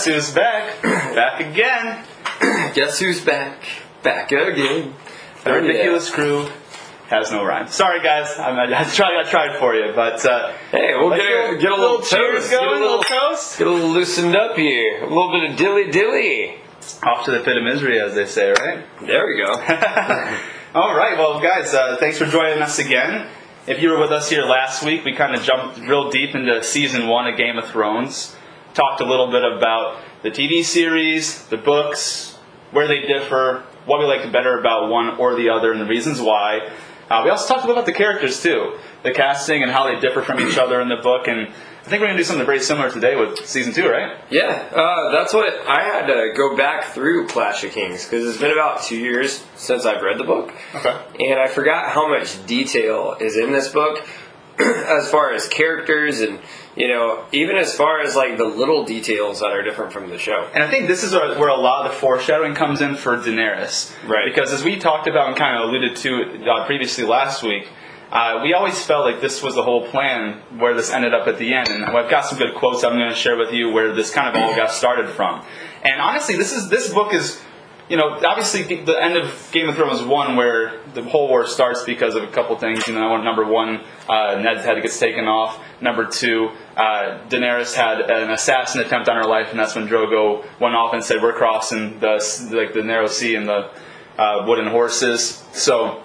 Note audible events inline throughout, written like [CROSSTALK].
Guys, who's back? [CLEARS THROAT] back again. [CLEARS THROAT] Guess who's back? Back again. The ridiculous crew has no rhyme. Sorry guys, I'm, I, [LAUGHS] tried, I tried for you, but uh, Hey, we'll get a, get a little, cheers toast, going, get a little, toast. get a little loosened up here. A little bit of dilly dilly. Off to the pit of misery, as they say, right? There we go. [LAUGHS] [LAUGHS] All right, well, guys, uh, thanks for joining us again. If you were with us here last week, we kind of jumped real deep into season one of Game of Thrones. Talked a little bit about the TV series, the books, where they differ, what we like better about one or the other, and the reasons why. Uh, we also talked a little about the characters too, the casting and how they differ from each other in the book. And I think we're going to do something very similar today with season two, right? yeah, uh, that's what I had to go back through Clash of Kings because it's been about two years since I've read the book. Okay. and I forgot how much detail is in this book [CLEARS THROAT] as far as characters and you know even as far as like the little details that are different from the show. And I think this is where a lot of the foreshadowing comes in for Daenerys. Right. Because as we talked about and kind of alluded to uh, previously last week, uh, we always felt like this was the whole plan where this ended up at the end. And I've got some good quotes I'm going to share with you where this kind of all got started from. And honestly, this is this book is. You know, obviously, the end of Game of Thrones one, where the whole war starts because of a couple things. You know, number one, uh, Ned's head gets taken off. Number two, uh, Daenerys had an assassin attempt on her life, and that's when Drogo went off and said, "We're crossing the like the narrow sea and the uh, wooden horses." So,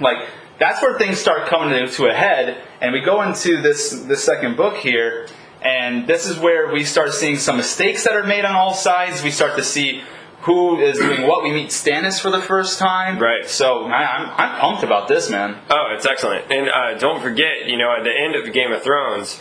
like that's where things start coming to, a head, and we go into this this second book here, and this is where we start seeing some mistakes that are made on all sides. We start to see who is doing what. We meet Stannis for the first time, Right. So I, I'm I'm pumped about this, man. Oh, it's excellent. And uh, don't forget, you know, at the end of Game of Thrones,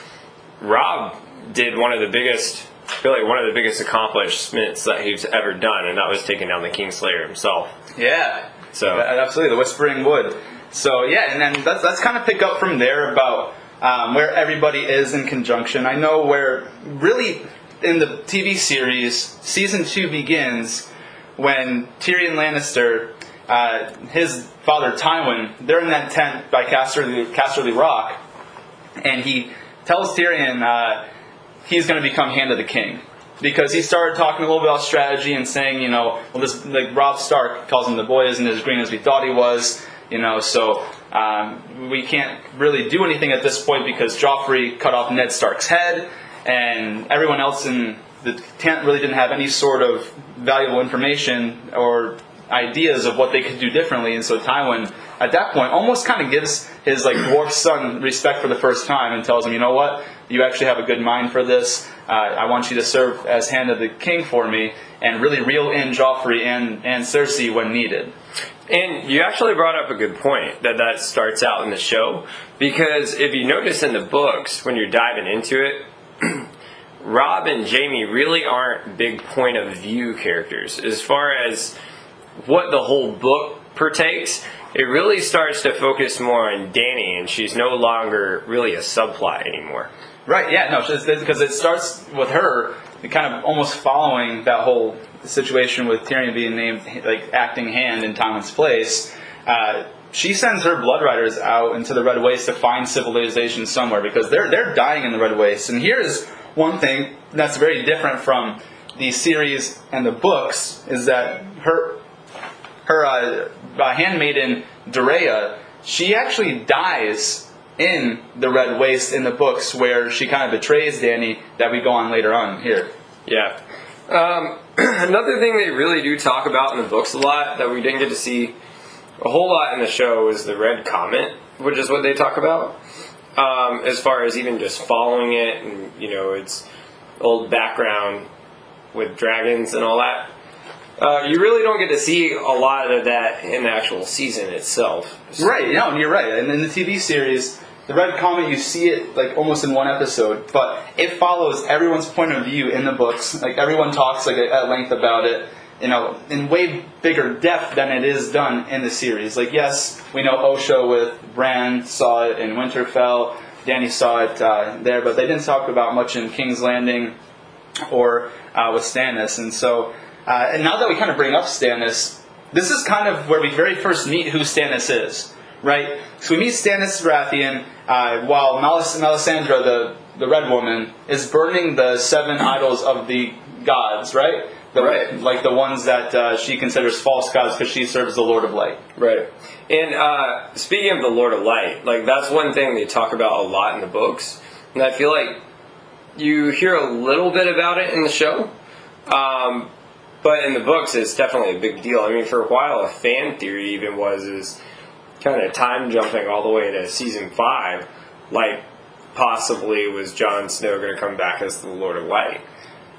Rob did one of the biggest, I feel like one of the biggest accomplishments that he's ever done, and that was taking down the Kingslayer himself. Yeah. So- absolutely, the Whispering Wood. So yeah, and then let's let's kind of pick up from there about um, where everybody is in conjunction. I know where really in the TV series, season two begins when Tyrion Lannister, uh, his father Tywin, they're in that tent by Casterly, Casterly Rock, and he tells Tyrion uh, he's going to become Hand of the King. Because he started talking a little bit about strategy and saying, you know, well, this like Rob Stark calls him the boy isn't as green as we thought he was, you know, so um, we can't really do anything at this point because Joffrey cut off Ned Stark's head, and everyone else in the tent really didn't have any sort of valuable information or ideas of what they could do differently, and so Tywin at that point almost kind of gives his like dwarf son respect for the first time and tells him, you know what, you actually have a good mind for this. Uh, I want you to serve as hand of the king for me, and really reel in Joffrey and and Cersei when needed. And you actually brought up a good point that that starts out in the show because if you notice in the books when you're diving into it, [CLEARS THROAT] Rob and Jamie really aren't big point of view characters as far as what the whole book partakes. It really starts to focus more on Danny, and she's no longer really a subplot anymore. Right? Yeah. No, because it starts with her kind of almost following that whole situation with Tyrion being named like acting hand in Tywin's place. Uh, she sends her blood riders out into the Red Waste to find civilization somewhere because they're they're dying in the Red Waste. And here's one thing that's very different from the series and the books is that her her uh, uh, handmaiden Dorea, she actually dies in the Red Waste in the books where she kind of betrays Danny that we go on later on here. Yeah. Um, [CLEARS THROAT] another thing they really do talk about in the books a lot that we didn't get to see a whole lot in the show is the Red Comet, which is what they talk about. Um, as far as even just following it and, you know, its old background with dragons and all that. Uh, you really don't get to see a lot of that in the actual season itself. Right, no, and you're right. And in the TV series, the Red Comet, you see it like almost in one episode, but it follows everyone's point of view in the books. Like everyone talks like at length about it, you know, in way bigger depth than it is done in the series. Like yes, we know Osha with Bran saw it in Winterfell, Danny saw it uh, there, but they didn't talk about much in King's Landing or uh, with Stannis. And so, uh, and now that we kind of bring up Stannis, this is kind of where we very first meet who Stannis is, right? So we meet Stannis Baratheon uh, while Melis- Melisandre, the the red woman, is burning the seven idols of the gods, right? The, Right. Like the ones that uh, she considers false gods because she serves the Lord of Light. Right. And uh, speaking of the Lord of Light, like that's one thing they talk about a lot in the books, and I feel like you hear a little bit about it in the show, um, but in the books it's definitely a big deal. I mean, for a while, a fan theory even was is kind of time jumping all the way to season five, like possibly was Jon Snow going to come back as the Lord of Light.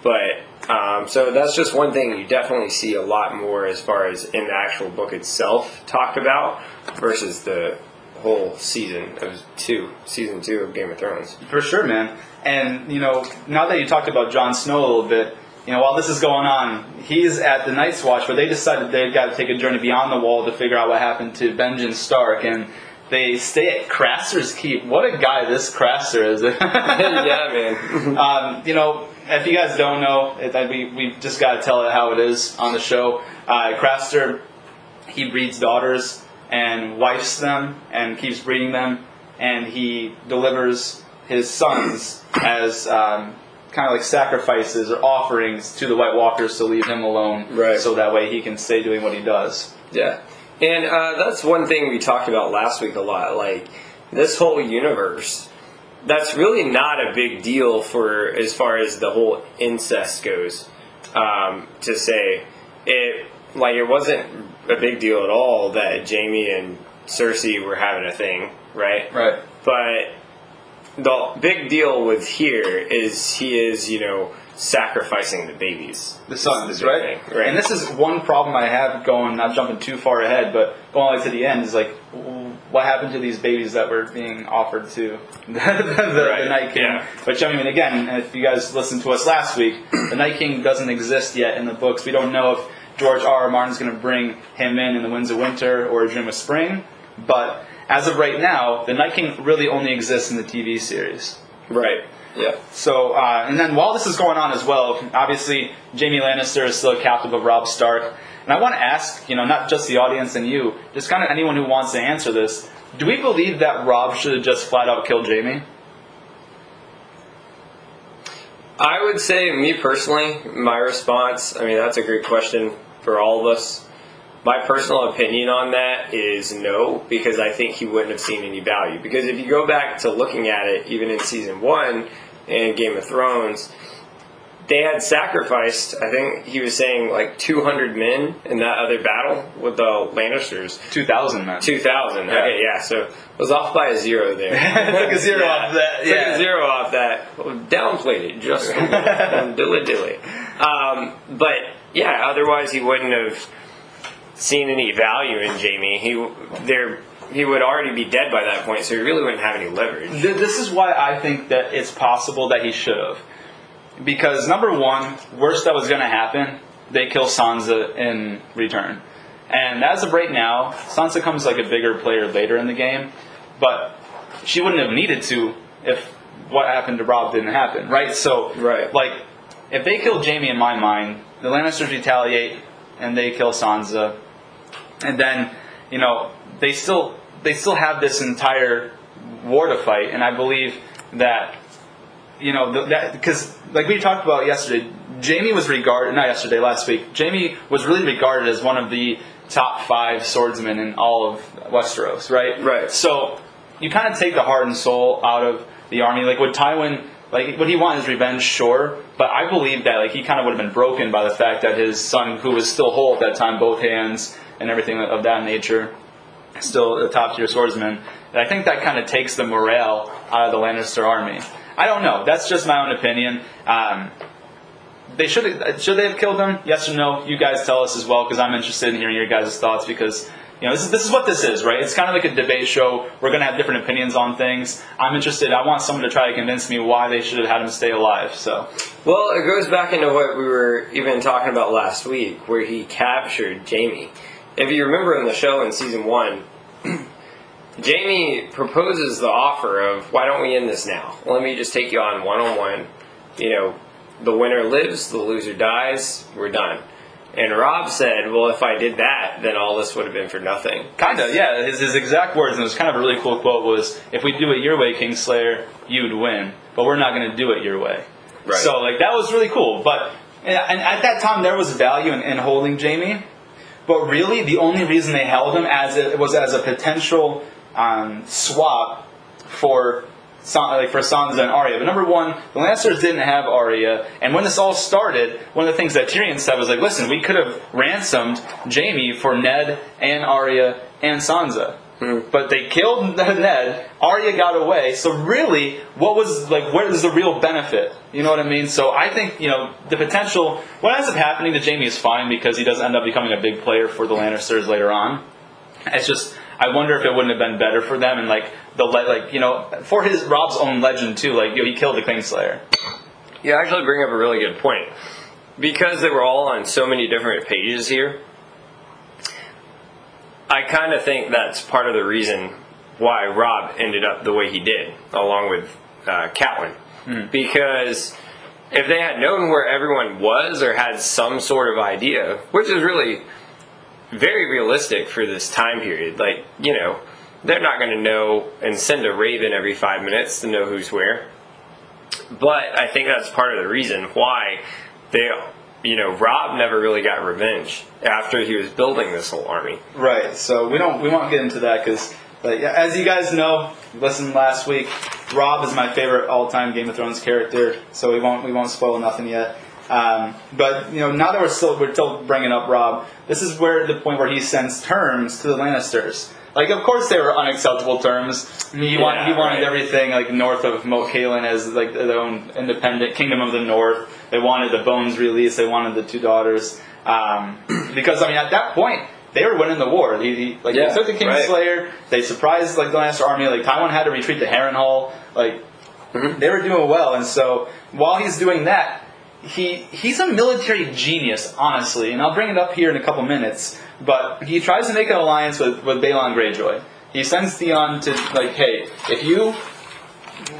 But um, so that's just one thing you definitely see a lot more as far as in the actual book itself talked about versus the whole season of two, season two of Game of Thrones. For sure, man. And you know, now that you talked about Jon Snow a little bit, you know, while this is going on, he's at the Night's Watch, where they decided they've got to take a journey beyond the wall to figure out what happened to Benjen Stark, and they stay at Craster's Keep. What a guy this Craster is! [LAUGHS] [LAUGHS] yeah, man. um, you know, if you guys don't know, it, I- we we just got to tell it how it is on the show. Uh, Craster, he breeds daughters and wifes them and keeps breeding them, and he delivers his sons as um, kind of like sacrifices or offerings to the White Walkers to leave him alone, Right. so that way he can stay doing what he does. Yeah. And uh, that's one thing we talked about last week a lot. Like, this whole universe, that's really not a big deal for as far as the whole incest goes. Um, to say it, like, it wasn't a big deal at all that Jamie and Cersei were having a thing, right? Right. But the big deal with here is he is, you know, sacrificing the babies. The sons, is the right? thing, right? And this is one problem I have going, not jumping too far ahead, but going way to the end is like, what happened to these babies that were being offered to [LAUGHS] the, the, Right, the Night King? yeah. Which, I mean, again, if you guys listened to us last week, the Night King doesn't exist yet in the books. We don't know if George R. R. Martin's going to bring him in in The Winds of Winter or A Dream of Spring, but as of right now, the Night King really only exists in the TV series. right. Yeah. So, uh, and then while this is going on as well, obviously Jamie Lannister is still a captive of Robb Stark. And I want to ask, you know, not just the audience and you, just kind of anyone who wants to answer this, do we believe that Rob should have just flat out killed Jamie? I would say, me personally, my response, I mean, that's a great question for all of us. My personal opinion on that is no, because I think he wouldn't have seen any value. Because if you go back to looking at it, even in season one in Game of Thrones, they had sacrificed, I think he was saying like 200 men in that other battle with the Lannisters. 2,000 men. 2,000. Yeah. Okay, yeah, so it was off by a zero there. [LAUGHS] Took a zero off that, Took yeah. a zero off that. Well, downplayed it just a little. [LAUGHS] dilly dilly. Um, but yeah, otherwise he wouldn't have seen any value in Jamie. He there he would already be dead by that point, so he really wouldn't have any leverage. This is why I think that it's possible that he should have. Because number one, worst that was going to happen, they kill Sansa in return. And as of right now, Sansa comes like a bigger player later in the game, but she wouldn't have needed to if what happened to Rob didn't happen, right? So, Right. like, if they kill Jamie, in my mind, the Lannisters retaliate and they kill Sansa, and then you know they still they still have this entire war to fight, and I believe that you know that because like we talked about yesterday, Jamie was regarded not yesterday last week. Jamie was really regarded as one of the top five swordsmen in all of Westeros, right? Right. So you kind of take the heart and soul out of the army. Like would Tywin like would he want his revenge? Sure, but I believe that like he kind of would have been broken by the fact that his son, who was still whole at that time, both hands and everything of that nature, still a top tier swordsman. And I think that kind of takes the morale out of the Lannister army. I don't know. That's just my own opinion. Um, they should should they have killed him? Yes or no? You guys tell us as well because I'm interested in hearing your guys' thoughts because you know this is this is what this is, right? It's kind of like a debate show. We're gonna have different opinions on things. I'm interested. I want someone to try to convince me why they should have had him stay alive. So Well, it goes back into what we were even talking about last week, where he captured Jamie. If you remember in the show in season one, [CLEARS THROAT] Jamie proposes the offer of, why don't we end this now? Let me just take you on one on one. You know, the winner lives, the loser dies, we're done. And Rob said, "Well, if I did that, then all this would have been for nothing." Kind of, yeah. His, his exact words, and it was kind of a really cool quote, was, "If we do it your way, Kingslayer, you'd win, but we're not going to do it your way." Right. So, like, that was really cool. But and and at that time, there was value in, in holding Jamie. But really, the only reason they held him as it was as a potential um, swap for like for Sansa and Arya. But number one, the Lancers didn't have Arya, and when this all started, one of the things that Tyrion said was like, "Listen, we could have ransomed Jamie for Ned and Arya and Sansa." But they killed [LAUGHS] Ned. Arya got away. So really, what was like? Where is the real benefit? You know what I mean? So I think you know the potential. What ends up happening to Jamie is fine because he does end up becoming a big player for the Lannisters later on. It's just I wonder if it wouldn't have been better for them and like the le- like you know for his Rob's own legend too. Like you know, he killed the Kingslayer. You actually bring up a really good point. Because they were all on so many different pages here, I kind of think that's part of the reason why Rob ended up the way he did, along with uh, Catelyn. Because if they had known where everyone was or had some sort of idea, which is really very realistic for this time period, like, you know, they're not going to know and send a raven every five minutes to know who's where. But I think that's part of the reason why they, you know, Rob never really got revenge after he was building this whole army. Right. So we don't we won't get into that because, as you guys know, listened last week. Rob is my favorite all-time Game of Thrones character, so we won't we won't spoil nothing yet. Um, but you know, now that we're still we're still bringing up Rob, this is where the point where he sends terms to the Lannisters. Like, of course, they were unacceptable terms. He, want, he wanted right. everything like north of Moat Cailin as like their own independent kingdom of the north. They wanted the bones released. They wanted the two daughters. Um, [CLEARS THROAT] because I mean, at that point, they were winning the war. He, he, like Yeah, they took the Kingslayer. They surprised like the Lannister army. Like Tywin had to retreat to Harrenhal. Like they were doing well. And so while he's doing that, he he's a military genius, honestly. And I'll bring it up here in a couple minutes. But he tries to make an alliance with with Balon Greyjoy. He sends Theon to like, hey, if you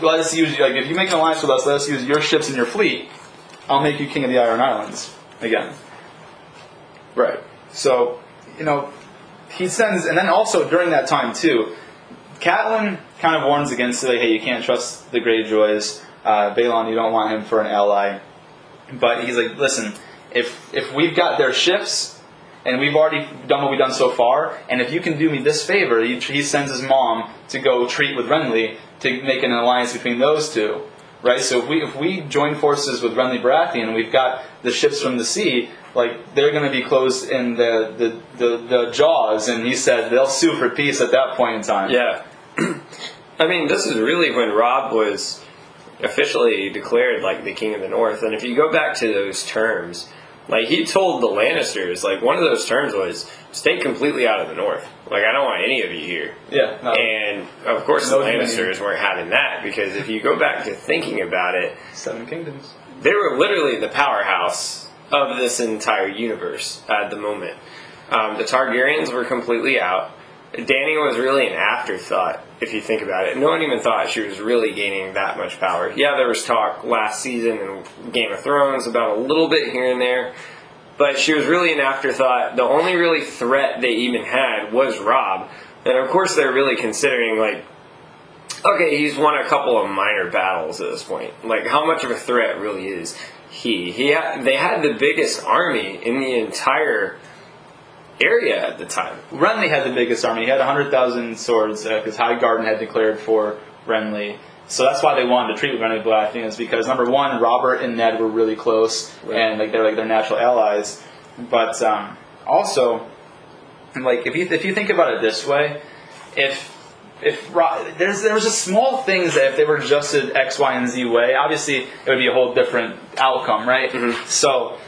let us use like if you make an alliance with us, let us use your ships and your fleet. I'll make you king of the Iron Islands again. Right. So, you know, he sends, and then also during that time too, Catelyn kind of warns against like, hey, you can't trust the Greyjoys. Uh, Balon, you don't want him for an ally. But he's like, listen, if if we've got their ships and we've already done what we've done so far, and if you can do me this favor, he, he sends his mom to go treat with Renly to make an alliance between those two. Right, so if we if we join forces with Renly Baratheon, and we've got the ships from the sea, like they're going to be closed in the, the, the, the jaws, and he said they'll sue for peace at that point in time. Yeah. [CLEARS THROAT] I mean, this is really when Rob was officially declared like the king of the north. And if you go back to those terms, like he told the Lannisters, like one of those terms was stay completely out of the north. Like I don't want any of you here. yeah. no, And of course, No the Lannisters weren't having that because if you go back to thinking about it, Seven Kingdoms. they were literally the powerhouse of this entire universe at the moment. Um, the Targaryens were completely out. Danny was really an afterthought, if you think about it. No one even thought she was really gaining that much power. Yeah, there was talk last season in Game of Thrones about a little bit here and there, but she was really an afterthought. The only really threat they even had was Rob. And of course, they're really considering, like, okay, he's won a couple of minor battles at this point. Like, how much of a threat really is he? He ha- they had the biggest army in the entire area at the time. Renly had the biggest army. He had 100,000 swords because Highgarden had declared for Renly. So that's why they wanted to treat Renly Baratheon is because number one, Robert and Ned were really close Right. and like they're like their natural allies. But um, also, like if you if you think about it this way, if if there's there was just small things that if they were adjusted X, Y, and Z way, obviously it would be a whole different outcome, right? So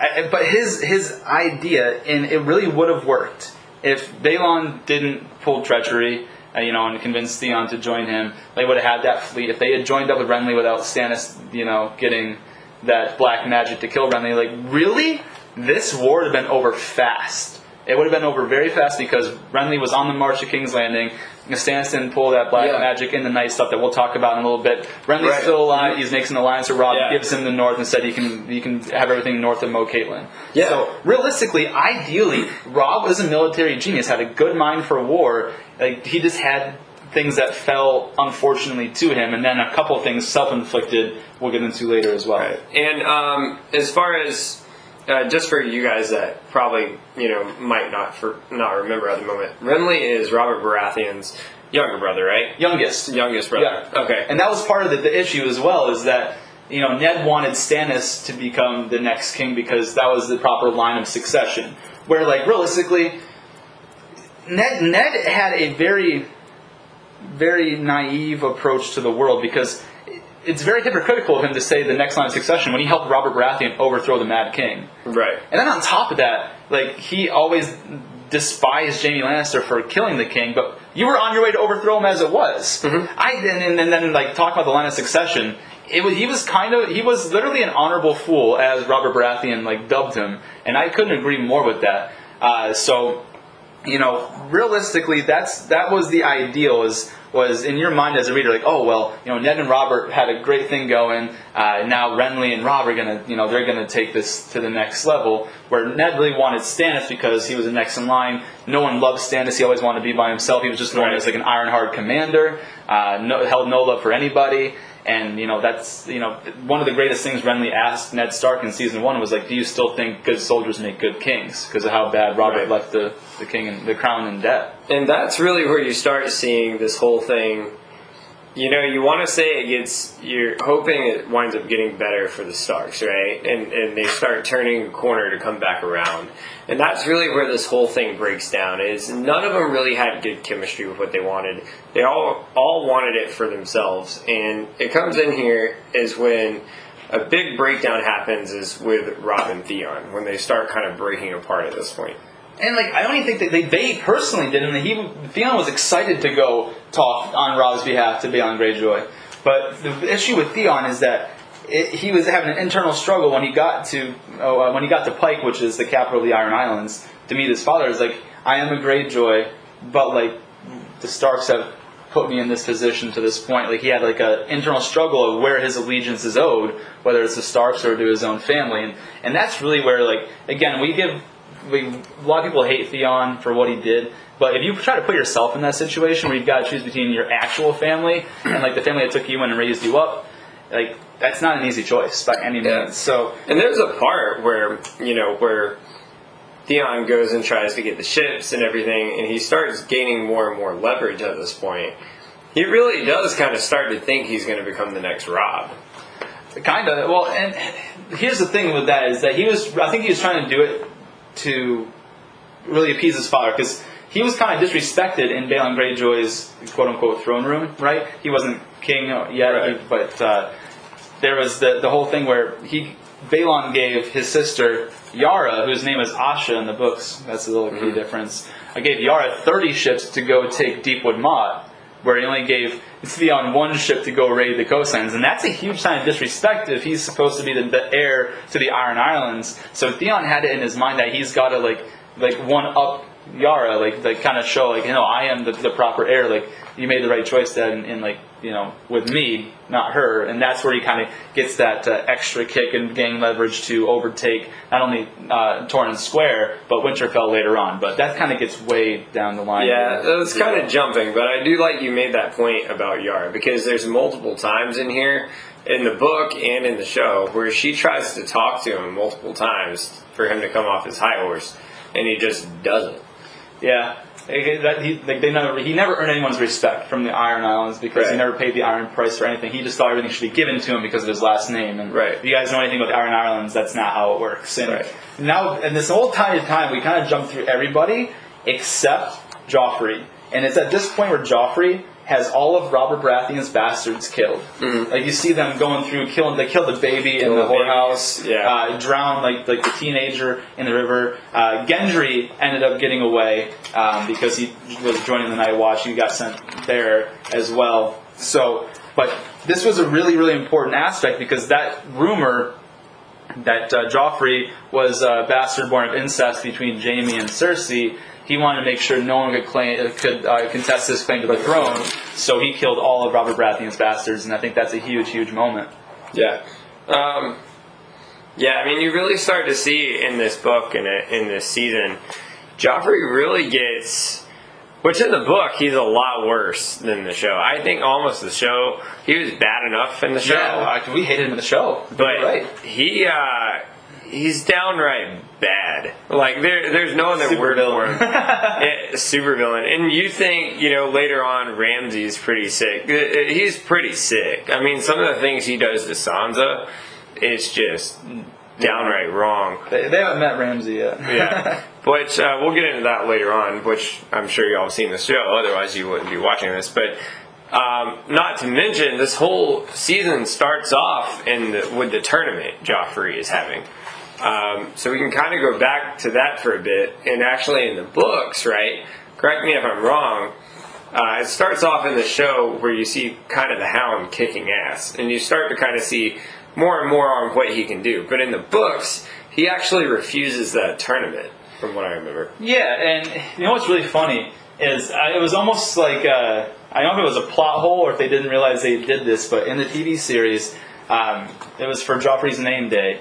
I- but his his idea, and it really would have worked if Balon didn't pull treachery, uh, you know, and convince Theon to join him. They would have had that fleet. If they had joined up with Renly without Stannis, you know, getting that black magic to kill Renly, like really, this war would have been over fast. It would have been over very fast because Renly was on the march to King's Landing. Stannis didn't pull that black Yeah. magic in the night stuff that we'll talk about in a little bit. Renly's Right. still alive. He's making an alliance with Rob. Yeah. Gives him the north and said he can he can have everything north of Moat Cailin. Yeah. So realistically, ideally, Rob was a military genius, had a good mind for war. Like he just had things that fell unfortunately to him, and then a couple things self-inflicted. We'll get into later as well. Right. And um, as far as uh, just for you guys that probably you know might not for not remember at the moment, Renly is Robert Baratheon's younger brother, right? Youngest. Youngest brother. Yeah. Okay. And that was part of the, the issue as well, is that you know Ned wanted Stannis to become the next king because that was the proper line of succession. Where like realistically, Ned Ned had a very very naive approach to the world because it's very hypocritical of him to say the next line of succession when he helped Robert Baratheon overthrow the Mad King. right. And then on top of that, like he always despised Jamie Lannister for killing the king, but you were on your way to overthrow him as it was. I and, and, and then like talk about the line of succession. It was he was kind of he was literally an honorable fool as Robert Baratheon like dubbed him, and I couldn't agree more with that. Uh, so you know, realistically, that's that was the ideal. Is was in your mind as a reader, like, oh well, you know, Ned and Robert had a great thing going. Uh, now Renly and Rob are gonna, you know, they're gonna take this to the next level. Where Ned really wanted Stannis because he was the next in line. No one loved Stannis. He always wanted to be by himself. He was just known Right. as like an Ironheart commander. Uh, no, held no love for anybody. And you know that's you know one of the greatest things Renly asked Ned Stark in season one was like, do you still think good soldiers make good kings? Because of how bad Robert Right. left the, the king and the crown in debt. And that's really where you start seeing this whole thing. You know, you want to say it gets. You're hoping it winds up getting better for the Starks, right? And and they start turning a corner to come back around. And that's really where this whole thing breaks down. Is none of them really had good chemistry with what they wanted. They all all wanted it for themselves. And it comes in here is when a big breakdown happens is with Rob and Theon when they start kind of breaking apart at this point. And like I don't even think that they, they personally did, and he Theon was excited to go talk on Rob's behalf to Balon Greyjoy. But the issue with Theon is that it, he was having an internal struggle when he got to oh, uh, when he got to Pike, which is the capital of the Iron Islands, to meet his father. It's like I am a Greyjoy, but like the Starks have put me in this position to this point. Like he had like an internal struggle of where his allegiance is owed, whether it's the Starks or to his own family, and and that's really where like again we give we, a lot of people hate Theon for what he did, but if you try to put yourself in that situation where you've got to choose between your actual family and like the family that took you in and raised you up, like that's not an easy choice by any means. Yeah. So And there's a part where, you know, where Theon goes and tries to get the ships and everything, and he starts gaining more and more leverage at this point. He really does kind of start to think he's going to become the next Rob. kind of well, and here's the thing with that is that he was I think he was trying to do it to really appease his father because he was kind of disrespected in Balon Greyjoy's quote unquote throne room, right? He wasn't king yet, Right. but uh, there was the the whole thing where he Balon gave his sister Yara, whose name is Asha in the books. That's a little key difference. I gave Yara 30 ships to go take Deepwood Motte, where he only gave Theon one ship to go raid the coastlands, and that's a huge sign of disrespect if he's supposed to be the, the heir to the Iron Islands. So Theon had it in his mind that he's got to like like one up Yara, like like kind of show like you know I am the, the proper heir. Like you made the right choice then, in like you know with me, not her, and that's where he kind of gets that uh, extra kick and gain leverage to overtake not only uh, Torrhen's Square but Winterfell later on. But that kind of gets way down the line. Yeah, that was kind of jumping, but I do like you made that point about Yara because there's multiple times in here, in the book and in the show, where she tries to talk to him multiple times for him to come off his high horse, and he just doesn't. Yeah. Like, that- he, like they never, he never earned anyone's respect from the Iron Islands because he never paid the Iron price for anything. He just thought everything should be given to him because of his last name. And Right. if you guys know anything about the Iron Islands, that's not how it works. And Right. now, in this whole time, time we kind of jumped through everybody except Joffrey. And it's at this point where Joffrey has all of Robert Baratheon's bastards killed. Like you see them going through, killing. They killed the baby in Mm-hmm. The the whorehouse. yeah. Uh, drowned like like the teenager in the river. Uh, Gendry ended up getting away um, because he was joining the Night Watch. He got sent there as well. So, but this was a really really important aspect because that rumor that uh, Joffrey was a bastard born of incest between Jaime and Cersei. He wanted to make sure no one could claim could uh, contest his claim to the throne, so he killed all of Robert Baratheon's bastards, and I think that's a huge, huge moment. Yeah. Um, yeah, I mean, you really start to see in this book and in this season, Joffrey really gets. Which in the book, he's a lot worse than the show. I think almost the show, he was bad enough in the show. Yeah, we hated him in the show. but right. he, uh, he's downright bad. Like, there, there's no other Super word for him. [LAUGHS] Yeah, super villain. And you think, you know, later on, Ramsay's pretty sick. Uh, uh, He's pretty sick. I mean, some of the things he does to Sansa, it's just downright wrong. They, they haven't met Ramsay yet. Yeah. [LAUGHS] Which uh, we'll get into that later on, which I'm sure y'all have seen the show, otherwise you wouldn't be watching this. But um, not to mention, this whole season starts off in the, with the tournament Joffrey is having. Um, so we can kind of go back to that for a bit. And actually, in the books, right? Correct me if I'm wrong. Uh, it starts off in the show where you see kind of the Hound kicking ass, and you start to kind of see more and more on what he can do. But in the books, he actually refuses that tournament, from what I remember. Yeah, and you know what's really funny is uh, it was almost like uh, I don't know if it was a plot hole or if they didn't realize they did this, but in the TV series, um, it was for Joffrey's name day,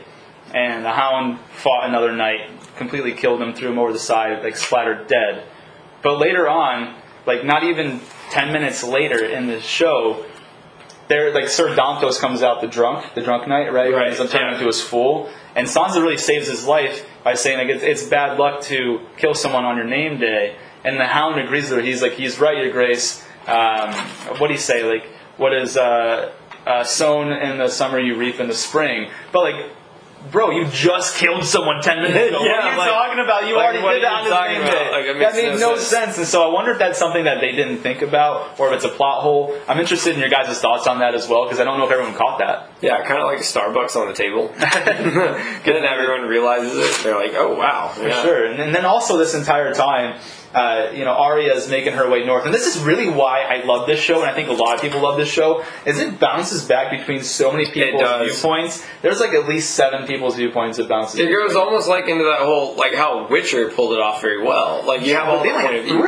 and the Hound fought another knight, completely killed him, threw him over the side, like splattered dead. But later on, like not even ten minutes later in the show, there like Sir Dantos comes out the drunk, the drunk knight, right? Right, He's turning yeah. into his fool, and Sansa really saves his life by saying like it's, it's bad luck to kill someone on your name day, and the Hound agrees with her. He's like, he's right, Your Grace. Um, what do you say? Like, what is uh, uh, sown in the summer you reap in the spring? But like. Bro, you just killed someone ten minutes ago. [LAUGHS] yeah, what Yeah, are you like- talking about? You like, already did that on name about? day. Like, that makes made no no sense. sense. And so I wonder if that's something that they didn't think about, or if it's a plot hole. I'm interested in your guys' thoughts on that as well, because I don't know if everyone caught that. Yeah, kind of like Starbucks on the table. and [LAUGHS] then everyone realizes it. They're like, oh, wow. For sure. And, and then also this entire time, uh, you know, Arya is making her way north, and this is really why I love this show, and I think a lot of people love this show. Is it bounces back between so many people's viewpoints? There's like at least seven people's viewpoints it bounces. It goes almost like into that whole, like how Witcher pulled it off very well. Like you have all the point of view.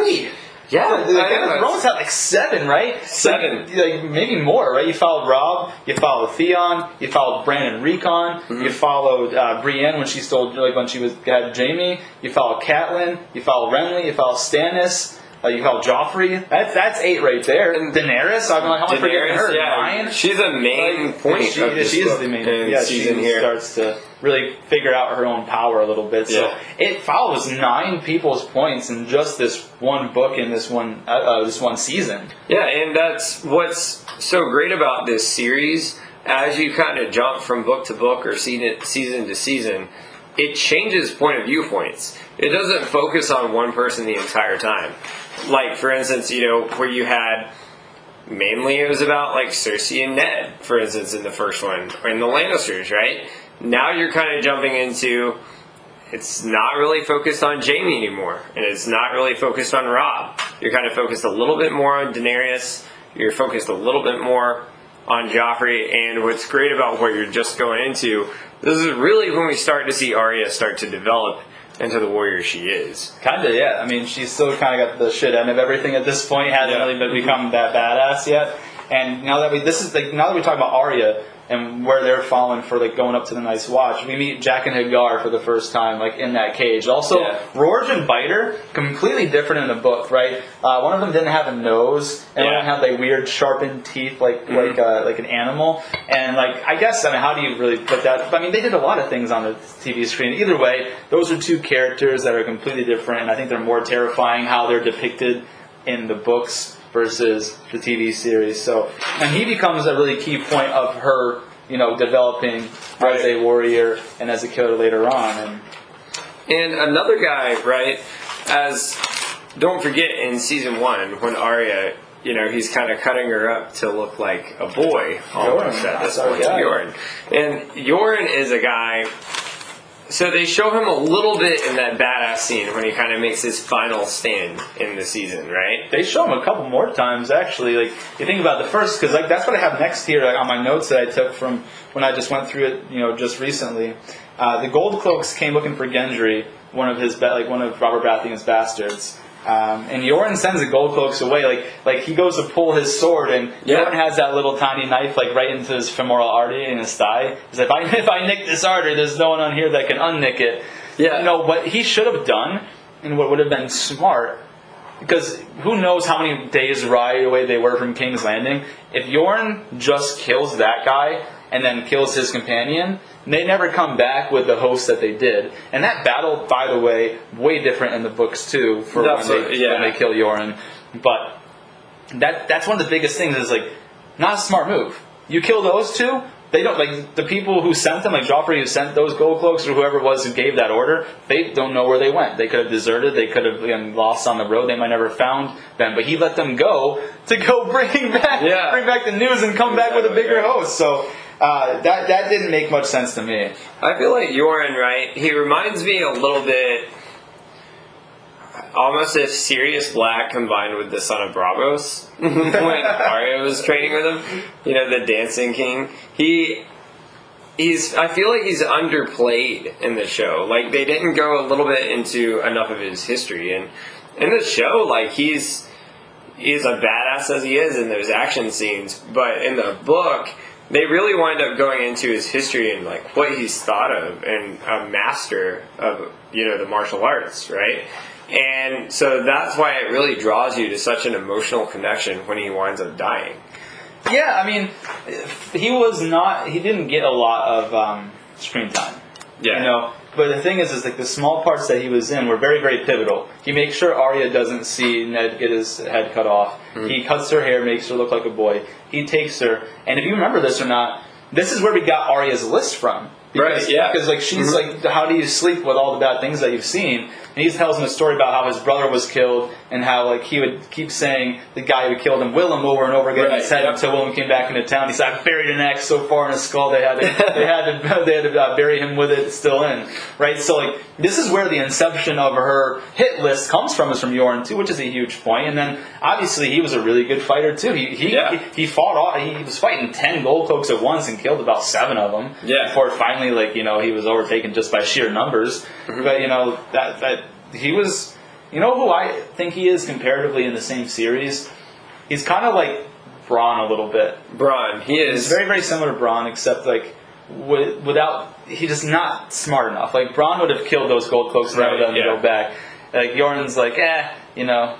Yeah, The know, had like seven, right? Seven. Like, like, maybe more, right? You followed Rob, you followed Theon, you followed Bran and Rickon, Mm-hmm. you followed uh, Brienne when she stole, like when she was had Jamie. You followed Catelyn, you followed Renly, you followed Stannis, uh, you followed Joffrey. That's that's eight right there. And Daenerys, I'm like, how am I forgetting Daenerys, her? yeah, Nine. she's a main Like, point she, she is the main. and Yeah, season she here. starts to really figure out her own power a little bit. So Yeah. it follows nine people's points in just this one book in this one uh, uh, this one season. Yeah, and that's what's so great about this series. As you kind of jump from book to book or season to season, it changes point of view points. It doesn't focus on one person the entire time. Like for instance, you know where you had mainly it was about like Cersei and Ned, for instance, in the first one, or in the Lannisters, right? Now you're kind of jumping into it's not really focused on Jamie anymore, and it's not really focused on Rob. You're kind of focused a little bit more on Daenerys. You're focused a little bit more on Joffrey, and what's great about what you're just going into, this is really when we start to see Arya start to develop into the warrior she is. Kinda, yeah. I mean, she's still kind of got the shit end of everything at this point. Hasn't Yeah. really been mm-hmm. become that badass yet. And now that we this is like now that we talk about Arya and where they're falling for like going up to the Night's Watch, we meet Jaqen H'ghar for the first time, like in that cage. Also, Yeah. Rorge and Biter completely different in the book, right? Uh, one of them didn't have a nose, and one of them had like weird sharpened teeth, like like uh, like an animal. And like I guess I mean, how do you really put that? I mean, they did a lot of things on the TV screen. Either way, those are two characters that are completely different, and I think they're more terrifying how they're depicted in the books versus the TV series. So, and he becomes a really key point of her, you know, developing as a warrior and as a killer later on. And And another guy, right? As don't forget in season one when Arya, you know, he's kind of cutting her up to look like a boy almost Bjorn, at this point. Bjorn, and Bjorn is a guy. So they show him a little bit in that badass scene when he kind of makes his final stand in the season, right? They show him a couple more times actually. Like you think about the first, because like that's what I have next here like, on my notes that I took from when I just went through it, you know, just recently. Uh, the Gold Cloaks came looking for Gendry, one of his like one of Robert Baratheon's bastards. Um, and Yoren sends the gold cloaks away. Like, like he goes to pull his sword, and Yeah. Yoren has that little tiny knife, like right into his femoral artery in his thigh. He's like, if I [LAUGHS] if I nick this artery, there's no one on here that can unnick it. Yeah. You know what he should have done, and what would have been smart, because who knows how many days ride away they were from King's Landing. If Yoren just kills that guy and then kills his companion, they never come back with the host that they did. And that battle, by the way, way different in the books too. For when they, yeah. when they kill Yoren, but that that's one of the biggest things is like not a smart move. You kill those two, they don't like the people who sent them, like Joffrey who sent those gold cloaks or whoever it was who gave that order. They don't know where they went. They could have deserted. They could have been lost on the road. They might never have found them. But he let them go to go [LAUGHS] bring back Yeah. bring back the news and come back with a bigger host. So uh, that that didn't make much sense to me. I feel like Yoren, right? He reminds me a little bit, almost if Sirius Black combined with the son of Braavos [LAUGHS] when Arya was training with him. You know, the Dancing King. He. He's. I feel like he's underplayed in the show. Like they didn't go a little bit into enough of his history, and in the show, like he's he's a badass as he is in those action scenes. But in the book, they really wind up going into his history and like what he's thought of and a master of you know the martial arts, right? And so that's why it really draws you to such an emotional connection when he winds up dying. Yeah, I mean, he was not. He didn't get a lot of um, screen time. Yeah. You know, but the thing is, is like the small parts that he was in were very, very pivotal. He makes sure Arya doesn't see Ned get his head cut off. Mm-hmm. He cuts her hair, makes her look like a boy. He takes her, and if you remember this or not, this is where we got Arya's list from. Because, Right, yeah. Because like she's mm-hmm. like, how do you sleep with all the bad things that you've seen? And he tells him a story about how his brother was killed and how like he would keep saying the guy who killed him, Willem, over and over again Right, head yep. until Willem came back into town. He said, "I buried an axe so far in his skull they had to, they had to [LAUGHS] they had to uh, bury him with it still in." Right. So like this is where the inception of her hit list comes from is from Yoren too, which is a huge point. And then obviously he was a really good fighter too. He he Yeah. he, he fought all, he was fighting ten gold cloaks at once and killed about seven of them. Yeah. Before finally like you know he was overtaken just by sheer numbers. Mm-hmm. But you know that that he was. You know who I think he is comparatively in the same series? He's kind of like Bronn a little bit. Bronn, he is. He's very, very similar to Bronn, except like wi- without he's just not smart enough. Like Bronn would have killed those gold cloaks and never Right, them yeah. go back. Like Yoren's like, eh, you know,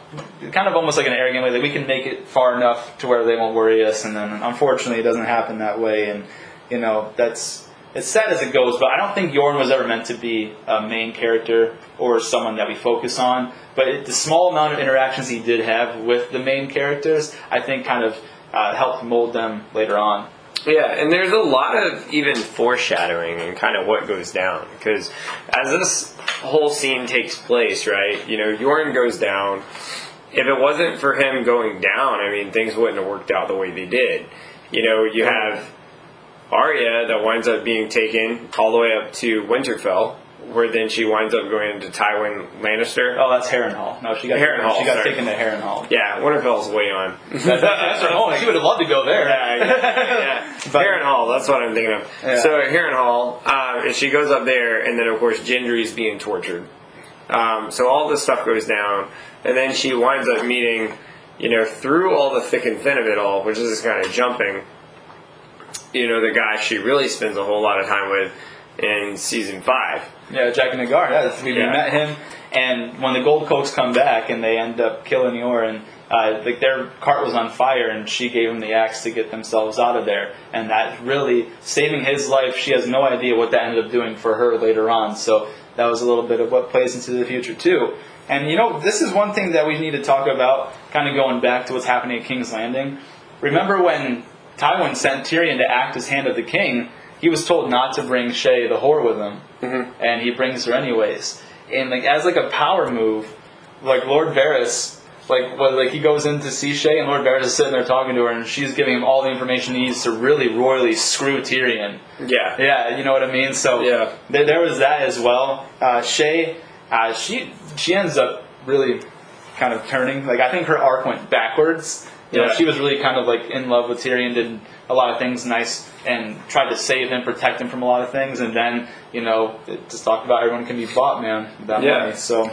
kind of almost like an arrogant way. Like we can make it far enough to where they won't worry us, and then unfortunately it doesn't happen that way. And you know that's it's sad as it goes, but I don't think Yoren was ever meant to be a main character or someone that we focus on. But it, the small amount of interactions he did have with the main characters, I think, kind of uh, helped mold them later on. Yeah, and there's a lot of even foreshadowing and kind of what goes down because as this whole scene takes place, right? You know, Yoren goes down. If it wasn't for him going down, I mean, things wouldn't have worked out the way they did. You know, you have Arya that winds up being taken all the way up to Winterfell, where then she winds up going into Tywin Lannister. Oh, that's Harrenhal. No, she got Harrenhal, She got sorry. taken to Harrenhal. Yeah, Winterfell's way on. [LAUGHS] That's, that's her home. She would have loved to go there. Yeah, yeah, yeah. [LAUGHS] But- Harrenhal, that's what I'm thinking of. Yeah. So Harrenhal, uh, and she goes up there, and then of course Gendry's being tortured. Um, so all this stuff goes down, and then she winds up meeting, you know, through all the thick and thin of it all, which is just kind of jumping. You know, the guy she really spends a whole lot of time with in season five. Yeah, Jaqen H'ghar. Yeah, that's, we, we Yeah. met him, and when the Gold Cloaks come back and they end up killing Yoren, uh, like their cart was on fire, and she gave him the axe to get themselves out of there, and that really saving his life. She has no idea what that ended up doing for her later on. So that was a little bit of what plays into the future too. And you know, this is one thing that we need to talk about, kind of going back to what's happening at King's Landing. Remember when Tywin sent Tyrion to act as hand of the king? He was told not to bring Shae the whore with him, and he brings her anyways. And like as like a power move, like Lord Varys like what like he goes in to see Shae and Lord Varys is sitting there talking to her and she's giving him all the information he needs to really royally screw Tyrion. Yeah. Yeah, you know what I mean. So Yeah. there, there was that as well. Uh, Shae, uh, she she ends up really kind of turning. Like I think her arc went backwards. You know, Yeah. she was really kind of like in love with Tyrion, did a lot of things nice, and tried to save him, protect him from a lot of things, and then you know just talk about everyone can be bought, man. That Yeah. money. So.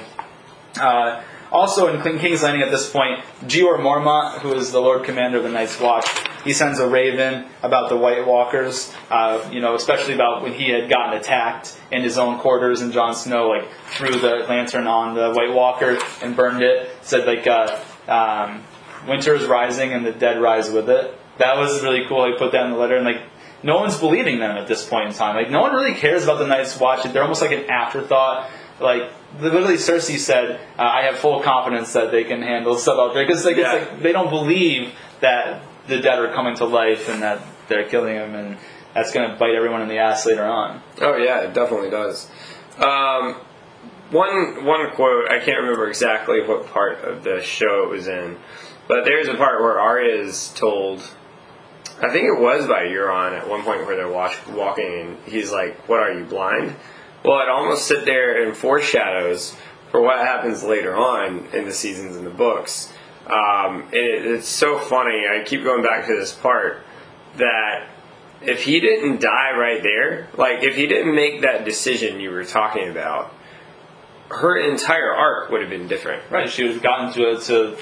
Uh, also in King- King's Landing at this point, Jeor Mormont, who is the Lord Commander of the Night's Watch, he sends a raven about the White Walkers, uh, you know, especially about when he had gotten attacked in his own quarters and Jon Snow, like, threw the lantern on the White Walker and burned it. Said, like, uh, um, winter is rising and the dead rise with it. That was really cool. He put that in the letter and, like, no one's believing them at this point in time. Like, no one really cares about the Night's Watch. They're almost like an afterthought. Like, literally, Cersei said, uh, "I have full confidence that they can handle stuff out there," because like, Yeah. like they don't believe that the dead are coming to life and that they're killing them, and that's going to bite everyone in the ass later on. Oh yeah, it definitely does. Um, one one quote I can't remember exactly what part of the show it was in, but there's a part where Arya is told. I think it was by Yoren at one point where they're watch, walking and he's like, "What are you blind?" Well, it almost sit there and foreshadows for what happens later on in the seasons in the books. Um, and it, it's so funny. I keep going back to this part that if he didn't die right there, like if he didn't make that decision you were talking about, her entire arc would have been different. Right. She would have gotten to, to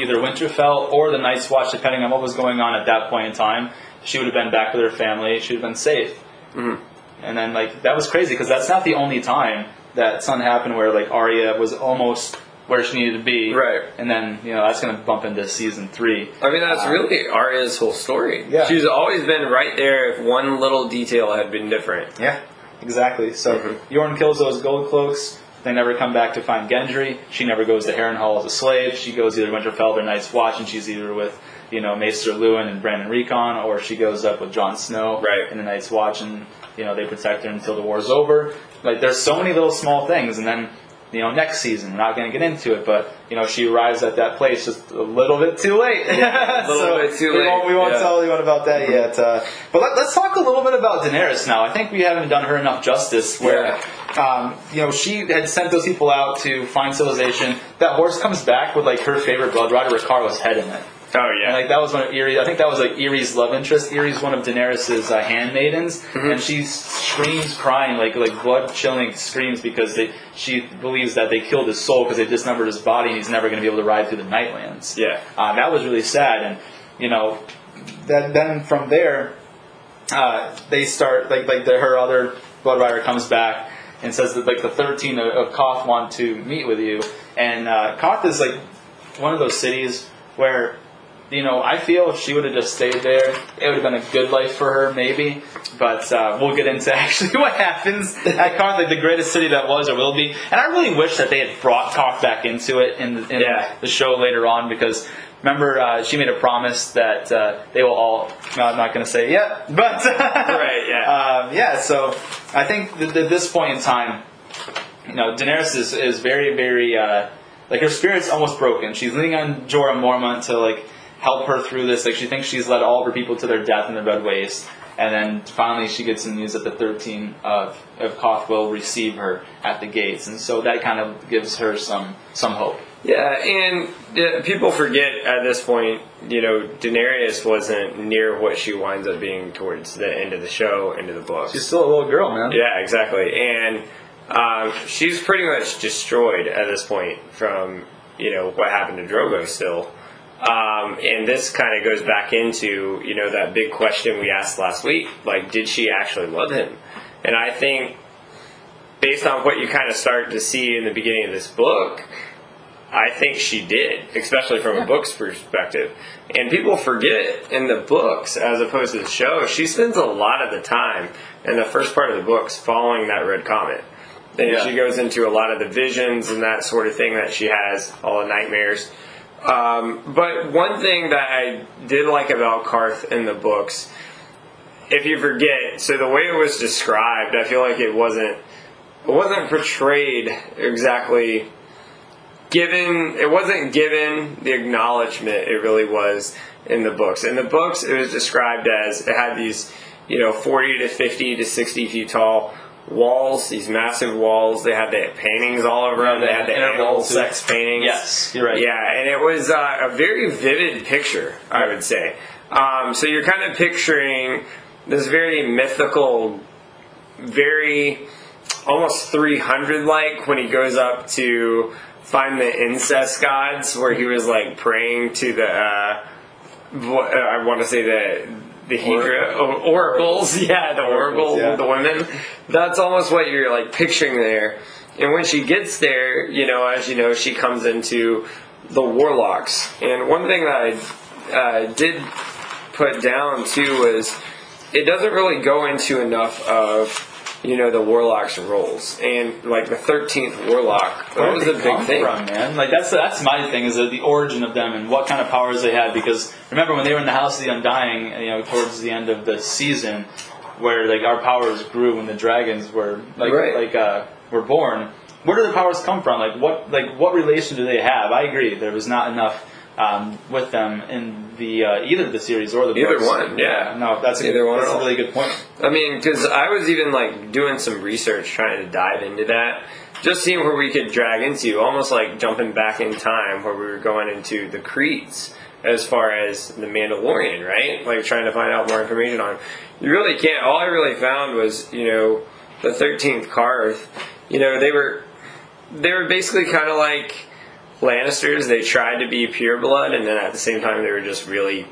either Winterfell or the Night's Watch, depending on what was going on at that point in time. She would have been back with her family. She would have been safe. Mhm. And then, like, that was crazy because that's not the only time that something happened where, like, Arya was almost where she needed to be. Right. And then, you know, that's going to bump into season three. I mean, that's Uh, really Arya's whole story. Yeah. She's always been right there if one little detail had been different. Yeah, exactly. So Mhm. Yoren kills those gold cloaks. They never come back to find Gendry. She never goes to Harrenhal as a slave. She goes either to Winterfell or Night's Watch, and she's either with you know Maester Luwin and Bran and Rickon, or she goes up with Jon Snow Right. in the Night's Watch, and you know they protect her until the war's over. Like there's so many little small things, and then. You know, next season, we're not going to get into it, but you know, she arrives at that place just a little bit too late. [LAUGHS] a little So, bit too we late, Won't, we won't yeah. tell anyone about that yet. Uh, but let, us talk a little bit about Daenerys now. I think we haven't done her enough justice. Where, um, you know, she had sent those people out to find civilization. That horse comes back with like her favorite blood rider, Rakharo's head in it. Oh yeah. And like that was one of Irri. I think that was like Irri's love interest. Irri's one of Daenerys's uh, handmaidens, Mm-hmm. and she screams, crying like like blood chilling screams because they she believes that they killed his soul because they dismembered his body and he's never going to be able to ride through the Nightlands. Yeah. uh, that was really sad, and you know, that then from there, uh, they start like like the, her other blood rider comes back and says that like the 13 of, of Qarth want to meet with you, and uh, Qarth is like one of those cities where you know, I feel if she would have just stayed there, it would have been a good life for her, maybe. But uh, we'll get into [LAUGHS] actually what happens at Qarth, like the greatest city that was or will be. And I really wish that they had brought Qarth back into it in, the, in Yeah. the show later on because. Remember, uh, she made a promise that uh, they will all. No, I'm not going to say it yet, [LAUGHS] but Right, yeah. [LAUGHS] um, yeah. So I think that at this point in time, you know, Daenerys is, is very, very uh, like her spirit's almost broken. She's leaning on Jorah Mormont to like help her through this. Like she thinks she's led all of her people to their death in the Red Waste, and then finally she gets some news that the Thirteen of of Qarth will receive her at the gates, and so that kind of gives her some some hope. Yeah, and uh, people forget at this point, you know, Daenerys wasn't near what she winds up being towards the end of the show, end of the book. She's still a little girl, man. Yeah, exactly. And um, she's pretty much destroyed at this point from, you know, what happened to Drogo still. Um, and this kind of goes back into, you know, that big question we asked last week. Like, did she actually love him? And I think, based on what you kind of start to see in the beginning of this book, I think she did, especially from a book's perspective. And people forget in the books, as opposed to the show, she spends a lot of the time in the first part of the books following that red comet. And Yeah. she goes into a lot of the visions and that sort of thing that she has, all the nightmares. Um, but one thing that I did like about Qarth in the books, if you forget, so the way it was described, I feel like it wasn't it wasn't portrayed exactly given it wasn't given the acknowledgement it really was in the books. In the books, it was described as it had these, you know, 40 to 50 to 60 feet tall walls, these massive walls. They had the paintings all over them. They had the animal sex paintings. Yes, you're right. Yeah, and it was uh, a very vivid picture, I would say. Um, so you're kind of picturing this very mythical, very almost 300 like when he goes up to find the incest gods, where he was like praying to the. Uh, uh, I want to say the the Hydra or- oracles, [LAUGHS] yeah, the oracles, Oracles, yeah. the women. That's almost what you're like picturing there. And when she gets there, you know, as you know, she comes into the warlocks. And one thing that I uh, did put down too was it doesn't really go into enough of you know the warlocks' roles and like the thirteenth warlock. That Where was did a they big come thing. from, man. Like that's that's my thing is the origin of them and what kind of powers they had. Because remember when they were in the House of the Undying, you know, towards the end of the season, where like our powers grew when the dragons were like Right. like uh, were born. Where do the powers come from? Like what like what relation do they have? I agree. There was not enough. Um, with them in the uh, either the series or the Either books. one, yeah. No, that's a, Either one that's a really good point. I mean, because I was even like doing some research trying to dive into that, just seeing where we could drag into, almost like jumping back in time where we were going into the creeds as far as the Mandalorian, right? Like trying to find out more information on. You really can't. All I really found was, you know, the thirteenth Qarth. You know, they were they were basically kind of like Lannisters. They tried to be pure blood, and then at the same time, they were just really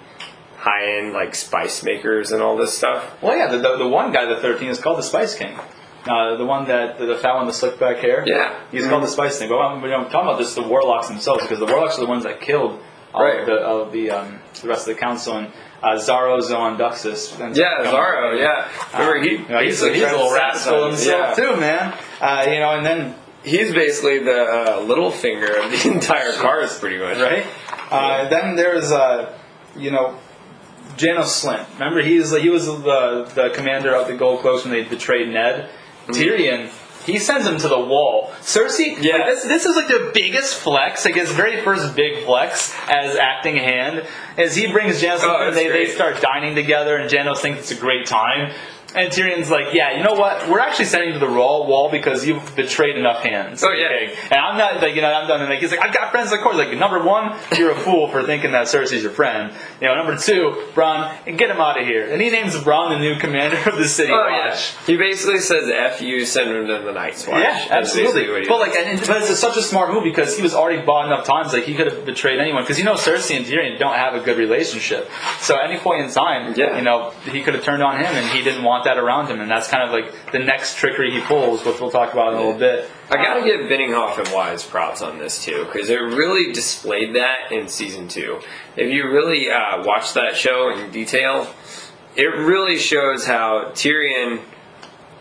high end like spice makers and all this stuff. Well, yeah, the, the, the one guy, the 13, is called the Spice King. Uh, the one that, the, the fat one, the slick back hair. Yeah. He's called the Spice King. But I'm, you know, I'm talking about this, the warlocks themselves, because the warlocks are the ones that killed all Right. of the, of the, um, the rest of the council. And uh, Xaro Xhoan Daxos. and- Yeah, Xaro. Yeah, remember he? You know, he's, he's a tried to little rascal himself, yeah. too, man. Uh, you know, and then He's basically the uh, Littlefinger of the [LAUGHS] entire Qarth, pretty much. right? Uh, then there's, uh, you know, Janos Slynt. Remember, he's he was the the commander of the Gold Cloaks when they betrayed Ned. Tyrion. He sends him to the wall. Cersei, Yeah. like, this, this is like the biggest flex, like his very first big flex as acting hand, is he brings Janos Oh, and they, they start dining together, and Janos thinks it's a great time. And Tyrion's like, yeah, you know what? We're actually sending you to the wall wall because you've betrayed enough hands. Oh, yeah. Okay. And I'm not like you know I'm done. And like he's like I've got friends like course. Like number one, you're a fool for thinking that Cersei's your friend. You know number two, Bronn, get him out of here. And he names Bronn the new commander of the city Oh yeah. watch. He basically says "F you," send him to the Night's Watch. Yeah, That's absolutely. But like, and, but it's such a smart move because he was already bought enough times. Like he could have betrayed anyone because you know Cersei and Tyrion don't have a good relationship. So at any point in time, Yeah. you know, he could have turned on him, and he didn't want that around him. And that's kind of like the next trickery he pulls, which we'll talk about in a little bit. I gotta give Benioff and Weiss props on this too, because it really displayed that in season two. If you really uh, watch that show in detail, it really shows how Tyrion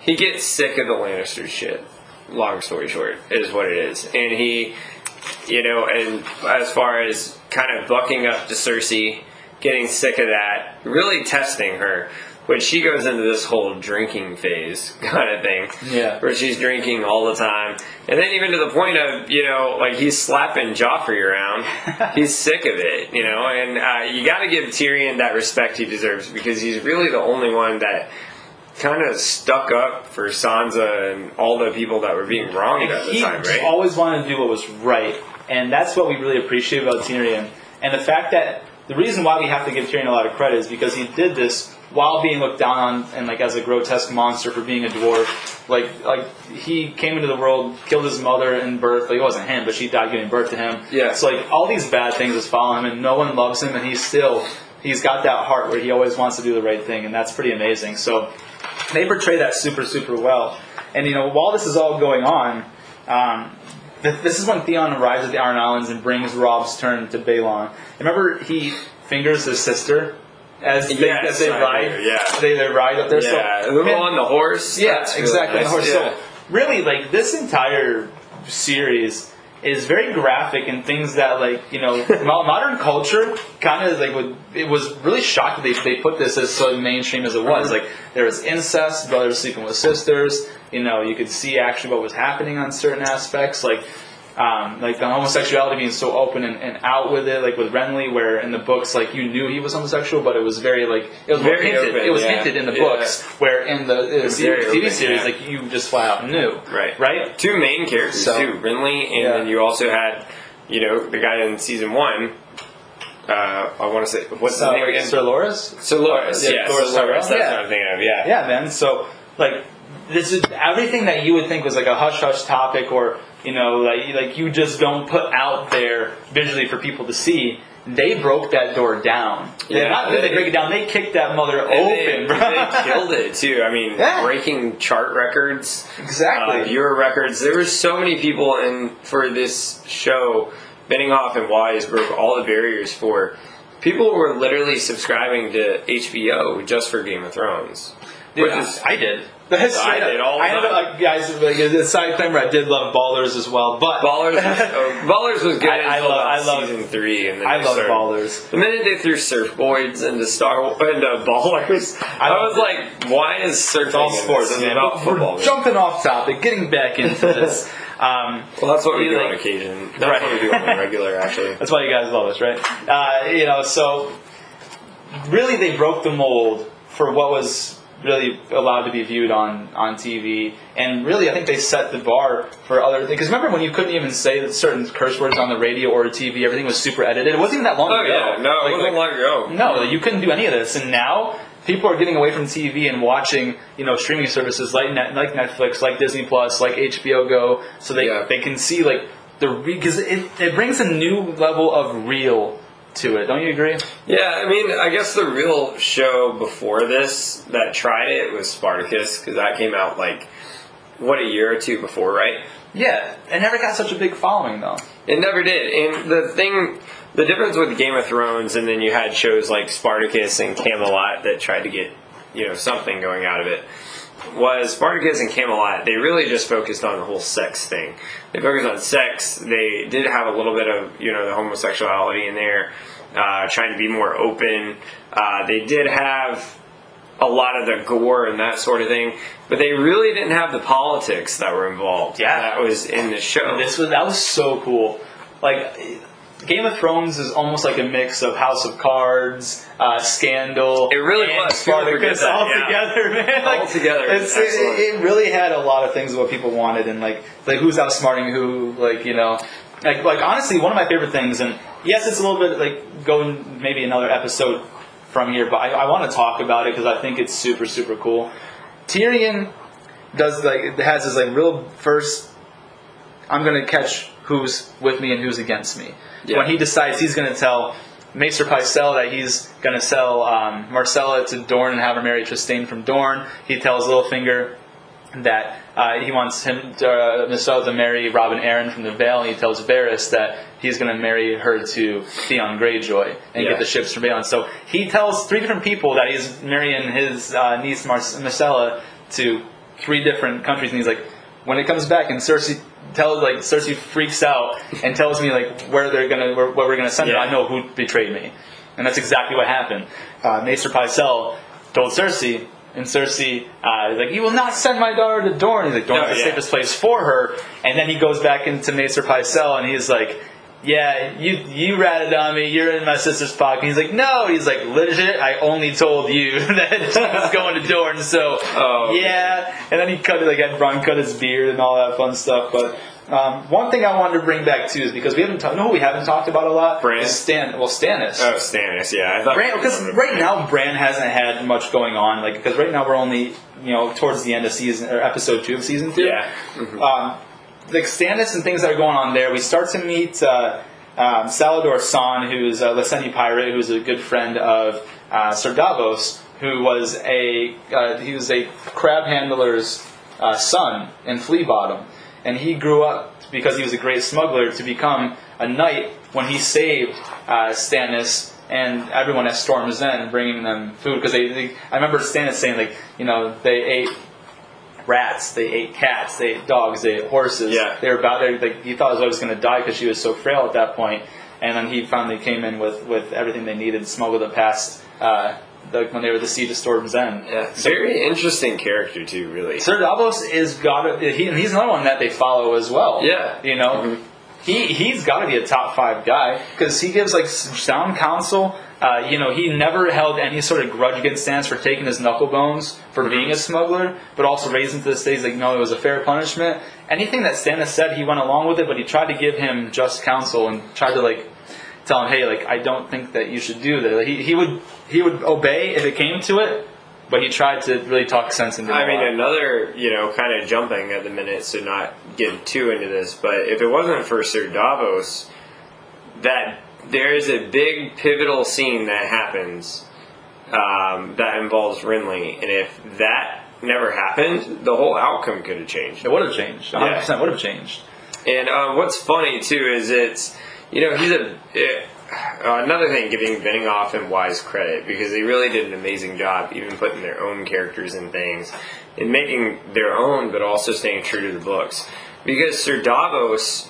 he gets sick of the Lannister shit. Long story short, is what it is, and he, you know, and as far as kind of bucking up to Cersei, getting sick of that, really testing her. When she goes into this whole drinking phase [LAUGHS] kind of thing, Yeah. where she's drinking all the time, and then even to the point of you know like he's slapping Joffrey around, [LAUGHS] he's sick of it, you know, and uh, you got to give Tyrion that respect he deserves because he's really the only one that kind of stuck up for Sansa and all the people that were being wronged at the he time, right? always wanted to do what was right, and that's what we really appreciate about Tyrion. And the fact that the reason why we have to give Tyrion a lot of credit is because he did this while being looked down on and like as a grotesque monster for being a dwarf. Like like he came into the world, killed his mother in birth. Like it wasn't him, but she died giving birth to him. Yeah. So like all these bad things just follow him, and no one loves him, and he's still he's got that heart where he always wants to do the right thing, and that's pretty amazing. So they portray that super super well. And you know, while this is all going on, um, this is when Theon arrives at the Iron Islands and brings Robb's turn to Balon. Remember, he fingers his sister as they, Yes, as they ride. do, yeah. they, they ride up there. yeah, So, man, on the horse. yeah, that's really exactly. nice, the horse. yeah. So really, like this entire series is very graphic and things that like you know [LAUGHS] modern culture kind of like would it was really shocked that they, they put this as so mainstream as it was like there was incest brothers sleeping with sisters you know you could see actually what was happening on certain aspects like um, like the homosexuality being so open and, and out with it, like with Renly, where in the books, like you knew he was homosexual, but it was very like it was Very hinted. open, it was yeah. hinted in the Yeah. books, where in the, uh, TV open, series, yeah. like you just flat out knew, Right. Right. Two main characters So- too, Renly, and then you also had, you know, the guy in season one. Uh, I want to say what's So, his name again? Sir Loras. Sir Loras. Yeah, Sir Loras. That's Yeah. what I'm thinking of. Yeah. Yeah, man. So like this is everything that you would think was like a hush hush topic or you know like like you just don't put out there visually for people to see. They broke that door down. They- Yeah, not that they they- break it down. They kicked that mother open, they, bro. they [LAUGHS] killed it too. I mean, Yeah. breaking chart records, Exactly. uh, viewer records. There were so many people in for this show. Benioff and Weiss broke all the barriers for people were literally subscribing to HBO just for Game of Thrones. Dude, which I, is I did. I did all the I ended up, like, guys, a side claimer, I did love Ballers as well, but Ballers. Was, [LAUGHS] oh, Ballers was good I- I love- I love- season three, and then I love started- Ballers. The minute they threw surfboards into Star into Ballers, I, I was like, "Why is surfing all sports, about football." Jumping off topic, getting back into this. [LAUGHS] Um, Well, that's what we do Like- on occasion. That's Right. what we do on the regular, [LAUGHS] actually. That's why you guys love us, right? Uh, you know, so really they broke the mold for what was really allowed to be viewed on, on TV. And really, I think they set the bar for other things. Because remember when you couldn't even say certain curse words on the radio or TV, everything was super edited? It wasn't even that long Oh ago. yeah, no, Like- it wasn't like- long ago. no, you couldn't do any of this, and now people are getting away from TV and watching, you know, streaming services like Net, like Netflix, like Disney Plus, like HBO Go, so they Yeah. they can see like the because it it brings a new level of real to it. Don't you agree? Yeah, I mean, I guess the real show before this that tried it was Spartacus because that came out like what a year or two before, right? Yeah, it never got such a big following though. It never did. And the thing, the difference with Game of Thrones, and then you had shows like Spartacus and Camelot that tried to get, you know, something going out of it, was Spartacus and Camelot. They really just focused on the whole sex thing. They focused on sex. They did have a little bit of, you know, the homosexuality in there, uh, trying to be more open. Uh, they did have a lot of the gore and that sort of thing, but they really didn't have the politics that were involved. Yeah. that was in the show. This was that was so cool. Like Game of Thrones is almost like a mix of House of Cards, uh, Scandal. It really and was. People forget Spartacus that, all yeah. together, man. Like, All together. It, it really had a lot of things of what people wanted, and like like who's outsmarting who, like you know. Like, like honestly, one of my favorite things, and yes, it's a little bit like going maybe another episode from here, but I, I want to talk about it because I think it's super super cool. Tyrion does like has his like real first I'm going to catch who's with me and who's against me. Yeah. When he decides he's going to tell Maester Pycelle that he's going to sell um, Myrcella to Dorne and have her marry Trystane from Dorne, he tells Littlefinger that uh, he wants him to, uh, Myrcella to marry Robin Arryn from the Vale, and he tells Varys that he's going to marry her to Theon Greyjoy and Yeah. get the ships from Vale. So he tells three different people that he's marrying his uh, niece Mar- Myrcella to three different countries, and he's like, when it comes back and Cersei tells like Cersei freaks out and tells me like where they're gonna where, where we're gonna send her, I know who betrayed me, and that's exactly what happened. Uh, Maester Pycelle told Cersei. And Cersei uh, is like, "You will not send my daughter to Dorne." He's like, "Dorne's Oh, the yeah. safest place for her." And then he goes back into Maester Pycelle, and he's like, "Yeah, you you ratted on me. You're in my sister's pocket." He's like, "No." He's like, "Legit, I only told you [LAUGHS] that she was going to Dorne." So Oh. yeah. And then he cut it like had Bronn cut his beard and all that fun stuff. But um, one thing I wanted to bring back too is because we haven't talked. No, we haven't talked about a lot. Bran? Is Stan. Well, Stannis. Oh, Stannis, yeah. I thought because right now Bran hasn't had much going on. Like because right now we're only you know towards the end of season or episode two of season two. Yeah. Um, like Stannis and things that are going on there. We start to meet uh, um, Salladhor Saan, who's a Lysene pirate, who's a good friend of uh, Sir Davos, who was a uh, he was a crab handler's uh, son in Flea Bottom, and he grew up because he was a great smuggler to become a knight when he saved uh, Stannis and everyone at Storm's End, bringing them food because they, they. I remember Stannis saying like, you know, they ate rats, they ate cats, they ate dogs, they ate horses. Yeah. They were about there. Like he thought his wife was going to die because she was so frail at that point, and then he finally came in with with everything they needed, smuggled it past. Uh, the, when they were the siege of Storm's End. Yeah, very interesting character too, really. Sir Davos is got he, and he's another one that they follow as well. Yeah. you know. He he's got to be a top five guy because he gives like sound counsel. Uh, you know, he never held any sort of grudge against Stannis for taking his knuckle bones for being a smuggler, but also raising to the stage like, no, it was a fair punishment. Anything that Stannis said, he went along with it, but he tried to give him just counsel and tried to like tell him, hey, like I don't think that you should do that. He he would he would obey if it came to it, but he tried to really talk sense into. I it. mean, another, you know, kind of jumping at the minute, so not get too into this, but if it wasn't for Sir Davos, that there is a big pivotal scene that happens um, that involves Renly, and if that never happened, the whole outcome could have changed. it would have changed. 100 percent would have changed. And um, what's funny too is it's you know he's a eh, another thing giving Benioff and Weiss credit because they really did an amazing job even putting their own characters in things and making their own but also staying true to the books. Because Sir Davos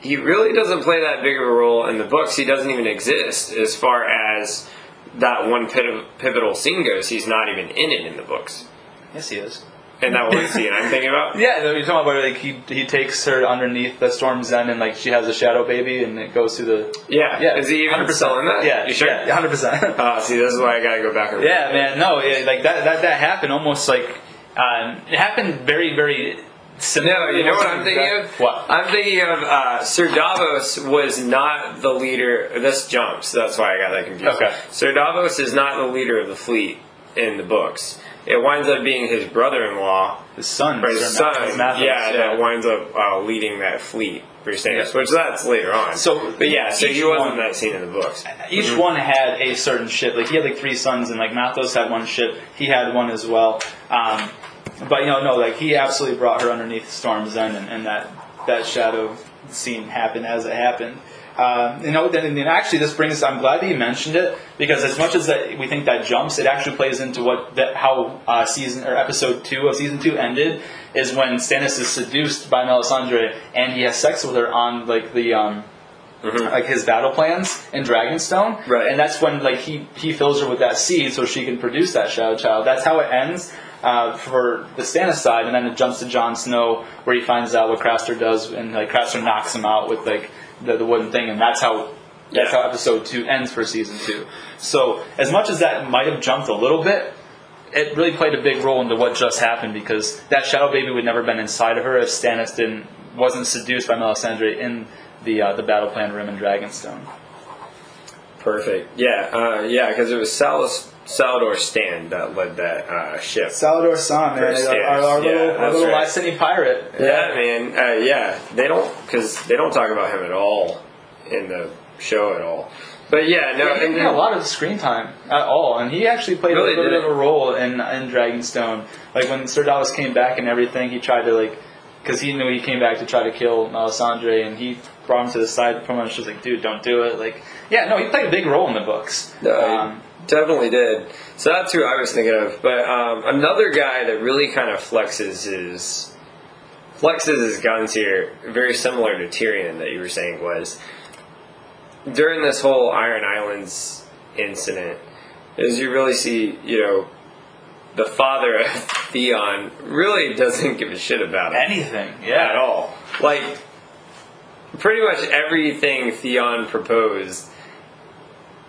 he really doesn't play that big of a role in the books. He doesn't even exist as far as that one pivotal scene goes. He's not even in it in the books. Yes, he is. And that one scene I'm thinking about [LAUGHS] Yeah, you're talking about like he he takes her underneath the storm's end and like she has a shadow baby and it goes through the yeah yeah is he even 100%. still in that Yeah, you sure Yeah, hundred percent. Uh, [LAUGHS] see, this is why I gotta go back and Yeah, man. No, yeah, like that that that happened almost like um, it happened very very. Similar. No, you know what I'm thinking of? What? I'm thinking of uh, Sir Davos was not the leader. This jumps. That's why I got that confused. Okay. Sir Davos is not the leader of the fleet in the books. It winds up being his brother-in-law His son, or his son. Matthos- Matthos, yeah, that winds up uh, leading that fleet for Stannis, Yeah. which that's later on. So, but yeah, so he wasn't one- that scene in the books. Each one had a certain ship. Like he had like three sons, and like Matthos had one ship. He had one as well. Um, but you know, no, like he absolutely brought her underneath Storm's End, and, and that that shadow scene happened as it happened. Um, you know, then and actually this brings. I'm glad that you mentioned it because as much as that we think that jumps, it actually plays into what that how uh, season or episode two of season two ended is when Stannis is seduced by Melisandre and he has sex with her on like the. Um, like his battle plans in Dragonstone, Right. And that's when like he he fills her with that seed so she can produce that Shadow Child. That's how it ends uh, for the Stannis side, and then it jumps to Jon Snow where he finds out what Craster does, and like Craster knocks him out with like the, the wooden thing, and that's how. That's Yeah. how episode two ends for season two. So, as much as that might have jumped a little bit, it really played a big role into what just happened because that shadow baby would never have been inside of her if Stannis didn't wasn't seduced by Melisandre in the uh, the battle plan room in Dragonstone. Perfect. Yeah, uh, yeah, because it was Salas, Salladhor Saan that led that uh, ship. Salladhor Saan, man, our- our- our yeah, little- our little right. Lysene pirate. Yeah, man. Uh, yeah, they don't because they don't talk about him at all in the show at all. But yeah, no, Yeah, he didn't get a lot of screen time at all, and he actually played Really a little bit of a role in in Dragonstone. Like when Sir Davos came back and everything, he tried to like because he knew he came back to try to kill Melisandre, and he brought him to the side. Pretty much just like, dude, don't do it. Like, yeah, no, he played a big role in the books. No, Um, definitely did. So that's who I was thinking of. But um, another guy that really kind of flexes his flexes his guns here, very similar to Tyrion that you were saying was during this whole Iron Islands incident, is you really see, you know, the father of [LAUGHS] Theon really doesn't give a shit about it anything, Yeah, at all. Like, pretty much everything Theon proposed,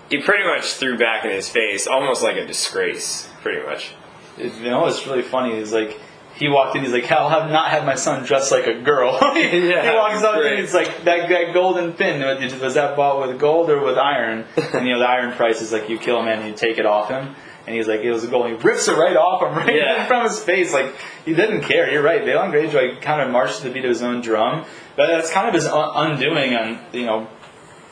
he pretty much threw back in his face, almost like a disgrace, pretty much. You know, it's really funny. He's like, he walked in. He's like, Hell "I'll have not had my son dressed like a girl." [LAUGHS] Yeah, he walks up great. and he's like, "That, that golden pin was that bought with gold or with iron?" And you know, the iron price is like you kill a man and you take it off him. And he's like, it was a gold. And he rips it right off him, [LAUGHS] right Yeah. in front of his face. Like he didn't care. You're right. Balon Greyjoy kind of marched to the beat of his own drum, but that's kind of his undoing. On you know,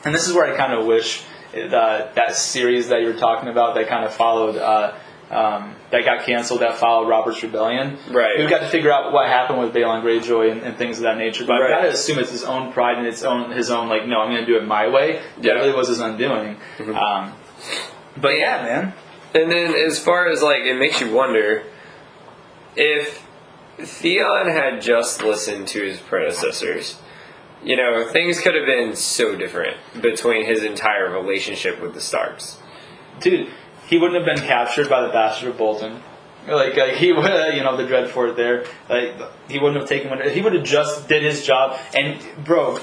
and this is where I kind of wish uh, that series that you were talking about that kind of followed uh, um, that got canceled that followed Robert's Rebellion. Right. We've got to figure out what happened with Balon Greyjoy and, and things of that nature. But Right. I've got to assume it's his own pride and its own his own like no, I'm going to do it my way. That Yeah. Mm-hmm. really was his undoing. Um, but yeah, man. And then, as far as like, it makes you wonder if Theon had just listened to his predecessors. You know, things could have been so different between his entire relationship with the Starks. dude, he wouldn't have been captured by the bastard of Bolton. Like he would, [LAUGHS] you know, the Dreadfort there. Like he wouldn't have taken. He would have just did his job. And bro,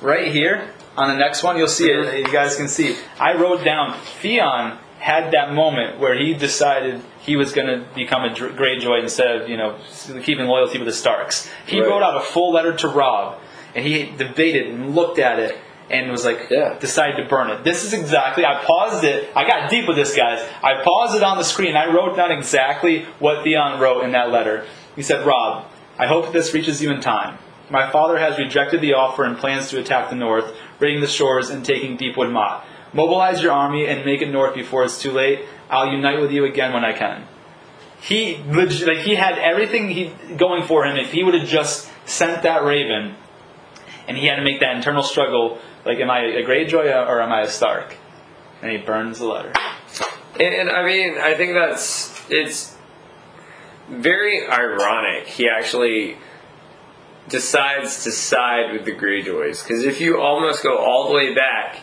right here on the next one, you'll see it. You guys can see. I wrote down Theon had that moment where he decided he was going to become a Dr- joy instead of you know keeping loyalty with the Starks. He Right. wrote out a full letter to Robb, and he debated and looked at it and was like, Yeah. decided to burn it. This is exactly. I paused it. I got deep with this, guys. I paused it on the screen. I wrote down exactly what Theon wrote in that letter. He said, Robb, I hope this reaches you in time. My father has rejected the offer and plans to attack the north, raiding the shores and taking Deepwood Motte. Mobilize your army and make it north before it's too late. I'll unite with you again when I can. He like he had everything he going for him. If he would have just sent that raven, and he had to make that internal struggle, like, am I a Greyjoy or am I a Stark? And he burns the letter. And I mean, I think that's it's very ironic. He actually decides to side with the Greyjoys because if you almost go all the way back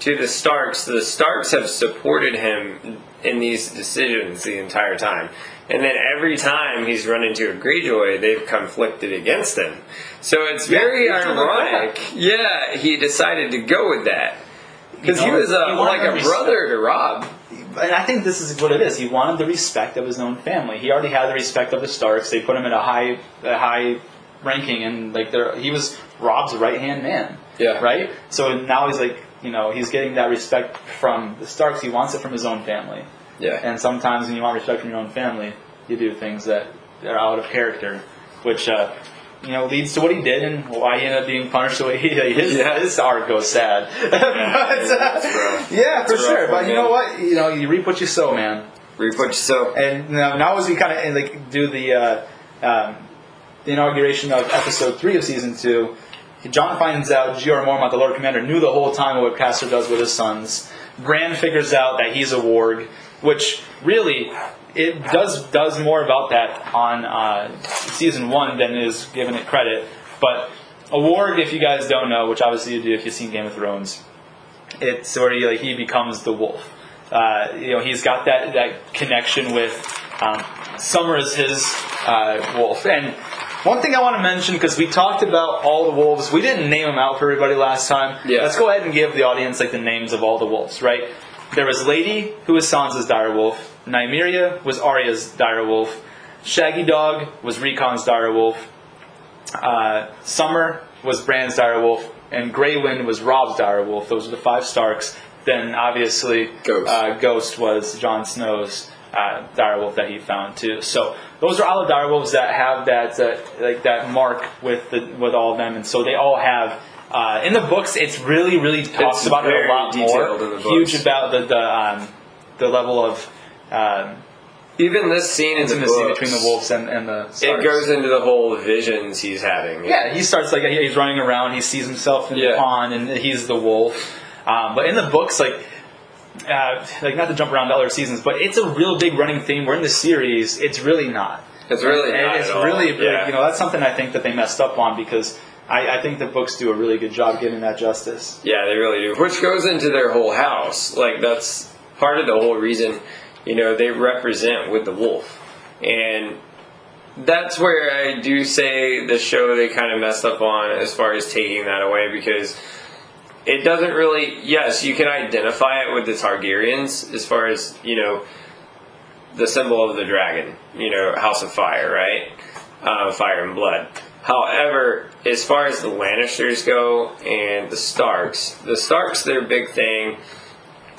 to the Starks, the Starks have supported him in these decisions the entire time. And then every time he's run into a Greyjoy, they've conflicted against him. So it's very Yeah, a ironic. Yeah, he decided to go with that. Because You he was uh, he like a brother to Robb. And I think this is what it is. He wanted the respect of his own family. He already had the respect of the Starks. They put him in a high, a high ranking, and like he was Robb's right hand man. Yeah. Right. So now he's like, you know, he's getting that respect from the Starks. He wants it from his own family. Yeah. And sometimes when you want respect from your own family, you do things that are out of character, which uh, you know leads to what he did and why he ended up being punished the way he did. His, Yeah. his arc goes sad. [LAUGHS] but, uh, yeah, for sure. But you know what? You know, you reap what you sow, man. Reap what you sow. And now, now as we kind of like do the uh, um, the inauguration of episode three of season two, Jon finds out Jeor Mormont, the Lord Commander, knew the whole time what Craster does with his sons. Bran figures out that he's a warg, which really it does does more about that on uh, season one than is given it credit. But a warg, if you guys don't know, which obviously you do if you've seen Game of Thrones, it's where he, like, he becomes the wolf. Uh, you know, he's got that, that connection with um, Summer is his uh, wolf. And one thing I want to mention, because we talked about all the wolves, we didn't name them out for everybody last time. Yeah. Let's go ahead and give the audience like the names of all the wolves, right? There was Lady, who was Sansa's direwolf. Nymeria was Arya's direwolf. Shaggy Dog was Rickon's direwolf. Uh, Summer was Bran's direwolf, and Grey Wind was Robb's direwolf. Those are the five Starks. Then obviously, Ghost. Uh, Ghost was Jon Snow's uh, direwolf that he found too. So those are all the direwolves that have that uh, like that mark with the with all of them, and so they all have. Uh, in the books, it's really, really talks It's about it a lot more. Huge about the the, um, the level of um, Even this scene in the intimacy books, between the wolves and, and the it goes into the whole visions he's having. Yeah, he starts like he's running around. He sees himself in the pond, and he's the wolf. Um, but in the books, like, uh, like not to jump around to other seasons, but it's a real big running theme. Where in the series, it's really not. It's really not it's really like, Yeah. you know that's something I think that they messed up on because I, I think the books do a really good job giving that justice. Yeah, they really do. Which goes into their whole house. Like that's part of the whole reason, you know, they represent with the wolf. And that's where I do say the show they kind of messed up on as far as taking that away because it doesn't really yes, you can identify it with the Targaryens as far as, you know, the symbol of the dragon, you know, House of Fire, right? Uh, fire and blood. However, as far as the Lannisters go and the Starks, the Starks, their big thing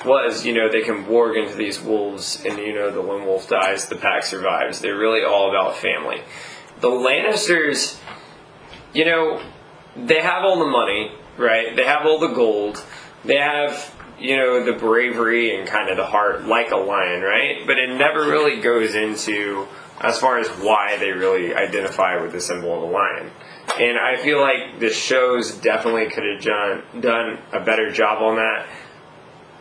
was, you know, they can warg into these wolves, and you know, the lone wolf dies, the pack survives. They're really all about family. The Lannisters, you know, they have all the money, right? They have all the gold. They have, you know, the bravery and kind of the heart like a lion, right? But it never really goes into as far as why they really identify with the symbol of a lion. And I feel like the shows definitely could have done, a better job on that.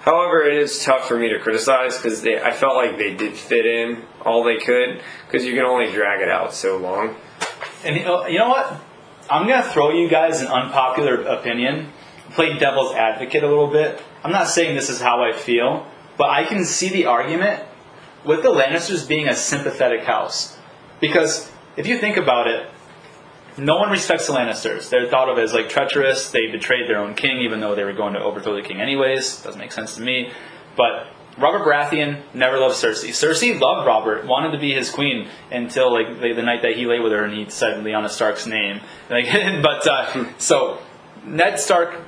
However, it is tough for me to criticize because I felt like they did fit in all they could because you can only drag it out so long. And know, you know what? I'm gonna throw you guys an unpopular opinion, play devil's advocate a little bit. I'm not saying this is how I feel, but I can see the argument with the Lannisters being a sympathetic house. Because if you think about it, no one respects the Lannisters. They're thought of as like treacherous. They betrayed their own king, even though they were going to overthrow the king anyways. Doesn't make sense to me. But Robert Baratheon never loved Cersei. Cersei loved Robert, wanted to be his queen until like the, the night that he lay with her and he said Lyanna Stark's name. [LAUGHS] Like, but uh, so Ned Stark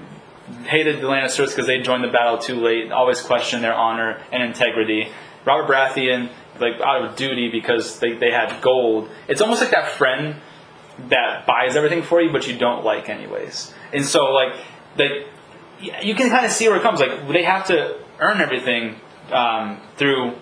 hated the Lannisters because they joined the battle too late. Always questioned their honor and integrity. Robert Baratheon, like out of duty because they, they had gold. It's almost like that friend that buys everything for you, but you don't like anyways. And so like they, you can kind of see where it comes. Like they have to earn everything um, through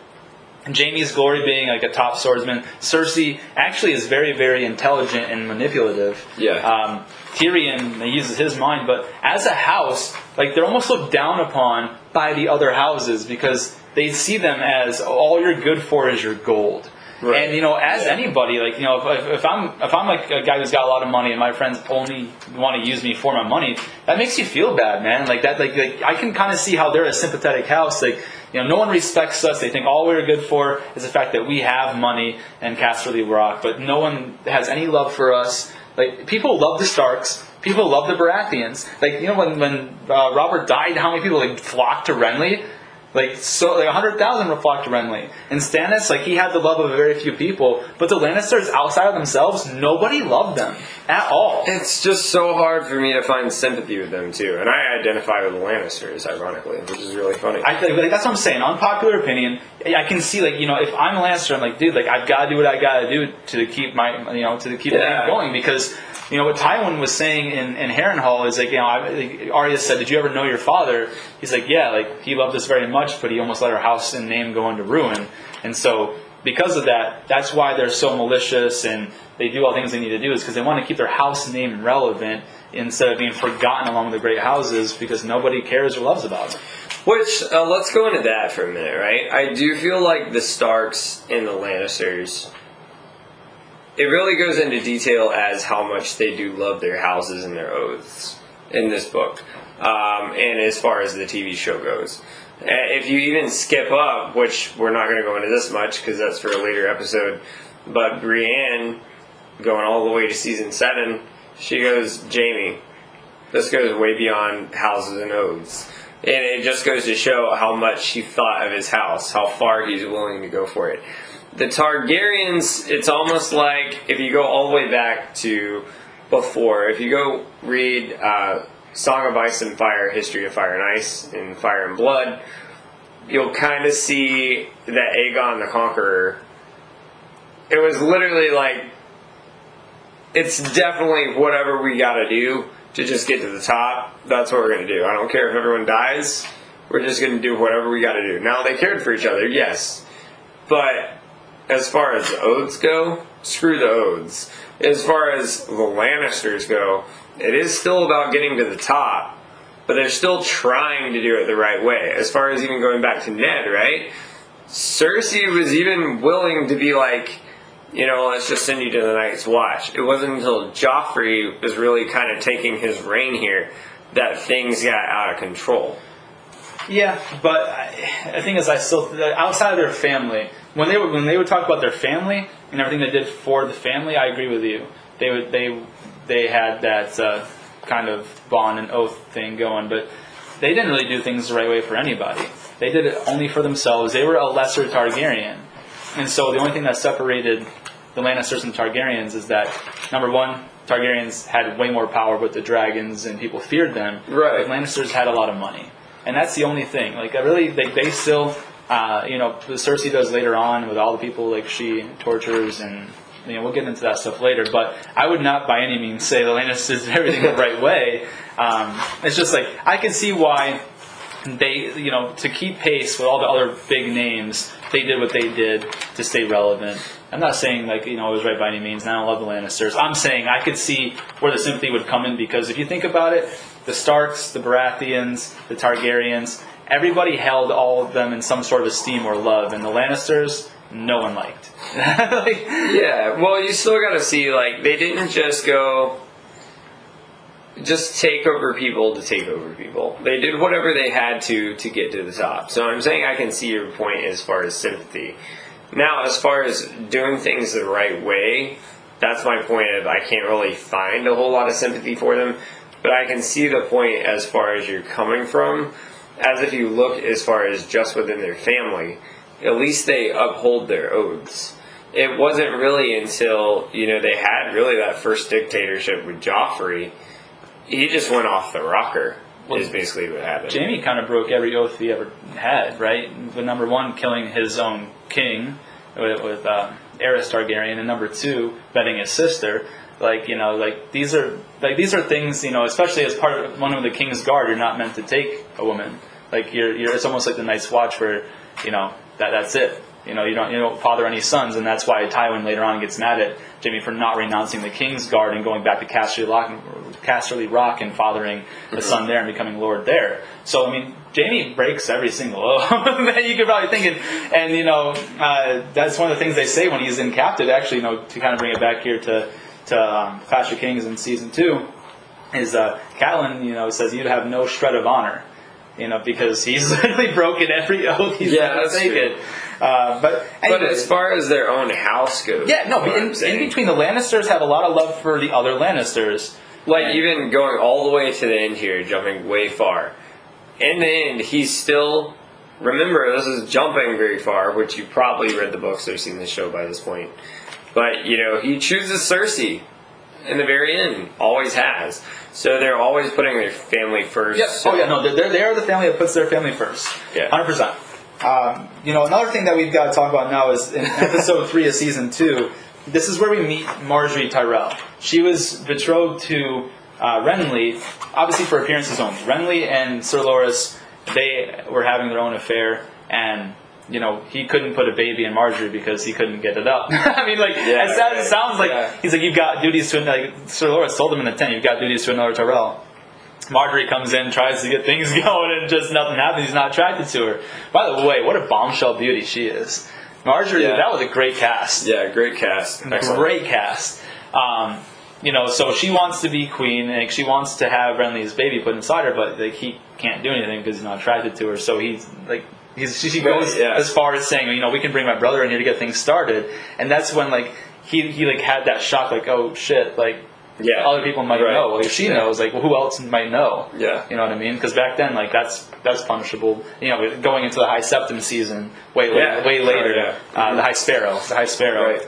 Jaime's glory being like a top swordsman. Cersei actually is very, very intelligent and manipulative. Yeah. Um, Tyrion he uses his mind, but as a house, like they're almost looked down upon by the other houses because they see them as all you're good for is your gold. Right. And you know, as anybody, like you know, if, if I'm if I'm like a guy who's got a lot of money and my friends only want to use me for my money, that makes you feel bad, man. Like that, like, like I can kind of see how they're a sympathetic house. Like you know, no one respects us. They think all we're good for is the fact that we have money and Casterly Rock, but no one has any love for us. Like people love the Starks. People love the Baratheons. Like you know, when when uh, Robert died, how many people like flocked to Renly? Like so, like hundred thousand were flocked to Renly. And Stannis, like he had the love of very few people, but the Lannisters, outside of themselves, nobody loved them at all. It's just so hard for me to find sympathy with them too, and I identify with the Lannisters, ironically, which is really funny. I think like, that's what I'm saying. Unpopular opinion. I can see like you know if I'm a Lannister, I'm like dude, like I've got to do what I got to do to keep my you know to keep the Yeah. going because you know what Tywin was saying in in Harrenhal is like you know I, like, Arya said, did you ever know your father? He's like yeah, like he loved us very much, but he almost let our house and name go into ruin, and so. Because of that, that's why they're so malicious and they do all the things they need to do is because they want to keep their house name relevant instead of being forgotten along the great houses because nobody cares or loves about them. Which uh, let's go into that for a minute, right? I do feel like the Starks and the Lannisters. It really goes into detail as how much they do love their houses and their oaths in this book, um, and as far as the TV show goes. If you even skip up, which we're not going to go into this much because that's for a later episode, but Brienne going all the way to season seven, she goes, Jaime, this goes way beyond houses and oaths. And it just goes to show how much he thought of his house, how far he's willing to go for it. The Targaryens, it's almost like if you go all the way back to before, if you go read uh, Song of Ice and Fire, History of Fire and Ice, and Fire and Blood, you'll kind of see that Aegon the Conqueror. It was literally like it's definitely whatever we got to do to just get to the top. That's what we're going to do. I don't care if everyone dies. We're just going to do whatever we got to do. Now they cared for each other, yes, but as far as the oaths go, screw the oaths. As far as the Lannisters go, it is still about getting to the top, but they're still trying to do it the right way. As far as even going back to Ned, right? Cersei was even willing to be like, you know, let's just send you to the Night's Watch. It wasn't until Joffrey was really kind of taking his reign here that things got out of control. Yeah, but I, I think as I still outside of their family, when they would when they would talk about their family and everything they did for the family, I agree with you. They would they they had that uh, kind of bond and oath thing going, but they didn't really do things the right way for anybody. They did it only for themselves. They were a lesser Targaryen, and so the only thing that separated the Lannisters and Targaryens is that number one, Targaryens had way more power with the dragons and people feared them. Right. The Lannisters had a lot of money, and that's the only thing. Like I really, they they still, uh, you know, the Cersei does later on with all the people like she tortures and. You know, we'll get into that stuff later, but I would not by any means say the Lannisters [LAUGHS] did everything the right way. Um, it's just like I can see why they, you know, to keep pace with all the other big names, they did what they did to stay relevant. I'm not saying like you know it was right by any means. And I don't love the Lannisters. I'm saying I could see where the sympathy would come in because if you think about it, the Starks, the Baratheons, the Targaryens, everybody held all of them in some sort of esteem or love, and the Lannisters, no one liked. [LAUGHS] Like, Yeah, well, you still got to see, like, they didn't just go just take over people to take over people. They did whatever they had to to get to the top. So I'm saying I can see your point as far as sympathy. Now, as far as doing things the right way, that's my point of I can't really find a whole lot of sympathy for them, but I can see the point as far as you're coming from. As if you look as far as just within their family, at least they uphold their oaths. It wasn't really until you know they had really that first dictatorship with Joffrey, he just went off the rocker. is basically what happened. Jaime kind of broke every oath he ever had, right? The number one, killing his own king with, with uh, Aerys Targaryen, and number two, betting his sister. Like you know, like these are like these are things you know, especially as part of one of the king's guard, you're not meant to take a woman. Like you're, you're it's almost like the Night's Watch, where you know that that's it. You know, you don't you don't father any sons, and that's why Tywin later on gets mad at Jaime for not renouncing the king's guard and going back to Casterly Rock, Casterly Rock and fathering a son there and becoming lord there. So I mean, Jaime breaks every single oath [LAUGHS] that you could probably think, and, and you know uh, that's one of the things they say when he's in captive. Actually, you know, to kind of bring it back here to to um, Clash of Kings in season two, is uh, Catelyn, you know, says you'd have no shred of honor you know, because he's [LAUGHS] literally broken every oath he's Yeah, ever taken. Uh, but But as far as their own house goes, yeah, no, in, in between the Lannisters have a lot of love for the other Lannisters. like even going all the way to the end here, jumping way far. In the end, he's still. Remember, this is jumping very far, which you probably read the books or seen the show by this point. But you know, he chooses Cersei in the very end, always has. So they're always putting their family first. Yep. Oh yeah, no, they're they're the family that puts their family first. Yeah. hundred percent. Um, you know, another thing that we've got to talk about now is in [LAUGHS] episode three of season two. This is where we meet Margaery Tyrell. She was betrothed to uh, Renly, obviously for appearances only. Renly and Sir Loras, they were having their own affair, and you know he couldn't put a baby in Margaery because he couldn't get it up. [LAUGHS] I mean, like Yeah, as sad as it sounds like Yeah. he's like you've got duties to like Sir Loras told him in the tent, you've got duties to another Tyrell. Margaery comes in, tries to get things [LAUGHS] going, and just nothing happens. He's not attracted to her. By the way, what a bombshell beauty she is. Margaery, Yeah. that was a great cast. Yeah, great cast. Excellent. Great cast. Um, you know, so she wants to be queen, and she wants to have Renly's baby put inside her, but like he can't do anything because he's not attracted to her. So he's like, he's she, she goes yeah. as far as saying, you know, we can bring my brother in here to get things started, and that's when like he he like had that shock, like, oh shit, like Yeah. other people might Right. know. Like if she Yeah. knows, like well, who else might know? Yeah. you know what I mean? Because back then, like that's that's punishable. You know, going into the High Septon season, way later, Yeah. way later, Oh, yeah. uh, the High Sparrow, the High Sparrow. Right.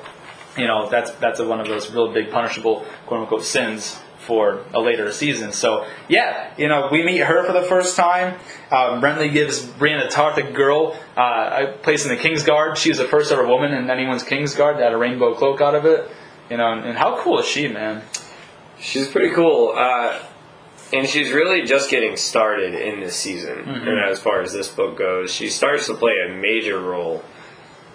You know, that's that's a, one of those real big punishable quote unquote sins for a later season. So yeah, you know, we meet her for the first time. Um, Renly gives Brienne of Tarth, a girl, uh, a place in the Kingsguard. She was the first ever woman in anyone's Kingsguard that had a rainbow cloak out of it. You know, and, and how cool is she, man? She's pretty cool. Uh, and she's really just getting started in this season. Mm-hmm. And as far as this book goes, she starts to play a major role.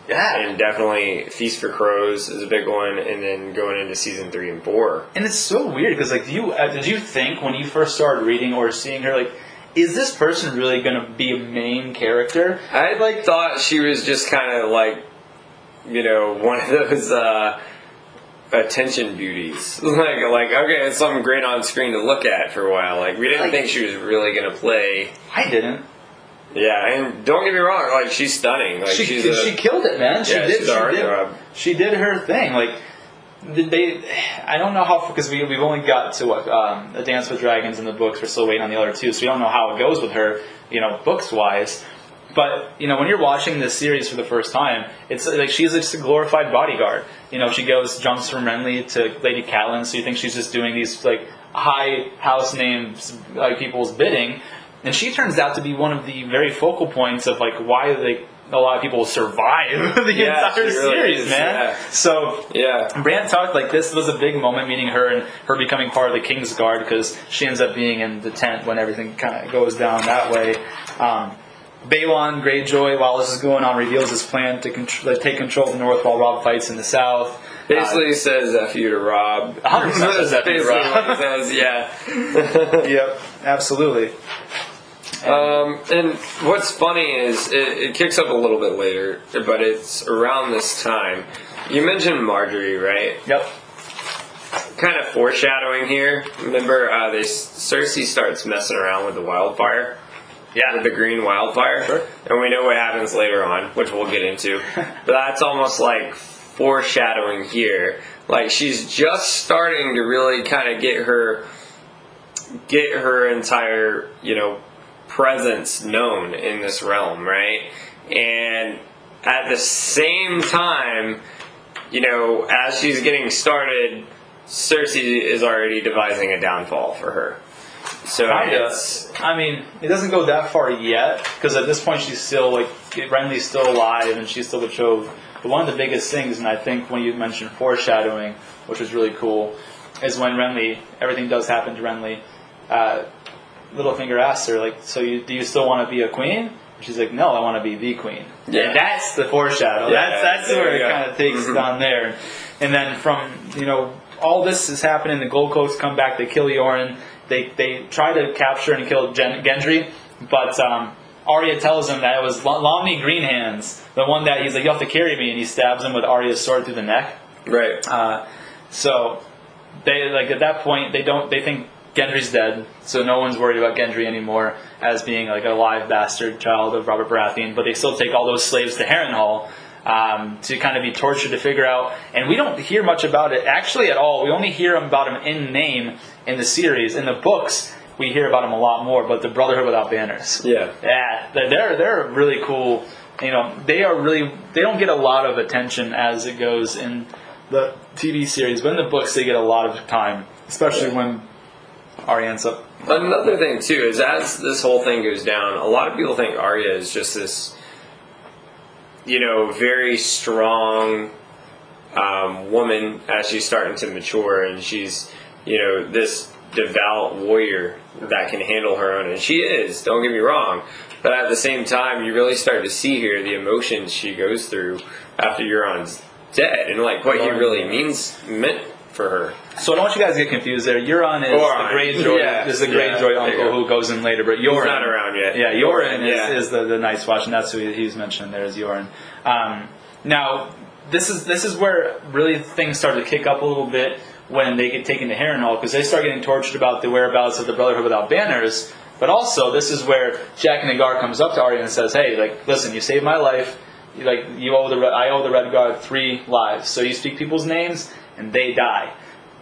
Yeah, And definitely Feast for Crows is a big one. And then going into season three and four. And it's so weird because, like, do you uh, did you think when you first started reading or seeing her, like, is this person really going to be a main character? I like thought she was just kind of like, you know, one of those uh, attention beauties. [LAUGHS] Like, like okay, it's something great on screen to look at for a while. Like, we didn't Like- think she was really gonna play. I didn't. Yeah, and don't get me wrong, like she's stunning. Like she she's a, she killed it, man. She Yeah, did. She did, heartthrob. she did her thing. Like did they, I don't know how because we we've only got to what um, a Dance with Dragons in the books. We're still waiting on the other two, so we don't know how it goes with her. You know, books wise. But you know, when you're watching this series for the first time, it's like she's just a glorified bodyguard. You know, she goes jumps from Renly to Lady Catelyn, so you think she's just doing these like high house names, like people's bidding, and she turns out to be one of the very focal points of like why they a lot of people survive [LAUGHS] the Yeah, entire really series, is, man. yeah. So yeah. Bran talked like this was a big moment, meeting her and her becoming part of the King's Guard because she ends up being in the tent when everything kind of goes down that way. Um, Balon Greyjoy, while this is going on, reveals his plan to contr- take control of the North while Robb fights in the South. Basically says F you to Robb. [LAUGHS] 100% says F you to Robb. says, yeah. Uh, [LAUGHS] yep, absolutely. Um, and what's funny is it, it kicks up a little bit later, but it's around this time. You mentioned Margaery, right? Yep. Kind of foreshadowing here. Remember, uh, they Cersei starts messing around with the wildfire. Yeah. with the green wildfire, Sure. and we know what happens later on, which we'll get into. [LAUGHS] but that's almost like foreshadowing here Like she's just starting to really kind of get her get her entire, you know, presence known in this realm, right? And at the same time, you know, as she's getting started, Cersei is already devising a downfall for her. So Kinda. it's I mean, it doesn't go that far yet because at this point she's still like Renly's still alive and she's still betrothed. But one of the biggest things, and I think when you mentioned foreshadowing, which was really cool, is when Renly everything does happen to Renly. Uh, Littlefinger asks her like, "So you, do you still want to be a queen?" She's like, "No, I want to be the queen." Yeah. And that's the foreshadow. Yeah, that's that's where it kind of takes it on there. And then from you know all this is happening. The Gold Cloaks come back. They kill Yoren. They they try to capture and kill Gen- Gendry, but um, Arya tells him that it was Lo- Lommy Greenhands, the one that he's like, "You have to carry me," and he stabs him with Arya's sword through the neck. right. Uh, so they like at that point they don't they think Gendry's dead, so no one's worried about Gendry anymore as being like a live bastard child of Robert Baratheon. But they still take all those slaves to Harrenhal um, to kind of be tortured to figure out. And we don't hear much about it actually at all. We only hear about him in name in the series. In the books, we hear about him a lot more. But the Brotherhood without banners. Yeah. Yeah, they're they're they're really cool. You know, they are really they don't get a lot of attention as it goes in the TV series, but in the books they get a lot of time, especially when Arya ends up. Another thing too is as this whole thing goes down, a lot of people think Arya is just this, you know, very strong um, woman as she's starting to mature, and she's, you know, this devout warrior that can handle her own, and she is. Don't get me wrong, but at the same time, you really start to see here the emotions she goes through after Euron's dead, and like what he really means meant for her. So I don't want you guys to get confused there. Euron is Euron, the Greyjoy. yeah, is the yeah, Greyjoy there uncle who goes in later, but Euron He's not around yet. Yeah, Yoren is, Yeah. is the, the Night's Watch, and that's who he- he's mentioned there is Yoren. Um, now, this is this is where really things start to kick up a little bit when they get taken to Harrenhal because they start getting tortured about the whereabouts of the Brotherhood without banners. But also, this is where Jaqen H'ghar comes up to Arya and says, "Hey, like, listen, you saved my life. Like, you owe the I owe the Red God three lives. So you speak people's names, and they die."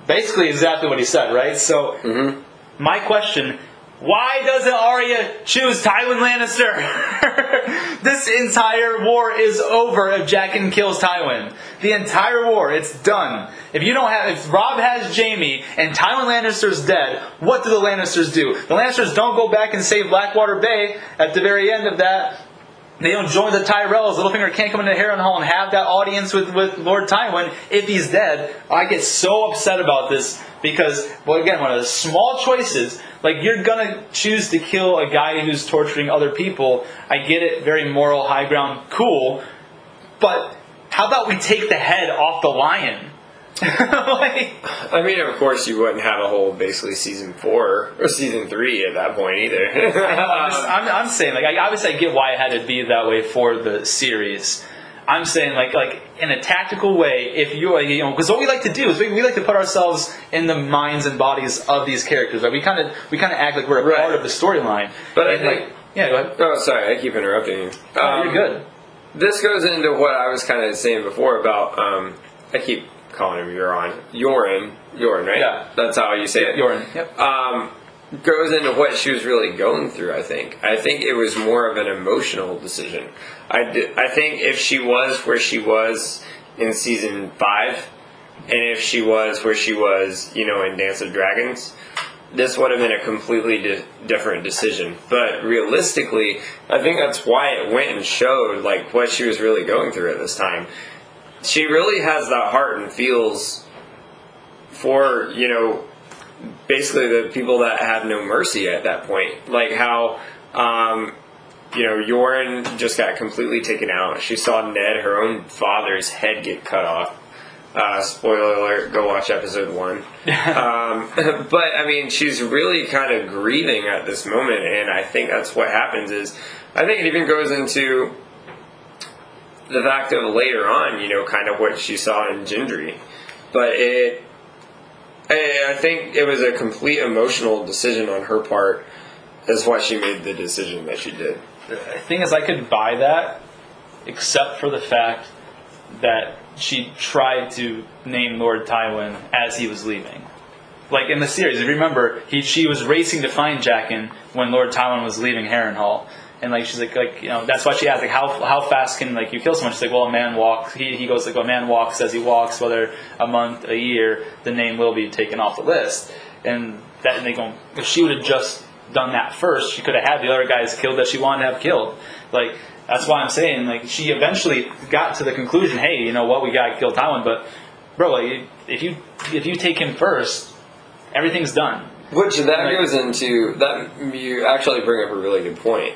Basically, exactly what he said, right? So, mm-hmm. my question: Why doesn't Arya choose Tywin Lannister? [LAUGHS] this entire war is over if Jaqen kills Tywin. The entire war, it's done. If you don't have, if Rob has Jaime and Tywin Lannister's dead, what do the Lannisters do? The Lannisters don't go back and save Blackwater Bay at the very end of that. They don't join the Tyrells. Littlefinger can't come into Harrenhal and have that audience with, with Lord Tywin if he's dead. I get so upset about this because, well, again, one of the small choices, like you're gonna choose to kill a guy who's torturing other people. I get it, very moral, high ground, cool. But how about we take the head off the lion? Like, I mean, of course, you wouldn't have a whole basically season four or season three at that point either. [LAUGHS] I'm, just- I'm, I'm saying, like, I, obviously, I get why it had to be that way for the series. I'm saying, like, like in a tactical way, if you, you know, because what we like to do is we, we like to put ourselves in the minds and bodies of these characters. Right? We kind of we kind of act like we're a Right. part of the storyline. But I think- like, yeah, go ahead. oh, sorry, I keep interrupting you. Oh, Um, you're good. This goes into what I was kind of saying before about. Um, I keep calling him Euron. Yoren. Yoren, right? Yeah. That's how you say it. Yoren. Yep. um, goes into what she was really going through. I think. I think it was more of an emotional decision. I, I think if she was where she was in season five, and if she was where she was, you know, in Dance of Dragons, this would have been a completely di- different decision. But realistically, I think that's why it went and showed like what she was really going through at this time. She really has that heart and feels for you know basically the people that have no mercy at that point. Like how, um, you know, Yoren just got completely taken out. She saw Ned, her own father's head get cut off. Uh, spoiler alert, go watch episode one. [LAUGHS] um, [LAUGHS] but I mean, she's really kind of grieving at this moment, and I think that's what happens is, I think it even goes into the fact of later on, you know, kind of what she saw in Gendry. But it, I think it was a complete emotional decision on her part, is why she made the decision that she did. The thing is, I could buy that, except for the fact that she tried to name Lord Tywin as he was leaving. Like in the series, if you remember, he she was racing to find Jaqen when Lord Tywin was leaving Harrenhal. And like she's like like you know that's why she asked like how how fast can like you kill someone? She's like well a man walks. He, he goes like a man walks. As he walks whether a month a year the name will be taken off the list. And that and they go if she would have just done that first she could have had the other guys killed that she wanted to have killed. Like that's why I'm saying like she eventually got to the conclusion hey you know what we got to kill Tywin. But bro like if you if you take him first everything's done. Which that Like- goes into that you actually bring up a really good point.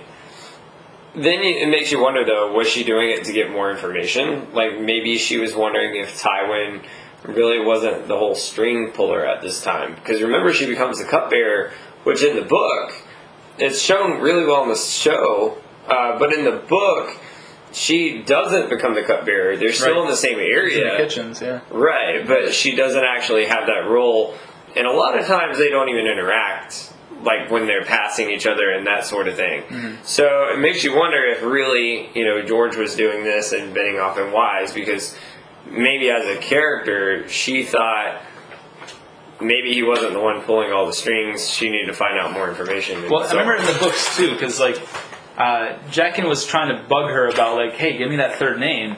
Then you, it makes you wonder though, was she doing it to get more information? Like maybe she was wondering if Tywin really wasn't the whole string puller at this time. Because remember, she becomes the cupbearer, which in the book, it's shown really well in the show, uh, but in the book, she doesn't become the cupbearer. They're still Right. in the same in area. the kitchens yeah Right, but she doesn't actually have that role. And a lot of times they don't even interact, like when they're passing each other and that sort of thing. So it makes you wonder if really, you know, George was doing this and Benioff and Weiss because maybe as a character, she thought maybe he wasn't the one pulling all the strings. She needed to find out more information. Well, I remember in the books too, because like uh, Jaqen was trying to bug her about like, hey, give me that third name,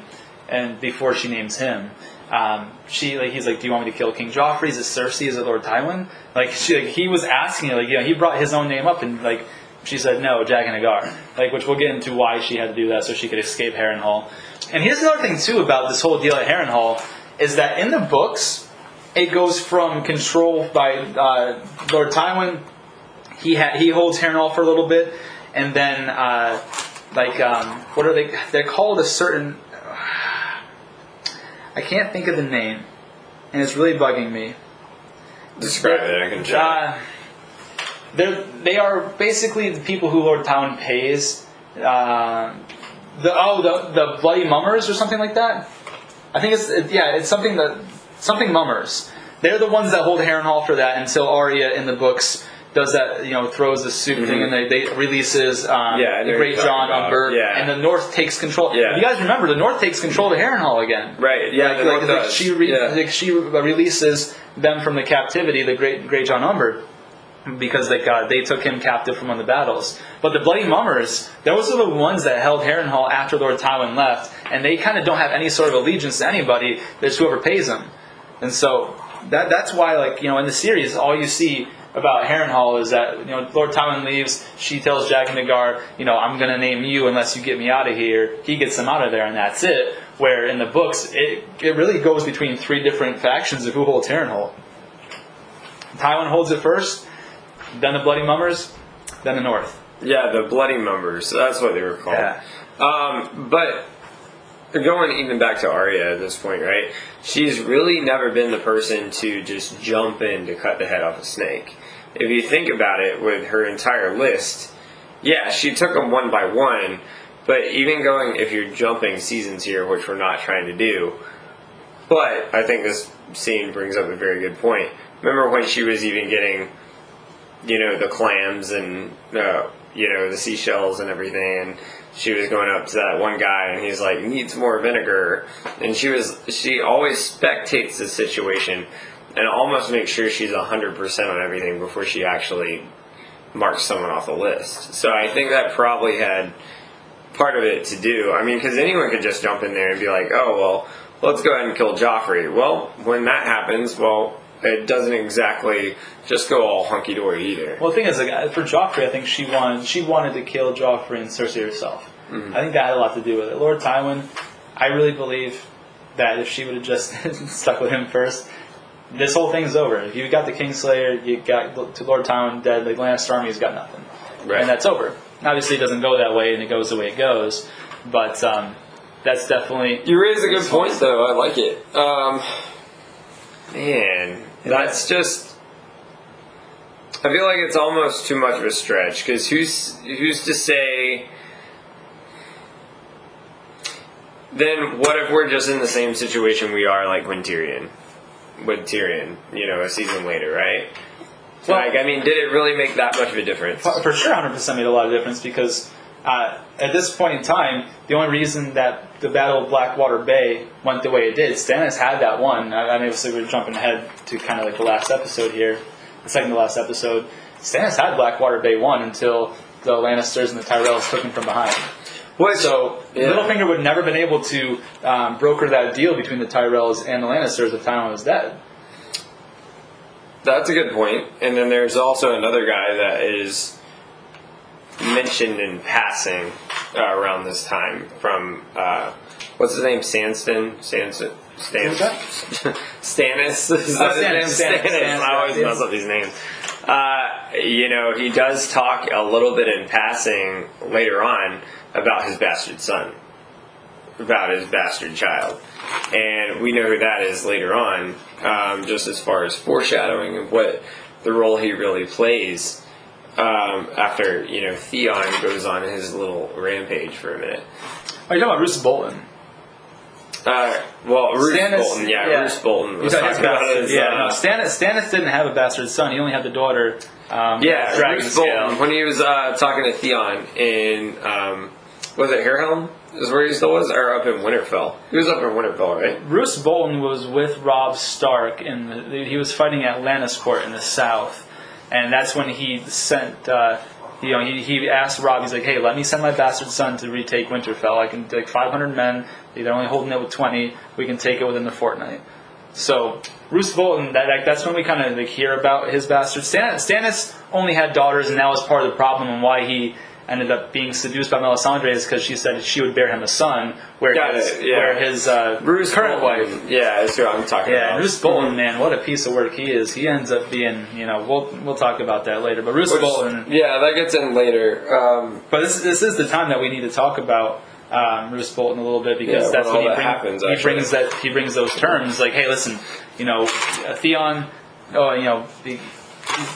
and before she names him, um, she like he's like, do you want me to kill King Joffrey? Is it Cersei? Is it Lord Tywin? Like she like he was asking like, you know, he brought his own name up and like. She said no, Jack Jaqen H'ghar. Like, which we'll get into why she had to do that so she could escape Harrenhal. And here's another thing too about this whole deal at Harrenhal is that in the books, it goes from control by uh, Lord Tywin he ha- he holds Harrenhal for a little bit, and then uh, like um, what are they? They're called a certain. I can't think of the name, and it's really bugging me. describe it. I can check. Uh, they're they are basically the people who Lord Tywin pays. Uh, the oh the the bloody mummers or something like that. I think it's it, yeah it's something that something mummers. They're the ones that hold Harrenhal for that until Arya in the books does that you know throws the soup thing and they, they releases um, Mm-hmm. Yeah, the Great John about. Umber Yeah. and the North takes control. Yeah. You guys remember the North takes control of Harrenhal again. Right, yeah, Like, the like, North like does. she re- Yeah. like she releases them from the captivity, the Great Great John Umber because they got they took him captive from one of the battles. But the Bloody Mummers, those are the ones that held Harrenhal after Lord Tywin left, and they kind of don't have any sort of allegiance to anybody. There's whoever pays them, and so that that's why, like you know, in the series, all you see about Harrenhal is that you know Lord Tywin leaves, she tells Jaqen H'ghar, you know, I'm gonna name you unless you get me out of here. He gets them out of there, and that's it. Where in the books, it it really goes between three different factions of who holds Harrenhal. Tywin holds it first, then the Bloody Mummers, then the North. Yeah, the bloody mummers. That's what they were called. Yeah. Um, but going even back to Arya at this point, right? She's really never been the person to just jump in to cut the head off a snake. If you think about it, with her entire list, yeah, she took them one by one. But even going, if you're jumping seasons here, which we're not trying to do, but I think this scene brings up a very good point. Remember when she was even getting you know the clams and uh, you know the seashells and everything and she was going up to that one guy and he's like needs more vinegar and she was she always spectates the situation and almost make sure she's 100% on everything before she actually marks someone off the list so i think that probably had part of it to do i mean because anyone could just jump in there and be like oh well let's go ahead and kill joffrey well when that happens well it doesn't exactly just go all hunky dory either. Well, the thing is, like, for Joffrey, I think she wanted she wanted to kill Joffrey and Cersei herself. Mm-hmm. I think that had a lot to do with it. Lord Tywin, I really believe that if she would have just [LAUGHS] stuck with him first, this whole thing's over. If you've got the Kingslayer, you got to Lord Tywin dead, the Lannister army's got nothing, Right. and that's over. Obviously, it doesn't go that way, and it goes the way it goes. But um, that's definitely You raise a good point, though. I like it. Um, man, that's just. I feel like it's almost too much of a stretch because who's who's to say? Then what if we're just in the same situation we are like when Tyrion, with Tyrion, you know, a season later, right? Well- like, I mean, did it really make that much of a difference? for sure 100% made a lot of difference because uh, at this point in time, the only reason that the Battle of Blackwater Bay went the way it did, Stannis had that one. I, I mean, obviously we're jumping ahead to kind of like the last episode here, the second to last episode. Stannis had Blackwater Bay won until the Lannisters and the Tyrells took him from behind. Which, So Yeah. Littlefinger would never been able to um, broker that deal between the Tyrells and the Lannisters if Tywin was dead. That's a good point. And then there's also another guy that is mentioned in passing uh, around this time from uh, what's his name? Sanston. Sanston. Stan-? [LAUGHS] Stannis. Is that his Stannis, name? Stannis, Stannis, I always mess up these names. Uh, you know, he does talk a little bit in passing later on about his bastard son, about his bastard child, and we know who that is later on. Um, just as far as foreshadowing of what the role he really plays um, after you know Theon goes on his little rampage for a minute. Are you talking about Roose Bolton? Uh, well, Roose Stannis- Bolton, yeah, yeah. Roose Bolton was He's got his talking about bastard- his, yeah, uh, no, Stannis, Stannis didn't have a bastard son. He only had the daughter. Um, Yeah, Dragon Roose Bolton. When he was uh, talking to Theon in, um, was it Harrenhal? Is where he still was, or up in Winterfell? He was up in Winterfell, right? Roose Bolton was with Robb Stark, and he was fighting at Lannisport in the south, and that's when he sent. Uh, you know, he, he asked Robb. He's like, "Hey, let me send my bastard son to retake Winterfell. I can take 500 men. They're only holding it with 20. We can take it within the fortnight." So Roose Bolton, that, that's when we kind of like hear about his bastard. Stan, Stannis only had daughters, and that was part of the problem and why he ended up being seduced by Melisandre is because she said she would bear him a son, where Got his, it, yeah. where his uh, Bruce current Bolton. wife. Yeah, that's what I'm talking Yeah, about. Roose Bolton, man, what a piece of work he is. He ends up being, you know, we'll we'll talk about that later. But Roose Which- Bolton, yeah, that gets in later. Um, but this this is the time that we need to talk about um, Roose Bolton a little bit because Yeah, that's when he, that bring- happens, he brings that he brings those terms like, hey, listen, you know, Theon, oh, you know, the,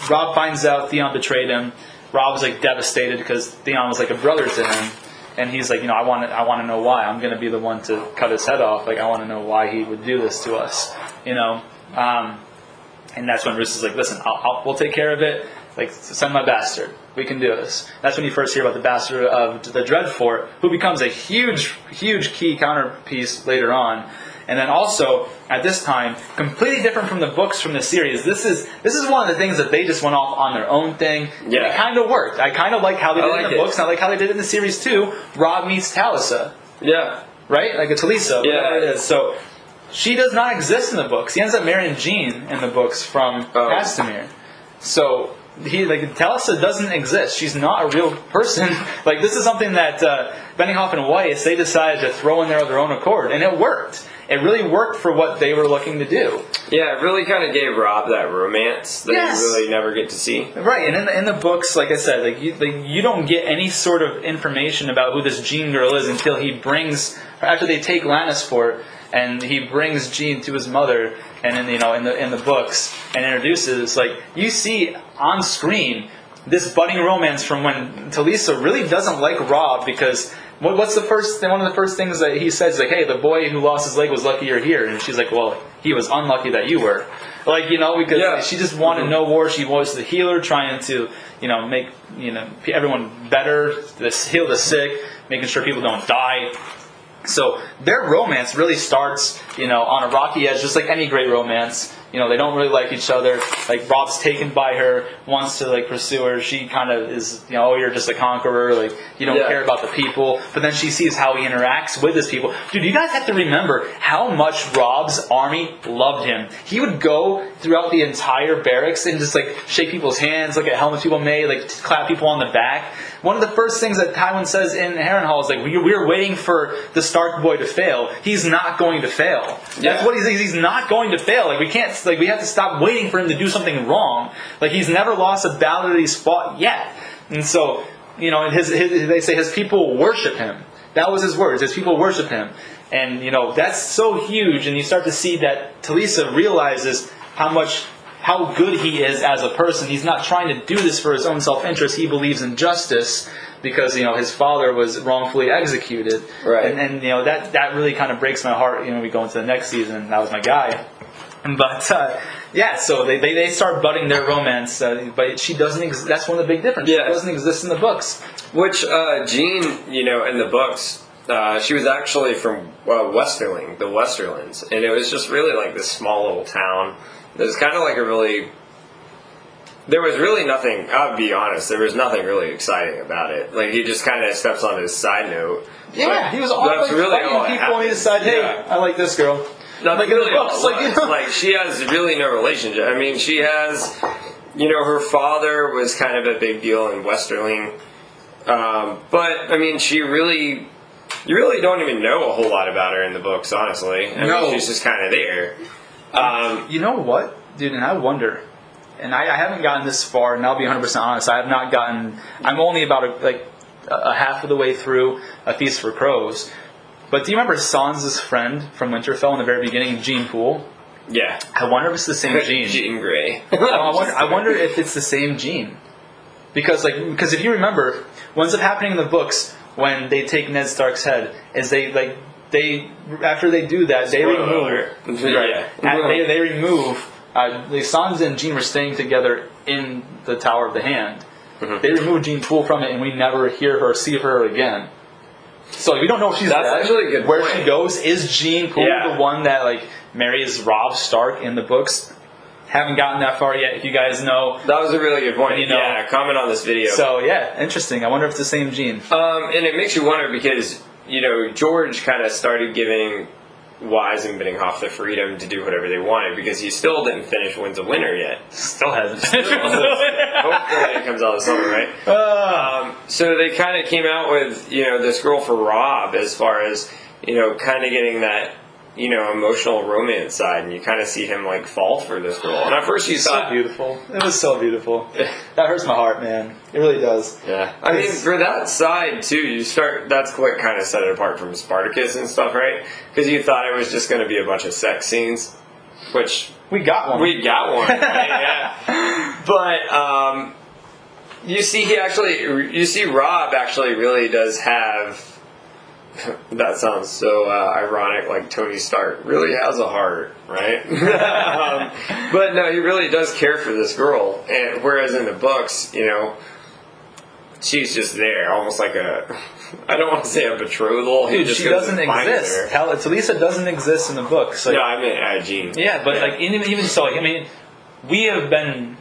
Robb finds out Theon betrayed him. Robb was like devastated because Theon was like a brother to him, and he's like, you know, I want to, I want to know why. I'm going to be the one to cut his head off. Like, I want to know why he would do this to us, you know. Um, and that's when Roose is like, listen, I'll, I'll, we'll take care of it. Like, send my bastard. We can do this. That's when you first hear about the bastard of the Dreadfort, who becomes a huge, huge key counterpiece later on. And then also at this time, completely different from the books from the series. This is this is one of the things that they just went off on their own thing. Yeah. And it kind of worked. I kind of like how they did it in the it. books, and I like how they did it in the series too. Robb meets Talisa yeah, right? Like a Talisa, Yeah. whatever it is. So she does not exist in the books. He ends up marrying Jean in the books from Oh. Castamere. So he like Talisa doesn't exist. She's not a real person. [LAUGHS] like this is something that uh, Benioff and Weiss they decided to throw in there of their own accord, and it worked. It really worked for what they were looking to do. yeah. It really kind of gave Robb that romance that Yes. you really never get to see. Right, and in the, in the books, like I said, like you, like you don't get any sort of information about who this Jean girl is until he brings after they take Lannisport and he brings Jean to his mother, and in you know in the in the books and introduces like you see on screen this budding romance from when Talisa really doesn't like Robb because. What, what's the first? One of the first things that he says, like, "Hey, the boy who lost his leg was lucky you're here," and she's like, "Well, he was unlucky that you were." Like, you know, because Yeah. she just wanted mm-hmm. no war. She was the healer, trying to, you know, make you know everyone better, this heal the sick, making sure people don't die. So their romance really starts, you know, on a rocky edge, just like any great romance. You know, they don't really like each other. Like Robb's taken by her, wants to like pursue her. She kind of is, you know, oh, you're just a conqueror. Like you don't Yeah. care about the people. But then she sees how he interacts with his people. Dude, you guys have to remember how much Robb's army loved him. He would go throughout the entire barracks and just like shake people's hands, look at helmets people made, like clap people on the back. One of the first things that Tywin says in Harrenhal is like, we, we're waiting for the Stark boy to fail. He's not going to fail. Yeah. That's what he's, he's not going to fail. Like we can't, like we have to stop waiting for him to do something wrong. Like he's never lost a battle that he's fought yet. And so, you know, his, his, they say his people worship him. That was his words. His people worship him. And, you know, that's so huge. And you start to see that Talisa realizes how much, how good he is as a person. He's not trying to do this for his own self interest. He believes in justice because, you know, his father was wrongfully executed. Right. And, and you know, that, that really kind of breaks my heart. You know, we go into the next season. That was my guy. [LAUGHS] But, uh, yeah, so they, they, they start budding their romance, uh, but she doesn't. Ex- that's one of the big differences. Yeah. It doesn't exist in the books. Which uh, Jean, you know, in the books, uh, she was actually from uh, Westerling, the Westerlands, and it was just really like this small little town. It was kind of like a really. There was really nothing. I'll be honest. There was nothing really exciting about it. Like he just kind of steps on his side note. Yeah, But he was like, really fighting all people. He decided, hey, Yeah. I like this girl. That's Like in the really all books, like, you know. like she has really no relationship. I mean, she has, you know, her father was kind of a big deal in Westerling, um, but I mean, she really, you really don't even know a whole lot about her in the books, honestly. I No. mean, she's just kind of there. Um, You know what, dude? And I wonder, and I, I haven't gotten this far, and I'll be 100 percent honest. I have not gotten. I'm only about a, like a, a half of the way through A Feast for Crows. But do you remember Sansa's friend from Winterfell in the very beginning, Jean Poole? yeah, I wonder if it's the same Jean. Jean Grey. [LAUGHS] I wonder, I wonder if it's the same Jean. Because like because if you remember, what ends up happening in the books when they take Ned Stark's head is they like they after they do that they remove right, Yeah. they, they remove uh, the Sansa and Jean were staying together in the Tower of the Hand. Mm-hmm. They remove Jean Poole from it, and we never hear her, see her again. So we don't know if she's That's dead, actually a good where point. she goes. Is Jean Poole Yeah. the one that like marries Robb Stark in the books? Haven't gotten that far yet. If you guys know, That was a really good point. You know- yeah, comment on this video. so yeah, interesting. I wonder if it's the same Jean. Um, and it makes you wonder because you know George kind of started giving Weiss and Benioff the freedom to do whatever they wanted because he still didn't finish Winds of Winter yet. Still hasn't. Hopefully it comes out this summer, right? Um, so they kind of came out with you know this girl for Robb as far as you know kind of getting that you know emotional romance side, and you kind of see him like fall for this girl. And at first you so thought, beautiful. It was so beautiful. That hurts my heart, man. It really does. Yeah, I mean, for that side too, you start. That's what kind of set it apart from Spartacus and stuff, right? Because you thought it was just going to be a bunch of sex scenes, which We got one. we got one, right? [LAUGHS] yeah. But um, you see, he actually, you see, Robb actually really does have. [LAUGHS] That sounds so uh, ironic. Like Tony Stark really has a heart, right? [LAUGHS] um, but no, he really does care for this girl. And whereas in the books, you know, she's just there, almost like a. [LAUGHS] I don't want to say a betrothal. Dude, just she doesn't exist. Hell, Talisa doesn't exist in the books. Like, No, I mean uh, Jean. Yeah, but like even even so, like I mean, we have been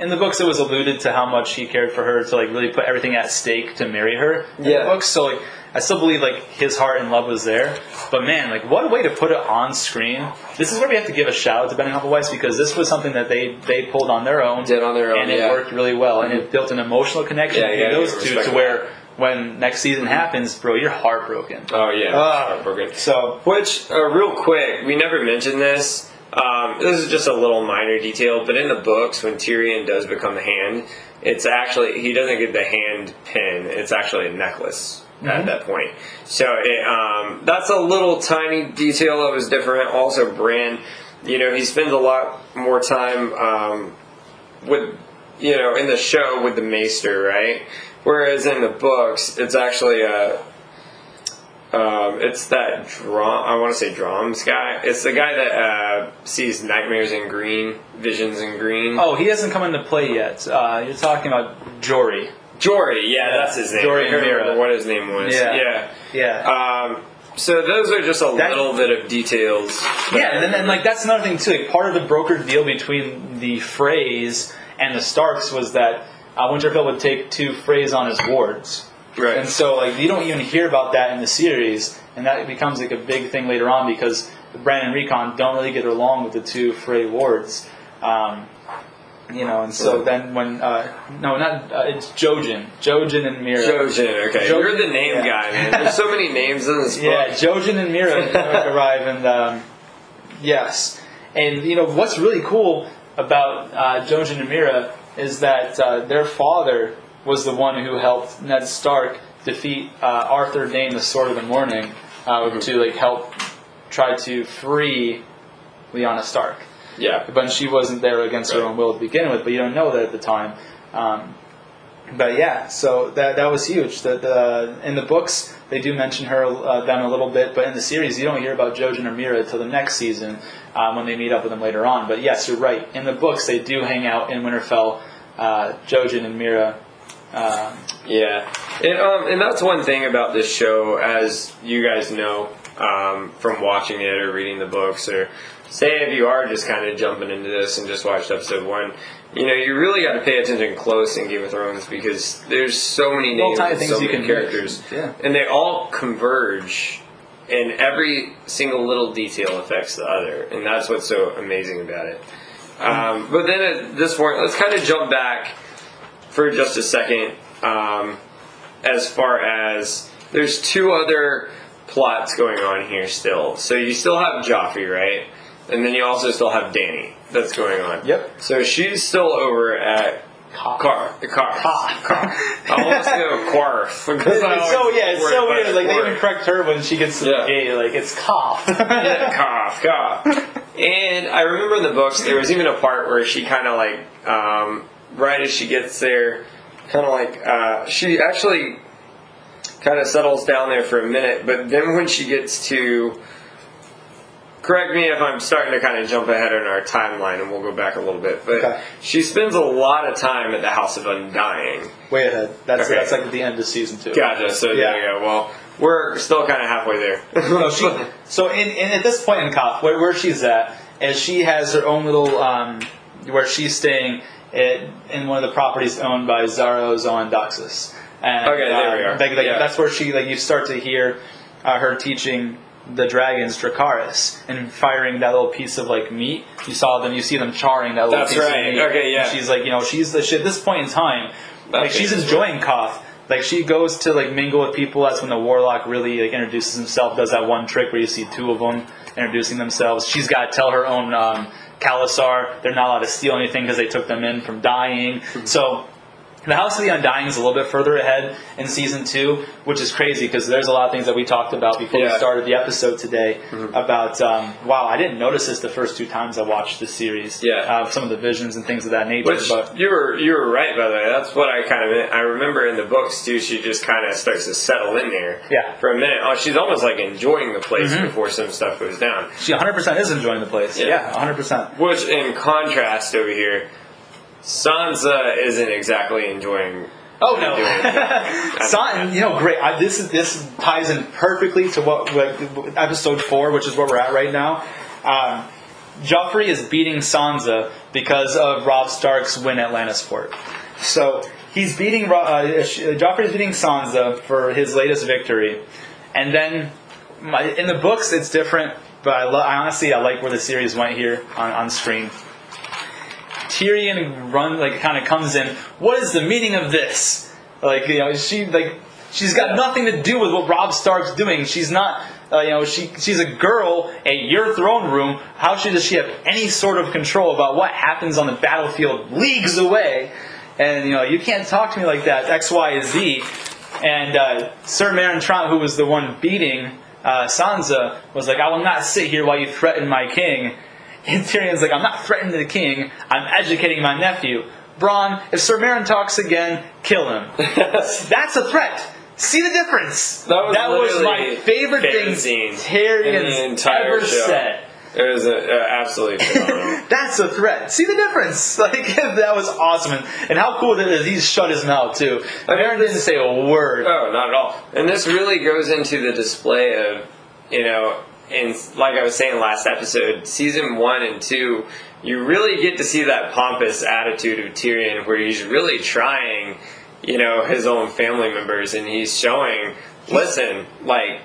in the books. It was alluded to how much he cared for her to like really put everything at stake to marry her. In Yeah. the books, so like I still believe like his heart and love was there. But man, like what a way to put it on screen. This is where we have to give a shout out to Benning Weiss because this was something that they they pulled on their own. Did on their own, and it worked really well, and it built an emotional connection Yeah, between gotta those two to to where when next season happens, bro, you're heartbroken. Oh yeah, Ah. heartbroken. So Which, uh, real quick, we never mentioned this. Um, this is just a little minor detail, but in the books, when Tyrion does become the Hand, it's actually he doesn't get the hand pin. It's actually a necklace at that point. So it, um, that's a little tiny detail that was different. Also, Bran, you know, he spends a lot more time um, with you know in the show with the Maester, right? Whereas in the books, it's actually a um, it's that drum. I want to say drums guy. It's the guy that uh, sees nightmares in green, visions in green. oh, he hasn't come into play yet. Uh, you're talking about Jory. Jory. Yeah, that's his name. Jory I can't remember Meera. what his name was. Yeah. Yeah. Yeah. Um, so those are just a That- little bit of details. Yeah, and then and like that's another thing too. Like part of the brokered deal between the Freys and the Starks was that uh, Winterfell would take two Freys on his wards, Right. and so like you don't even hear about that in the series, and that becomes like a big thing later on because Bran and Rickon don't really get along with the two Frey wards. Um, you know, and so then when uh, no, not uh, it's Jojen, Jojen and Meera. Jojen. Okay, Jojen, you're the name yeah. guy, man. There's so many names in this book. Yeah, Jojen and Meera [LAUGHS] arrive, and um, yes, and you know what's really cool about uh, Jojen and Meera is that uh, their father was the one who helped Ned Stark defeat uh, Arthur Dayne, the Sword of the Morning, uh, to like help try to free Lyanna Stark. Yeah. But she wasn't there against her own will to begin with. But you don't know that at the time. Um, but yeah, so that that was huge. That the in the books They do mention her uh, them a little bit, but in the series, you don't hear about Jojen or Meera until the next season um, when they meet up with them later on. But yes, you're right. In the books, they do hang out in Winterfell. Uh, Jojen and Meera. Um, Yeah, and um, and that's one thing about this show, as you guys know um, from watching it or reading the books, or say if you are just kind of jumping into this and just watched episode one, you know, you really got to pay attention close in Game of Thrones because there's so many names, tiny and so many can characters, yeah. and they all converge. And every single little detail affects the other, and that's what's so amazing about it. Um, but then at this point, let's kind of jump back for just a second um, as far as there's two other plots going on here still. So you still have Joffrey, right? And then you also still have Dany that's going on. Yep. So she's still over at Car. Car. Car. Car. I almost go Quarth. [LAUGHS] because I so yeah, it's so weird. Like they even correct her when she gets to Yeah. the gate. Like it's cough. [LAUGHS] Yeah, cough, cough. And I remember in the books there was even a part where she kind of like, um, right as she gets there, kind of like uh, she actually kind of settles down there for a minute, but then when she gets to correct me if I'm starting to kind of jump ahead in our timeline, and we'll go back a little bit. But Okay. she spends a lot of time at the House of Undying. Way ahead. That's Okay. that's like the end of season two. Gotcha. So Yeah. there you go. Well, we're still kind of halfway there. [LAUGHS] So, she, so in, in at this point in Qarth, where, where she's at, is she has her own little um, where she's staying at, in one of the properties owned by Xaro Xhoan Daxos. And, Okay, there we um, are. Like, like, Yeah. That's where she like you start to hear uh, her teaching the dragons Dracarys and firing that little piece of like meat. You saw them, you see them charring that little That's piece right. of meat. Okay, yeah. And she's like, you know, she's the shit. At this point in time, like she's enjoying Qarth. Like she goes to like mingle with people. That's when the warlock really like introduces himself. Does that one trick where you see two of them introducing themselves. She's got to tell her own um, Khalasar they're not allowed to steal anything because they took them in from dying. So. The House of the Undying is a little bit further ahead in season two, which is crazy because there's a lot of things that we talked about before we Yeah. started the episode today Mm-hmm. about um, wow, I didn't notice this the first two times I watched this series. Yeah. uh, some of the visions and things of that nature. Which but you were you were right by the way. That's what I kind of. I remember in the books too. She just kind of starts to settle in there. Yeah. Mm-hmm. For a minute, oh, she's almost like enjoying the place before some stuff goes down. she 100% is enjoying the place. Yeah. Yeah, 100%. Which, in contrast over here, Sansa isn't exactly enjoying. Oh no, Son, [LAUGHS] you know, great. I, this is this ties in perfectly to what, what episode four, which is where we're at right now. Um, Joffrey is beating Sansa because of Robb Stark's win at Lannisport. So he's beating Ro- uh, Joffrey's beating Sansa for his latest victory, and then my, in the books it's different. But I, lo- I honestly I like where the series went here on, on screen. Tyrion run like kind of comes in. What is the meaning of this? Like you know, she like she's got nothing to do with what Robb Stark's doing. She's not. Uh, you know, she she's a girl at your throne room. How should does she have any sort of control about what happens on the battlefield leagues away? And you know, you can't talk to me like that. X, Y, Z. And uh, Sir Meryn Trant, who was the one beating uh, Sansa, was like, "I will not sit here while you threaten my king." And [LAUGHS] Tyrion's like, I'm not threatening the king, I'm educating my nephew. Bronn, if Sir Meryn talks again, kill him. [LAUGHS] That's a threat. See the difference? That was my literally favorite favorite thing scene in the Tyrion's entire ever show. said. It was uh, uh, absolutely phenomenal. [LAUGHS] That's a threat. See the difference? Like that was awesome, and, and how cool that is. He shut his mouth too. Meryn didn't say a word. Oh, not at all. And this really goes into the display of, you know, and like I was saying last episode, season one and two, you really get to see that pompous attitude of Tyrion where he's really trying, you know, his own family members and he's showing, listen, like,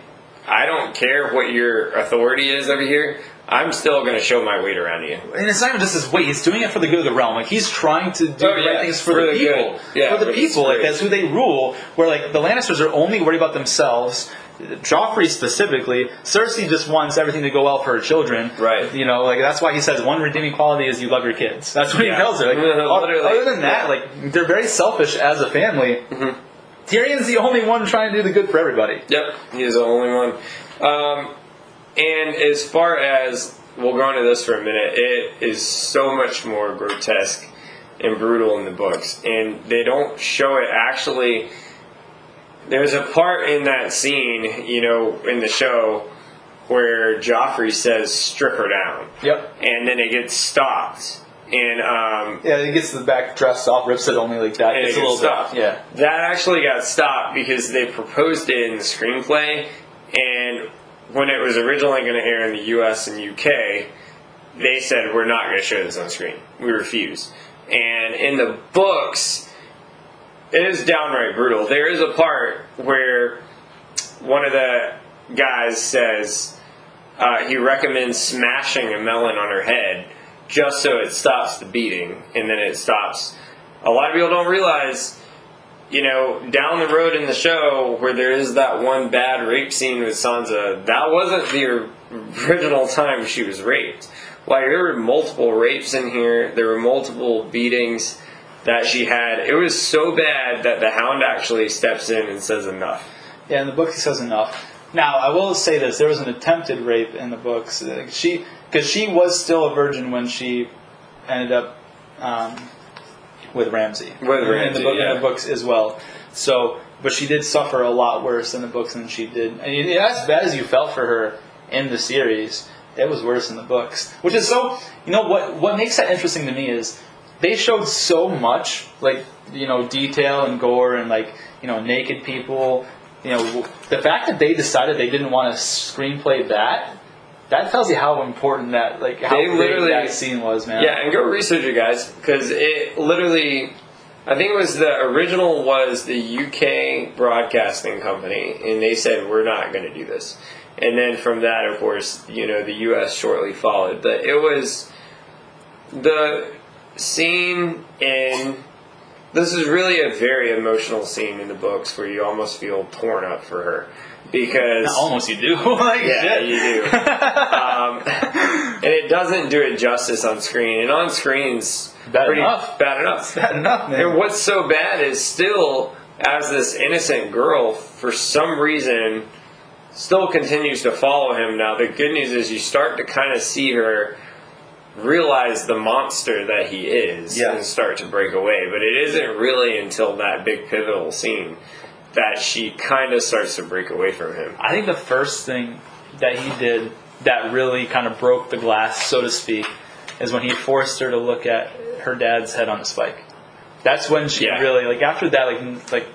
I don't care what your authority is over here. I'm still going to show my weight around you. And it's not even just his weight; he's doing it for the good of the realm. Like he's trying to do Oh, the yeah, right things for, for the the people. Yeah, for the for the people. Like that's who they rule. Where like the Lannisters are only worried about themselves. Joffrey specifically, Cersei just wants everything to go well for her children. Right. You know, like that's why he says one redeeming quality is you love your kids. That's what Yeah. he tells her. Like, [LAUGHS] Literally. Other than that, like they're very selfish as a family. Mm-hmm. Tyrion's the only one trying to do the good for everybody. Yep, he's the only one. Um, and as far as we'll go into this for a minute, it is so much more grotesque and brutal in the books, and they don't show it actually there's a part in that scene, you know, in the show where Joffrey says strip her down, Yep. and then it gets stopped, and um, Yeah, he gets the back dress off, rips it only like that. and it It's a gets little stopped. bit. Yeah. that actually got stopped because they proposed it in the screenplay, and when it was originally going to air in the U.S. and U.K., they said we're not going to show this on screen. We refuse. And in the books, it is downright brutal. There is a part where one of the guys says uh, he recommends smashing a melon on her head just so it stops the beating, and then it stops. A lot of people don't realize, you know, down the road in the show where there is that one bad rape scene with Sansa, that wasn't the original [LAUGHS] time she was raped. Like there were multiple rapes in here, there were multiple beatings that she had. It was so bad that the Hound actually steps in and says enough. Yeah, in the book he says enough. Now, I will say this: there was an attempted rape in the books. Uh, She, because she was still a virgin when she ended up um, with Ramsay. With in Ramsay, the book, yeah. in the books as well. So, but she did suffer a lot worse in the books than she did. And it- as bad as you felt for her in the series, it was worse in the books. Which is so. You know what? What makes that interesting to me is they showed so much, like you know, detail and gore and like you know, naked people. You know, the fact that they decided they didn't want to screenplay that. That tells you how important that, like, how They literally- that scene was, man. Yeah, and go research it, guys, because it literally. I think it was the original was the UK broadcasting company, and they said we're not going to do this. And then from that, of course, you know, the US shortly followed. But it was the scene in. This is really a very emotional scene in the books where you almost feel torn up for her because Almost you do. [LAUGHS] like, yeah, shit. you do. um, and it doesn't do it justice on screen. And on screen's Bad pretty enough. bad enough. Bad enough, man. And what's so bad is still, as this innocent girl, for some reason, still continues to follow him. Now, the good news is you start to kind of see her realize the monster that he is Yeah. and start to break away. But it isn't really until that big pivotal scene that she kind of starts to break away from him. I think the first thing that he did that really kind of broke the glass, so to speak, is when he forced her to look at her dad's head on a spike. That's when she Yeah. really like after that like like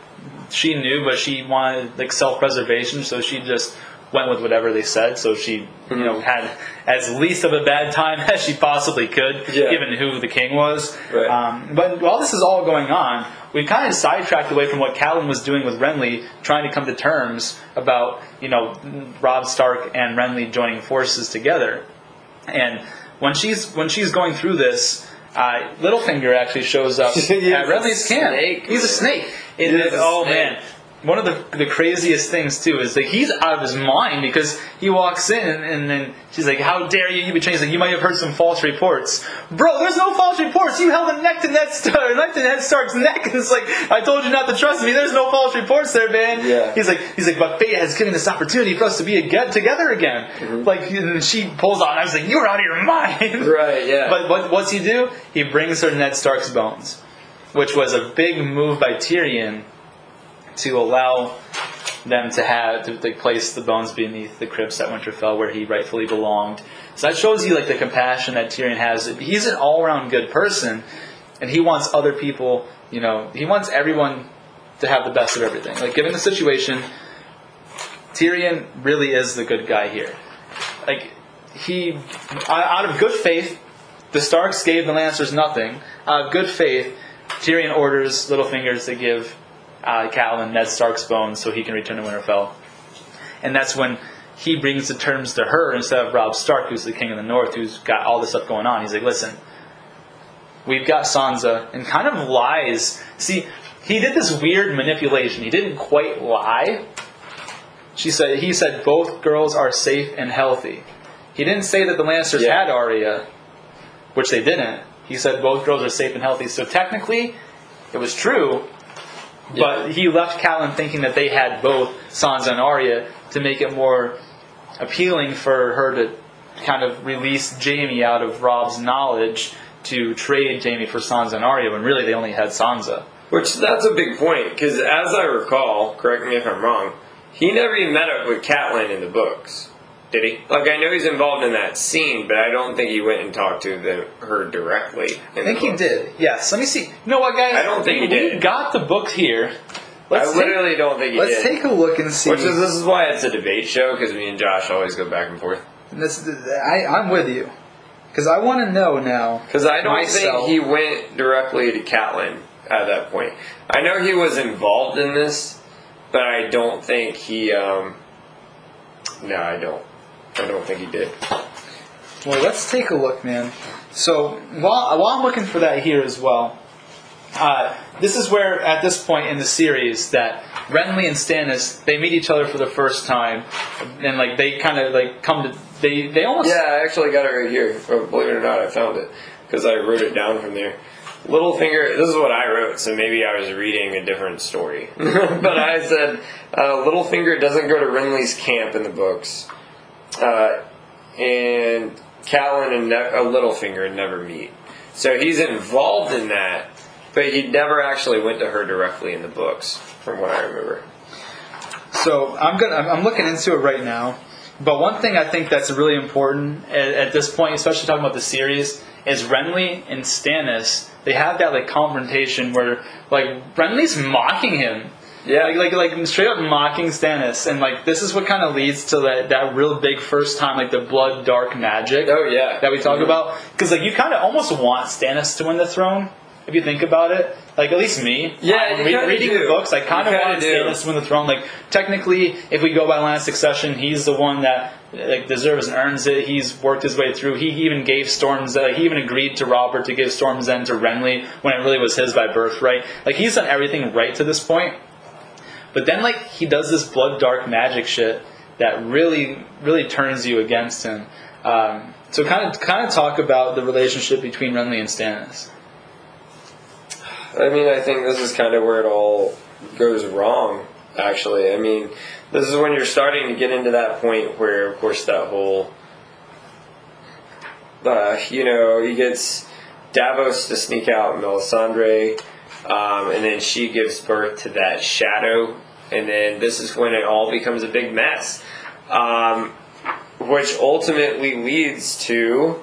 she knew, but she wanted like self preservation, so she just went with whatever they said. So she you know had as least of a bad time [LAUGHS] as she possibly could, Yeah. given who the king was. Right. Um, but while this is all going on, we kind of sidetracked away from what Callum was doing with Renly, trying to come to terms about you know Robb Stark and Renly joining forces together. And when she's when she's going through this, uh, Littlefinger actually shows up [LAUGHS] at Renly's camp. snake, He's a snake. Is oh snake. man. One of the, the craziest things too is that he's out of his mind because he walks in and, and then she's like, "How dare you? You betray!" He's like, "You might have heard some false reports, bro. There's no false reports. You held a neck to Ned Stark, neck to Ned Stark's neck, [LAUGHS] and it's like I told you not to trust me. There's no false reports there, man. Yeah. He's like, he's like, but fate has given this opportunity for us to be a get together again. Mm-hmm. Like, and she pulls on. I was like, you're out of your mind. [LAUGHS] Right, yeah. But what, what's he do? He brings her Ned Stark's bones, which was a big move by Tyrion to allow them to have to like, place the bones beneath the crypts at Winterfell where he rightfully belonged. So that shows you like the compassion that Tyrion has. He's an all-around good person, and he wants other people. You know, he wants everyone to have the best of everything. Like given the situation, Tyrion really is the good guy here. Like he, out of good faith, the Starks gave the Lannisters nothing. Out of good faith, Tyrion orders Littlefinger to give uh, Catelyn Ned Stark's bones so he can return to Winterfell. And that's when he brings the terms to her instead of Robb Stark, who's the king of the North, who's got all this stuff going on. He's like, listen, we've got Sansa, and kind of lies. See, he did this weird manipulation. He didn't quite lie. She said he said both girls are safe and healthy. He didn't say that the Lannisters Yeah. had Arya, which they didn't. He said both girls are safe and healthy. So technically, it was true. But he left Catelyn thinking that they had both Sansa and Arya to make it more appealing for her to kind of release Jaime out of Robb's knowledge to trade Jaime for Sansa and Arya when really they only had Sansa. Which that's a big point because, as I recall, correct me if I'm wrong, he never even met up with Catelyn in the books, did he? Like I know he's involved in that scene, but I don't think he went and talked to the, her directly. I think he did. Yes. Let me see. You know what, guys? I don't think he we did. got the book here. Let's I take- literally don't think he did. Let's take a look and see. Which is this is why it's a debate show because me and Josh always go back and forth. This, I, I'm with you because I want to know now. Because I don't Myself. think he went directly to Catelyn at that point. I know he was involved in this, but I don't think he. Um, no, I don't. I don't think he did. Well, let's take a look, man. So while while I'm looking for that here as well, uh, this is where at this point in the series that Renly and Stannis they meet each other for the first time, and like they kind of like come to they they almost Yeah, I actually got it right here. Believe it or not, I found it because I wrote it down from there. Littlefinger. This is what I wrote, so maybe I was reading a different story. [LAUGHS] but I said uh, Littlefinger doesn't go to Renly's camp in the books, uh, and Catelyn and ne- uh, Littlefinger never meet. So he's involved in that, but he never actually went to her directly in the books, from what I remember. So I'm gonna I'm looking into it right now. But one thing I think that's really important at, at this point, especially talking about the series, is Renly and Stannis. They have that like confrontation where like Renly's mocking him. Yeah. Like, like, like straight up mocking Stannis, and like this is what kind of leads to that, that real big first time, like the blood dark magic Oh yeah, that we talk Mhm. about. Because like you kind of almost want Stannis to win the throne, if you think about it. Like at least me, Yeah, you Re- reading do. the books, I kind of kinda want do. Stannis to win the throne. Like technically, if we go by line of succession, he's the one that like deserves and earns it. He's worked his way through. He even gave Storm's. Uh, he even agreed to Robert to give Storm's End to Renly when it really was his by birthright. Like he's done everything right to this point. But then like he does this blood dark magic shit that really really turns you against him. Um, so kind of kind of talk about the relationship between Renly and Stannis. I mean, I think this is kind of where it all goes wrong, actually. I mean, this is when you're starting to get into that point where, of course, that whole. Uh, you know, he gets Davos to sneak out Melisandre, um, and then she gives birth to that shadow, and then this is when it all becomes a big mess. Um, which ultimately leads to,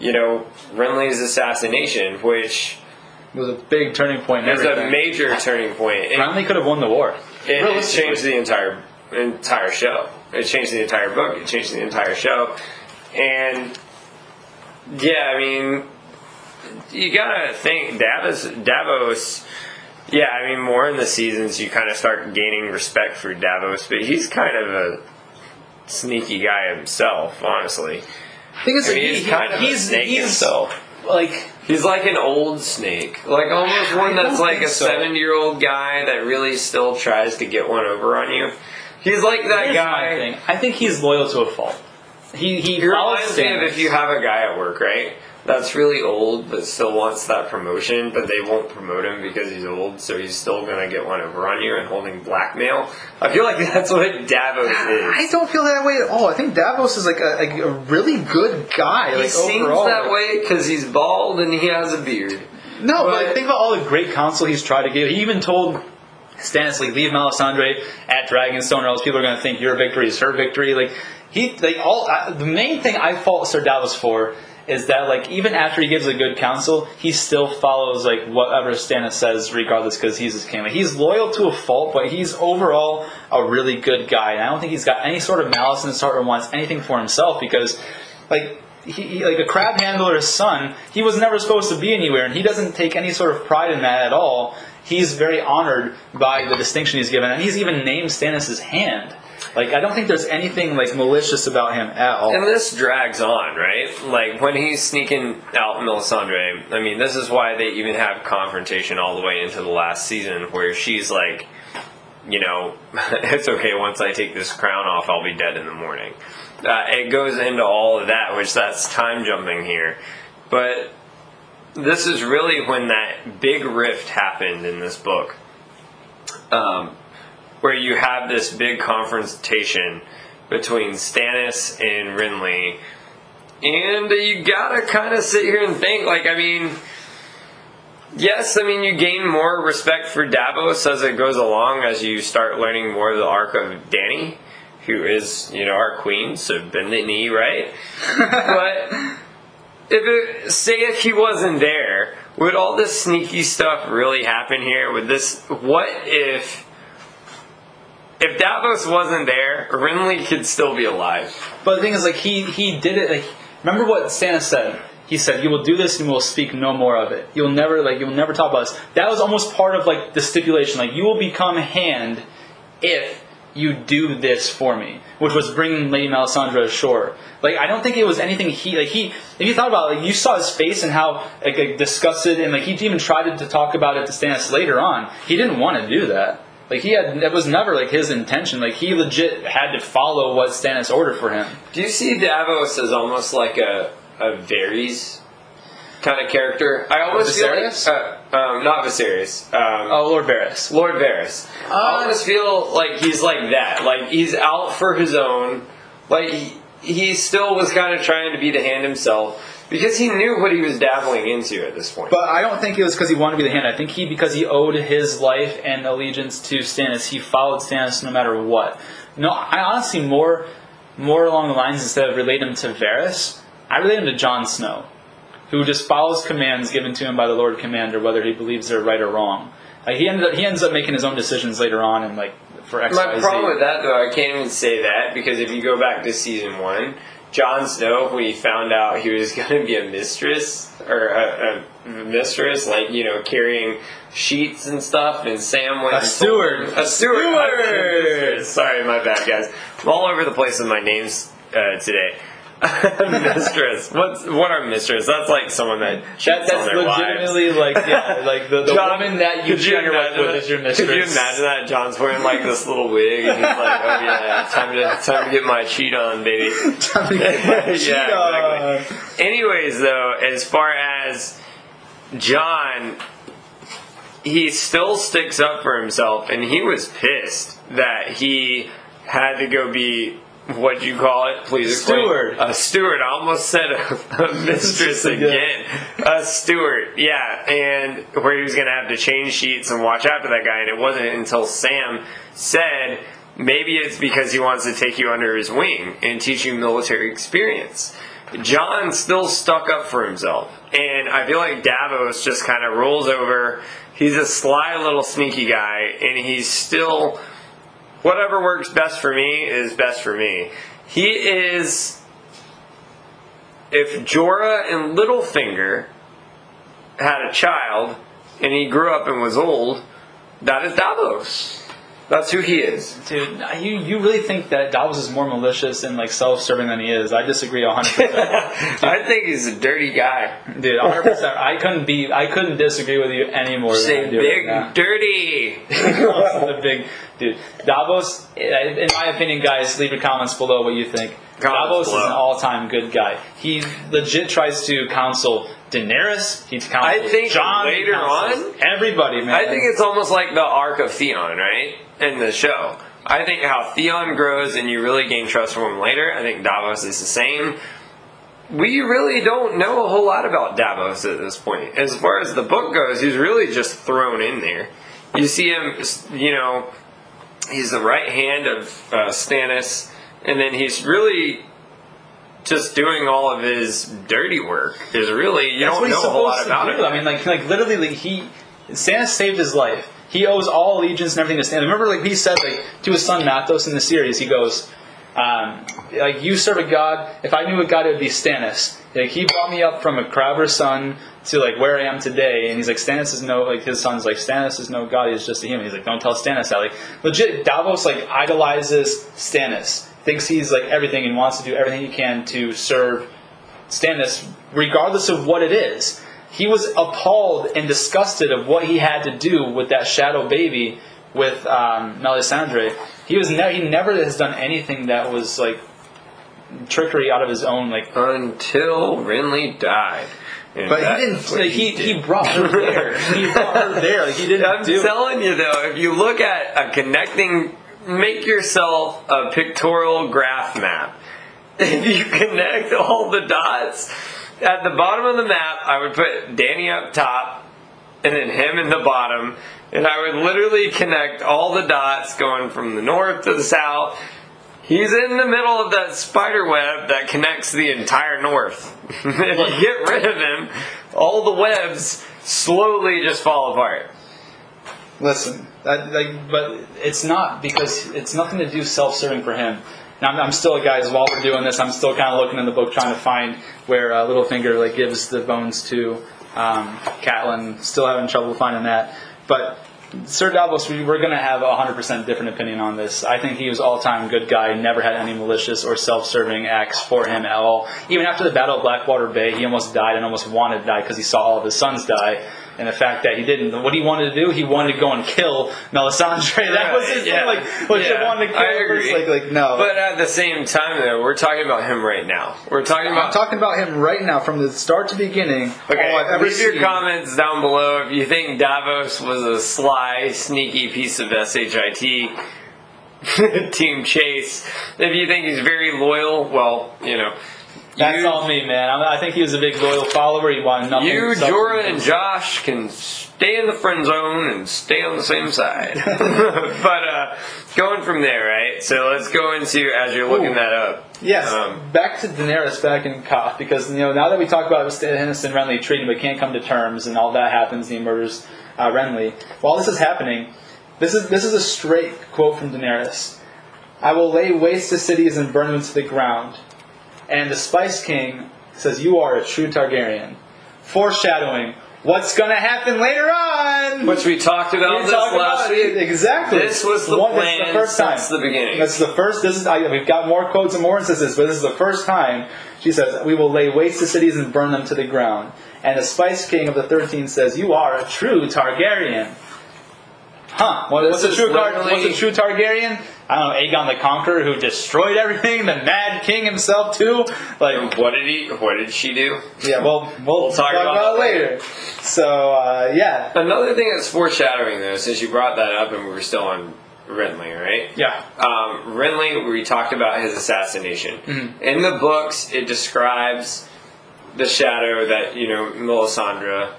you know, Renly's assassination, which was a big turning point. in is a major turning point. It, Renly could have won the war. it, it changed the entire entire show. It changed the entire book. It changed the entire show. And yeah, I mean, you gotta think Davos. Davos. Yeah, I mean, more in the seasons, you kind of start gaining respect for Davos, but he's kind of a sneaky guy himself, honestly. thing is, I mean, he- he's he- kind of a he's, snake he's himself. like He's like an old snake, like almost one that's like a so. seven-year-old guy that really still tries to get one over on you. He's like that here's guy. I think he's loyal to a fault. He he He follows reminds me of if you have a guy at work, right? That's really old, but still wants that promotion, but they won't promote him because he's old, so he's still gonna get one over on you and holding blackmail. I feel like [LAUGHS] that's what Davos is. I don't feel that way at all. I think Davos is like a, like a really good guy. He like seems overall. that way because he's bald and he has a beard. No, but, But- like, think about all the great counsel he's tried to give. He even told Stannis like leave Melisandre at Dragonstone, or else people are going to think your victory is her victory. Like he like all uh, the main thing I fault Sir Davos for is that like even after he gives a good counsel, he still follows like whatever Stannis says, regardless, because he's his king. Like, he's loyal to a fault, but he's overall a really good guy. And I don't think he's got any sort of malice in his heart or wants anything for himself because like he, he- like a crab handler's son, he was never supposed to be anywhere, and he doesn't take any sort of pride in that at all. He's very honored by the distinction he's given, and he's even named Stannis' hand. Like I don't think there's anything like malicious about him at all. And this drags on, right? Like when he's sneaking out Melisandre. I mean, this is why they even have confrontation all the way into the last season, where she's like, you know, [LAUGHS] it's okay. Once I take this crown off, I'll be dead in the morning. Uh, it goes into all of that, which that's time jumping here, but this is really when that big rift happened in this book. Um, where you have this big confrontation between Stannis and Renly, And you gotta kind of sit here and think, like, I mean, yes, I mean, you gain more respect for Davos as it goes along, as you start learning more of the arc of Dany, who is, you know, our queen, so bend the knee, right? [LAUGHS] but if it, say if he wasn't there, would all this sneaky stuff really happen here? Would this, what if, if Davos wasn't there, Renly could still be alive? But the thing is, like he he did it. Like, remember what Stannis said? He said, "You will do this, and we will speak no more of it. You'll never like you'll never talk about this." That was almost part of like the stipulation. Like you will become hand if you do this for me, which was bringing Lady Melisandre ashore. Like I don't think it was anything he like he. If you thought about it, like you saw his face and how like, like disgusted and like he even tried to talk about it to Stannis later on. He didn't want to do that. Like he had, that was never like his intention. Like he legit had to follow what Stannis ordered for him. Do you see Davos as almost like a, a Varys kind of character? I almost Viserys? feel like, uh, um, not Viserys. Um, Oh, Lord Varys. Lord Varys. I almost feel like he's like that. Like he's out for his own. Like he, he still was kind of trying to be the hand himself because he knew what he was dabbling into at this point. But I don't think it was because he wanted to be the hand. I think he because he owed his life and allegiance to Stannis. He followed Stannis no matter what. No, I honestly more more along the lines instead of relate him to Varys, I relate him to Jon Snow, who just follows commands given to him by the Lord Commander, whether he believes they're right or wrong. Like he ended up, he ends up making his own decisions later on, and like for X, My Y, Z. problem with that, though, I can't even say that because if you go back to season one, Jon Snow, when he found out he was [LAUGHS] going to be a mistress or a, a mistress, like you know, carrying sheets and stuff, and Sam went A steward. a steward, Steward. [LAUGHS] Sorry, my bad, guys. I'm all over the place with my names uh, today. [LAUGHS] [LAUGHS] mistress. What's what are mistress? That's like someone that cheats That, on that's their wives. legitimately like yeah, like the, the John, woman that you could cheat on your wife imagine with that? is your mistress. Could you imagine that? Jon's wearing like this little wig, and he's like, "Oh yeah, time to time to get my cheat on, baby." [LAUGHS] cheat yeah, exactly. Anyways, though, as far as Jon, he still sticks up for himself, and he was pissed that he had to go be. What do you call it? Please explain. Steward. A steward. I almost said a, a [LAUGHS] mistress again. A steward. Yeah, and where he was going to have to change sheets and watch after that guy, and it wasn't until Sam said maybe it's because he wants to take you under his wing and teach you military experience. Jon still stuck up for himself, and I feel like Davos just kind of rolls over. He's a sly little sneaky guy, and he's still whatever works best for me is best for me. He is. If Jorah and Littlefinger had a child and he grew up and was old, that is Davos. That's who he is. Dude, you, you really think that Davos is more malicious and like self-serving than he is? I disagree 100%. [LAUGHS] I think he's a dirty guy. Dude, 100%. I couldn't be I couldn't disagree with you any more than Say big, right dirty. [LAUGHS] the big dude. Davos, in my opinion, guys, leave your comments below what you think. Comments Davos below. is an all-time good guy. He legit tries to counsel Daenerys. He counsels I think Jon. later on- everybody, man. I think it's almost like the arc of Theon, right? In the show. I think how Theon grows and you really gain trust from him later. I think Davos is the same. We really don't know a whole lot about Davos at this point. As far as the book goes, he's really just thrown in there. You see him, you know, he's the right hand of uh, Stannis, and then he's really just doing all of his dirty work. Is really you That's don't know a whole lot about do. it. I mean, like, like literally, like, he Stannis saved his life. He owes all allegiance and everything to Stannis. Remember, like he said, like to his son Matthos in the series, he goes, um, "Like you serve a god. If I knew a god, it would be Stannis. Like he brought me up from a crabber's son to like where I am today." And he's like, "Stannis is no like his son's like Stannis is no god. He's just a human." He's like, "Don't tell Stannis that." Like legit, Davos like idolizes Stannis, thinks he's like everything, and wants to do everything he can to serve Stannis, regardless of what it is. He was appalled and disgusted of what he had to do with that shadow baby with um, Melisandre. He was ne- he never has done anything that was like trickery out of his own like. Until Renly died. And But that he didn't. what Like, he did. he brought her there. He brought her there. Like he didn't [LAUGHS] I'm do. telling you though, if you look at a connecting, make yourself a pictorial graph map. [LAUGHS] if you connect all the dots at the bottom of the map, I would put Dany up top and then him in the bottom, and I would literally connect all the dots going from the north to the south. He's in the middle of that spider web that connects the entire north. [LAUGHS] if you get rid of him, all the webs slowly just fall apart. Listen, that, like, but it's not because it's nothing to do self-serving for him. I'm, I'm still, guys, while we're doing this, I'm still kind of looking in the book trying to find where uh, Littlefinger like gives the bones to um, Catelyn. Still having trouble finding that, but. Sir Davos, we, we're going to have a 100% different opinion on this. I think he was all-time good guy, never had any malicious or self-serving acts for him at all. Even after the Battle of Blackwater Bay, he almost died and almost wanted to die because he saw all of his sons die and the fact that he didn't. What he wanted to do, he wanted to go and kill Melisandre. [LAUGHS] That was his yeah. thing. Like, what Yeah, he wanted to kill I agree. Like, like no. But at the same time, though, we're talking about him right now. We're talking about. I'm talking about him right now, from the start to beginning. Okay, all I've ever leave your comments down below if you think Davos was a sly, sneaky piece of shit. [LAUGHS] Team Chase. If you think he's very loyal, well, you know. That's you, all me, man. I, think he was a big loyal follower. He wanted nothing. You, Jorah, and Josh can stay in the friend zone and stay on the same side. [LAUGHS] [LAUGHS] but uh, going from there, right? So let's go into as you're looking Ooh. that up. Yes, Um, back to Daenerys back in Qarth because you know now that we talk about Stannis and Renly treating but can't come to terms and all that happens, and he murders uh, Renly. While this is happening, this is this is a straight quote from Daenerys. I will lay waste to cities and burn them to the ground. And the Spice King says, "You are a true Targaryen," foreshadowing what's going to happen later on. Which we talked about We this talked last about week. Exactly. This was the One- this plan is the first time. since the beginning. This is the first. This is. I, we've got more quotes and more instances, but this is the first time she says, "We will lay waste to cities and burn them to the ground." And the Spice King of the Thirteen says, "You are a true Targaryen." Huh? What, what's a is true Tar- What's a true Targaryen? I don't know. Aegon the Conqueror, who destroyed everything. The Mad King himself too. Like, What did he? What did she do? yeah. Well, we'll, talk talk, about about, that it later. So uh, yeah, Another thing that's foreshadowing, though, since you brought that up and we were still on Renly, right? yeah. um, Renly, we talked about his assassination. Mm-hmm. In the books, it describes the shadow that you know Melisandre,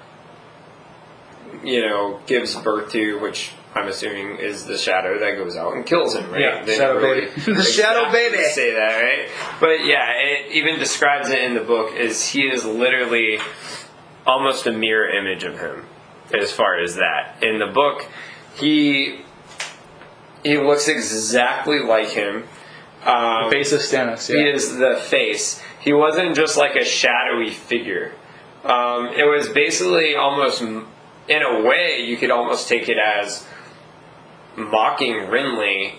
you know, gives birth to, which I'm assuming is the shadow that goes out and kills him, right? Yeah, They shadow really baby. [LAUGHS] The shadow baby. Say that, right? But yeah, it even describes it in the book is he is literally almost a mirror image of him, as far as that. In the book, he he looks exactly like him. Um, Face of Stannis. he is the face. He wasn't just like a shadowy figure. Um, it was basically almost, in a way, you could almost take it as mocking Renly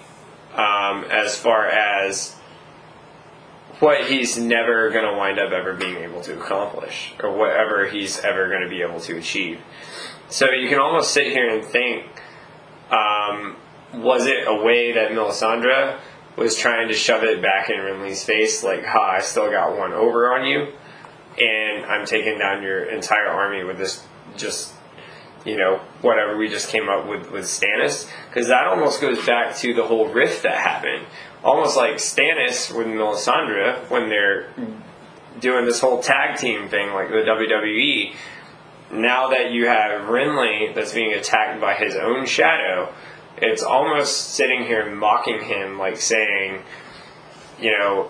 um, as far as what he's never going to wind up ever being able to accomplish or whatever he's ever going to be able to achieve. So you can almost sit here and think, um, was it a way that Melisandre was trying to shove it back in Renly's face, like, ha, I still got one over on you, and I'm taking down your entire army with this just you know, whatever we just came up with with Stannis, because that almost goes back to the whole rift that happened. Almost like Stannis with Melisandre when they're doing this whole tag team thing, like the WWE. Now that you have Renly that's being attacked by his own shadow, it's almost sitting here mocking him, like saying, you know,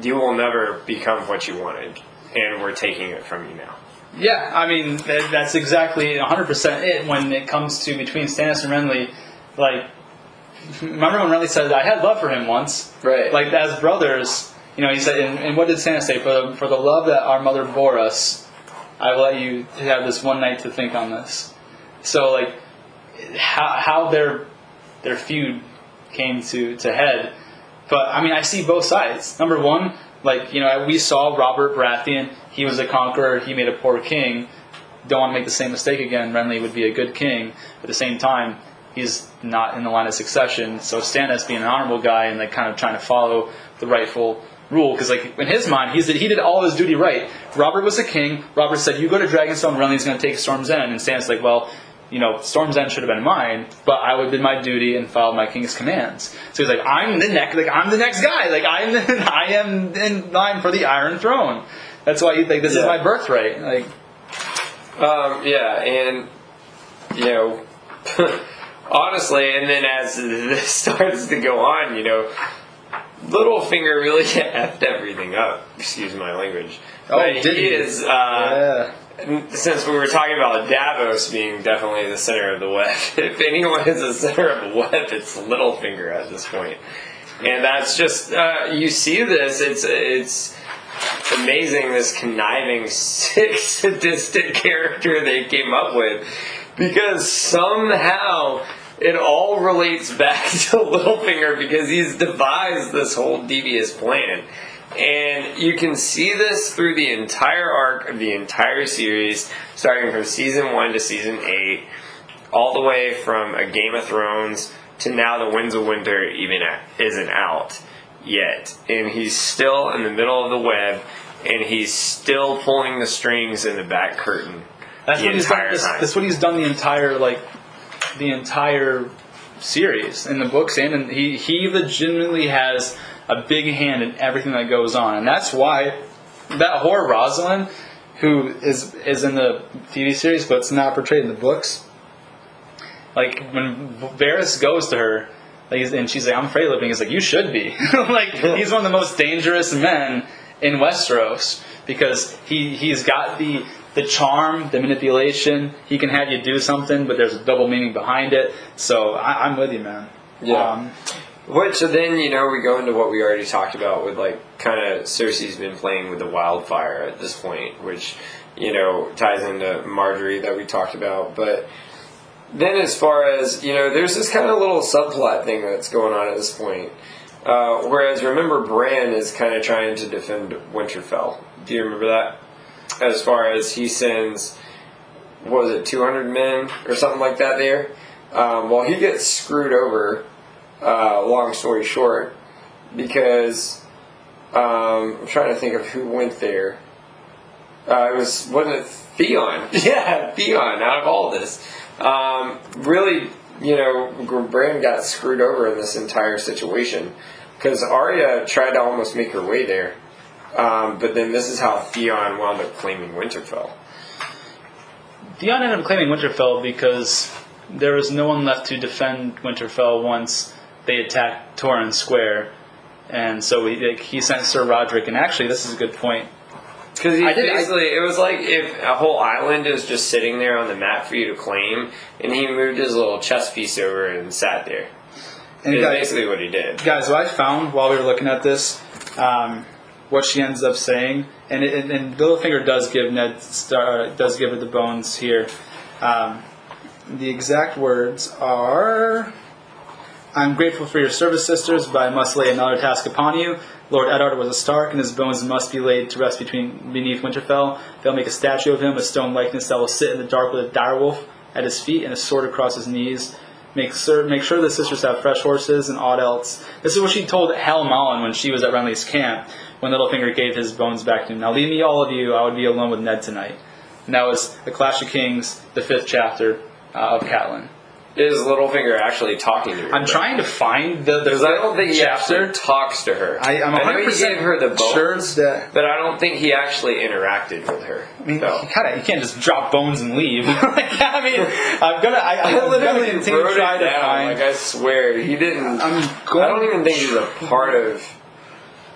you will never become what you wanted, and we're taking it from you now. Yeah, I mean that, that's exactly 100% it when it comes to between Stannis and Renly. Like, remember when Renly said, "I had love for him once." Right. Like as brothers, you know, he said, and, and what did Stannis say? For the, for the love that our mother bore us, I will let you have this one night to think on this. So like, how how their their feud came to to head. But I mean, I see both sides. Number one, like you know, we saw Robert Baratheon. He was a conqueror. He made a poor king. Don't want to make the same mistake again. Renly would be a good king. At the same time, he's not in the line of succession. So Stannis, being an honorable guy and like kind of trying to follow the rightful rule, because like in his mind, he's he did all his duty right. Robert was a king. Robert said, "You go to Dragonstone. Renly's going to take Storm's End." And Stannis like, "Well." you know, Storm's End should have been mine, but I would did my duty and followed my king's commands. So he's like, I'm the next, like I'm the next guy, like I'm, the, [LAUGHS] I am in line for the Iron Throne. That's why you think this is Yeah. my birthright. Like, Um, yeah, and you know, [LAUGHS] honestly, and then as this [LAUGHS] starts to go on, you know, Littlefinger really [LAUGHS] effed everything up. Excuse my language. Oh, but did he he? is. Uh, yeah. Since we were talking about Davos being definitely the center of the web, if anyone is the center of the web, it's Littlefinger at this point. And that's just uh, you see this. It's it's amazing this conniving, sick, [LAUGHS] sadistic character they came up with because somehow it all relates back [LAUGHS] to Littlefinger because he's devised this whole devious plan. And you can see this through the entire arc of the entire series, starting from season one to season eight, all the way from a Game of Thrones to now the Winds of Winter even isn't out yet. And he's still in the middle of the web, and he's still pulling the strings in the back curtain. That's what he's done. This, that's what he's done the entire like the entire series in the books, and, and he he legitimately has a big hand in everything that goes on, and that's why that whore Rosalind, who is is in the TV series but it's not portrayed in the books. Like when Varys goes to her. Like, and she's like, "I'm afraid of living." He's like, "You should be." [LAUGHS] like he's one of the most dangerous men in Westeros because he he's got the the charm, the manipulation. He can have you do something, but there's a double meaning behind it. So I, I'm with you, man. Yeah. Um, Which so then you know we go into what we already talked about with like kind of Cersei's been playing with the wildfire at this point, which you know ties into Margaery that we talked about. But then as far as you know, there's this kind of little subplot thing that's going on at this point. Uh, whereas remember, Bran is kind of trying to defend Winterfell. Do you remember that? As far as he sends, was it, 200 men or something like that there? Um, well, he gets screwed over uh, long story short, because um, I'm trying to think of who went there. Uh, it was wasn't it Theon? [LAUGHS] Yeah, Theon. Out of all this, um, really, you know, Bran got screwed over in this entire situation because Arya tried to almost make her way there, um, but then this is how Theon wound up claiming Winterfell. Theon ended up claiming Winterfell because there was no one left to defend Winterfell once they attacked Torrhen Square, and so he he sent Sir Roderick. And actually, this is a good point. Because I did- I- basically, it was like if a whole island is just sitting there on the map for you to claim, and he moved his little chess piece over and sat there. And guys, basically what he did. guys, what I found while we were looking at this, um, what she ends up saying, and, it, and, and Littlefinger does give Ned Star, does give her the bones here. Um, the exact words are. I'm grateful for your service, sisters, but I must lay another task upon you. Lord Eddard was a Stark, and his bones must be laid to rest between beneath Winterfell. They'll make a statue of him, a stone likeness that will sit in the dark with a direwolf at his feet and a sword across his knees. Make sure, make sure the sisters have fresh horses and aught else. This is what she told Hal Mollen when she was at Renly's camp, when Littlefinger gave his bones back to him. Now leave me, all of you. I would be alone with Ned tonight. And that was The Clash of Kings, the fifth chapter uh, of Catelyn. Is Littlefinger actually talking to her? I'm trying to find the, the Because I don't think he chapter. actually talks to her. I, I'm know 100 he gave her the bones, sure that but I don't think he actually interacted with her. I mean, you, kinda, you can't just drop bones and leave. [LAUGHS] like, I mean, I'm gonna. I, [LAUGHS] I I'm gonna literally continue to try to find. Like I swear, he didn't. I'm I don't even think he's a part of.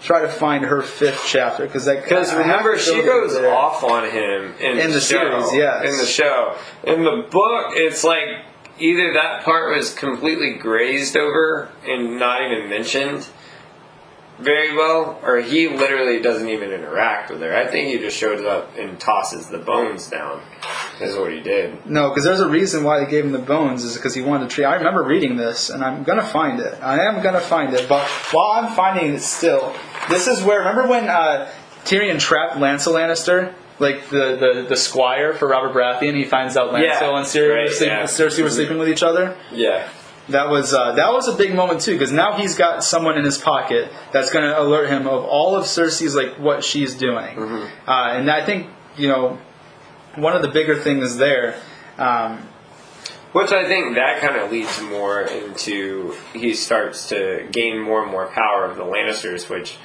try to find her fifth chapter because Because remember, she goes off on him in, In the show, series, yes. In the show, in the book, it's like either that part was completely grazed over and not even mentioned very well, or he literally doesn't even interact with her. I think he just shows up and tosses the bones down. Is what he did. No, because there's a reason why they gave him the bones is because he wanted to treat. I remember reading this, and I'm gonna find it. I am gonna find it, but while I'm finding it still, this is where. Remember when uh, Tyrion trapped Lancel Lannister? Like the, the, the squire for Robert Baratheon, he finds out Lancel Yeah, and Cersei, right, were sleeping, yeah. Cersei were sleeping with each other. Yeah. That was uh, that was a big moment too, because now he's got someone in his pocket that's going to alert him of all of Cersei's like what she's doing, uh, and I think you know one of the bigger things there. Um, Which I think that kind of leads more into he starts to gain more and more power of the Lannisters, which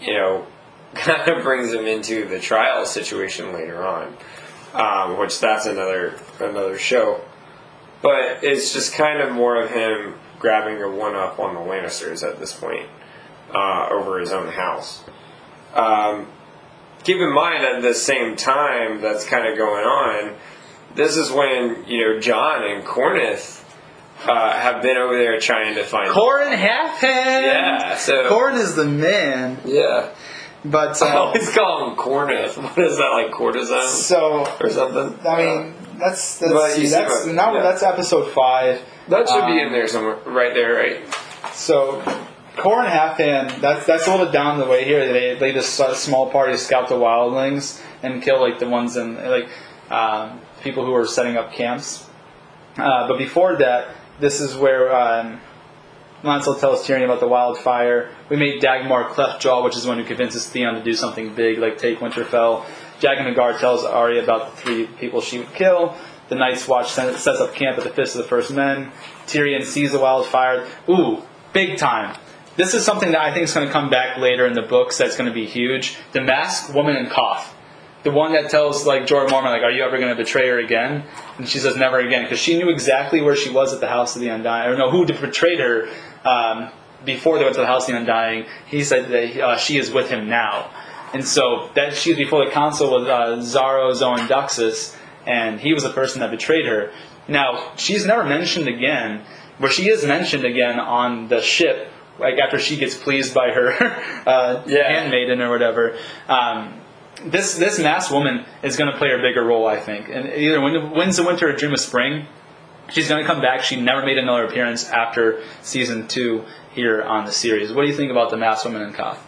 you know kind of brings him into the trial situation later on, um, which that's another another show. But it's just kind of more of him grabbing a one up on the Lannisters at this point uh, over his own house. Um, keep in mind at the same time that's kind of going on, this is when you know Jon and Cornith uh, have been over there trying to find. Qhorin Halfhand. Yeah, so Qhorin is the man, yeah. But I uh, always call him Cornith. [LAUGHS] What is that like cortisone so or something? I mean that's that's, But you see that's what- now yeah. that's episode five. that should be um, in there somewhere, right there, right? So, Core and that's that's a little down the way here. They they just a small party scout the wildlings and kill like the ones in like um, people who are setting up camps. Uh, but before that, this is where um, Lancel tells Tyrion about the wildfire. We meet Dagmer Cleftjaw, which is the one who convinces Theon to do something big, like take Winterfell. Jaqen H'ghar tells Arya about the three people she would kill. The Night's Watch sets up camp at the Fist of the First Men. Tyrion sees the wildfire. Ooh, big time. This is something that I think is going to come back later in the books that's going to be huge. The Masked Woman in Qarth. The one that tells like Jorah Mormont, like, "Are you ever going to betray her again?" And she says, "Never again," because she knew exactly where she was at the House of the Undying, or no, who betrayed her um, before they went to the House the Undying. He said that uh, she is with him now, and so that she was before the council with uh, Xaro Xhoan Daxos, and he was the person that betrayed her. Now she's never mentioned again, where she is mentioned again on the ship, like after she gets pleased by her [LAUGHS] uh, Yeah. handmaiden or whatever. Um, this this masked woman is going to play a bigger role, I think. And either Win- Winds of Winter or Dream of Spring, she's going to come back. She never made another appearance after season two here on the series. What do you think about the masked woman in Qarth?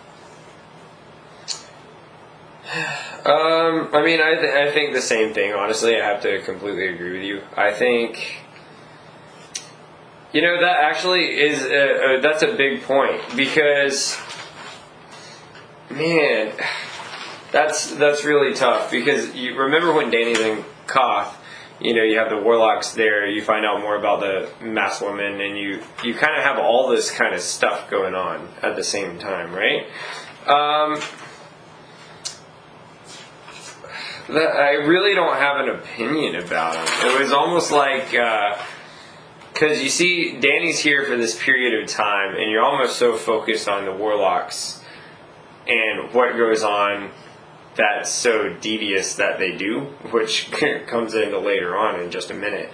[SIGHS] Um, I mean, I, th- I think the same thing. Honestly, I have to completely agree with you. I think, you know, that actually is a, a, that's a big point because, man, [SIGHS] that's that's really tough because you remember when Dany's in Qarth. You know, you have the warlocks there. You find out more about the mass woman, and you you kind of have all this kind of stuff going on at the same time, right? Um, that I really don't have an opinion about him. It was almost like because you see, Dany's here for this period of time, and you're almost so focused on the warlocks and what goes on that's so devious that they do, which [LAUGHS] comes into later on in just a minute.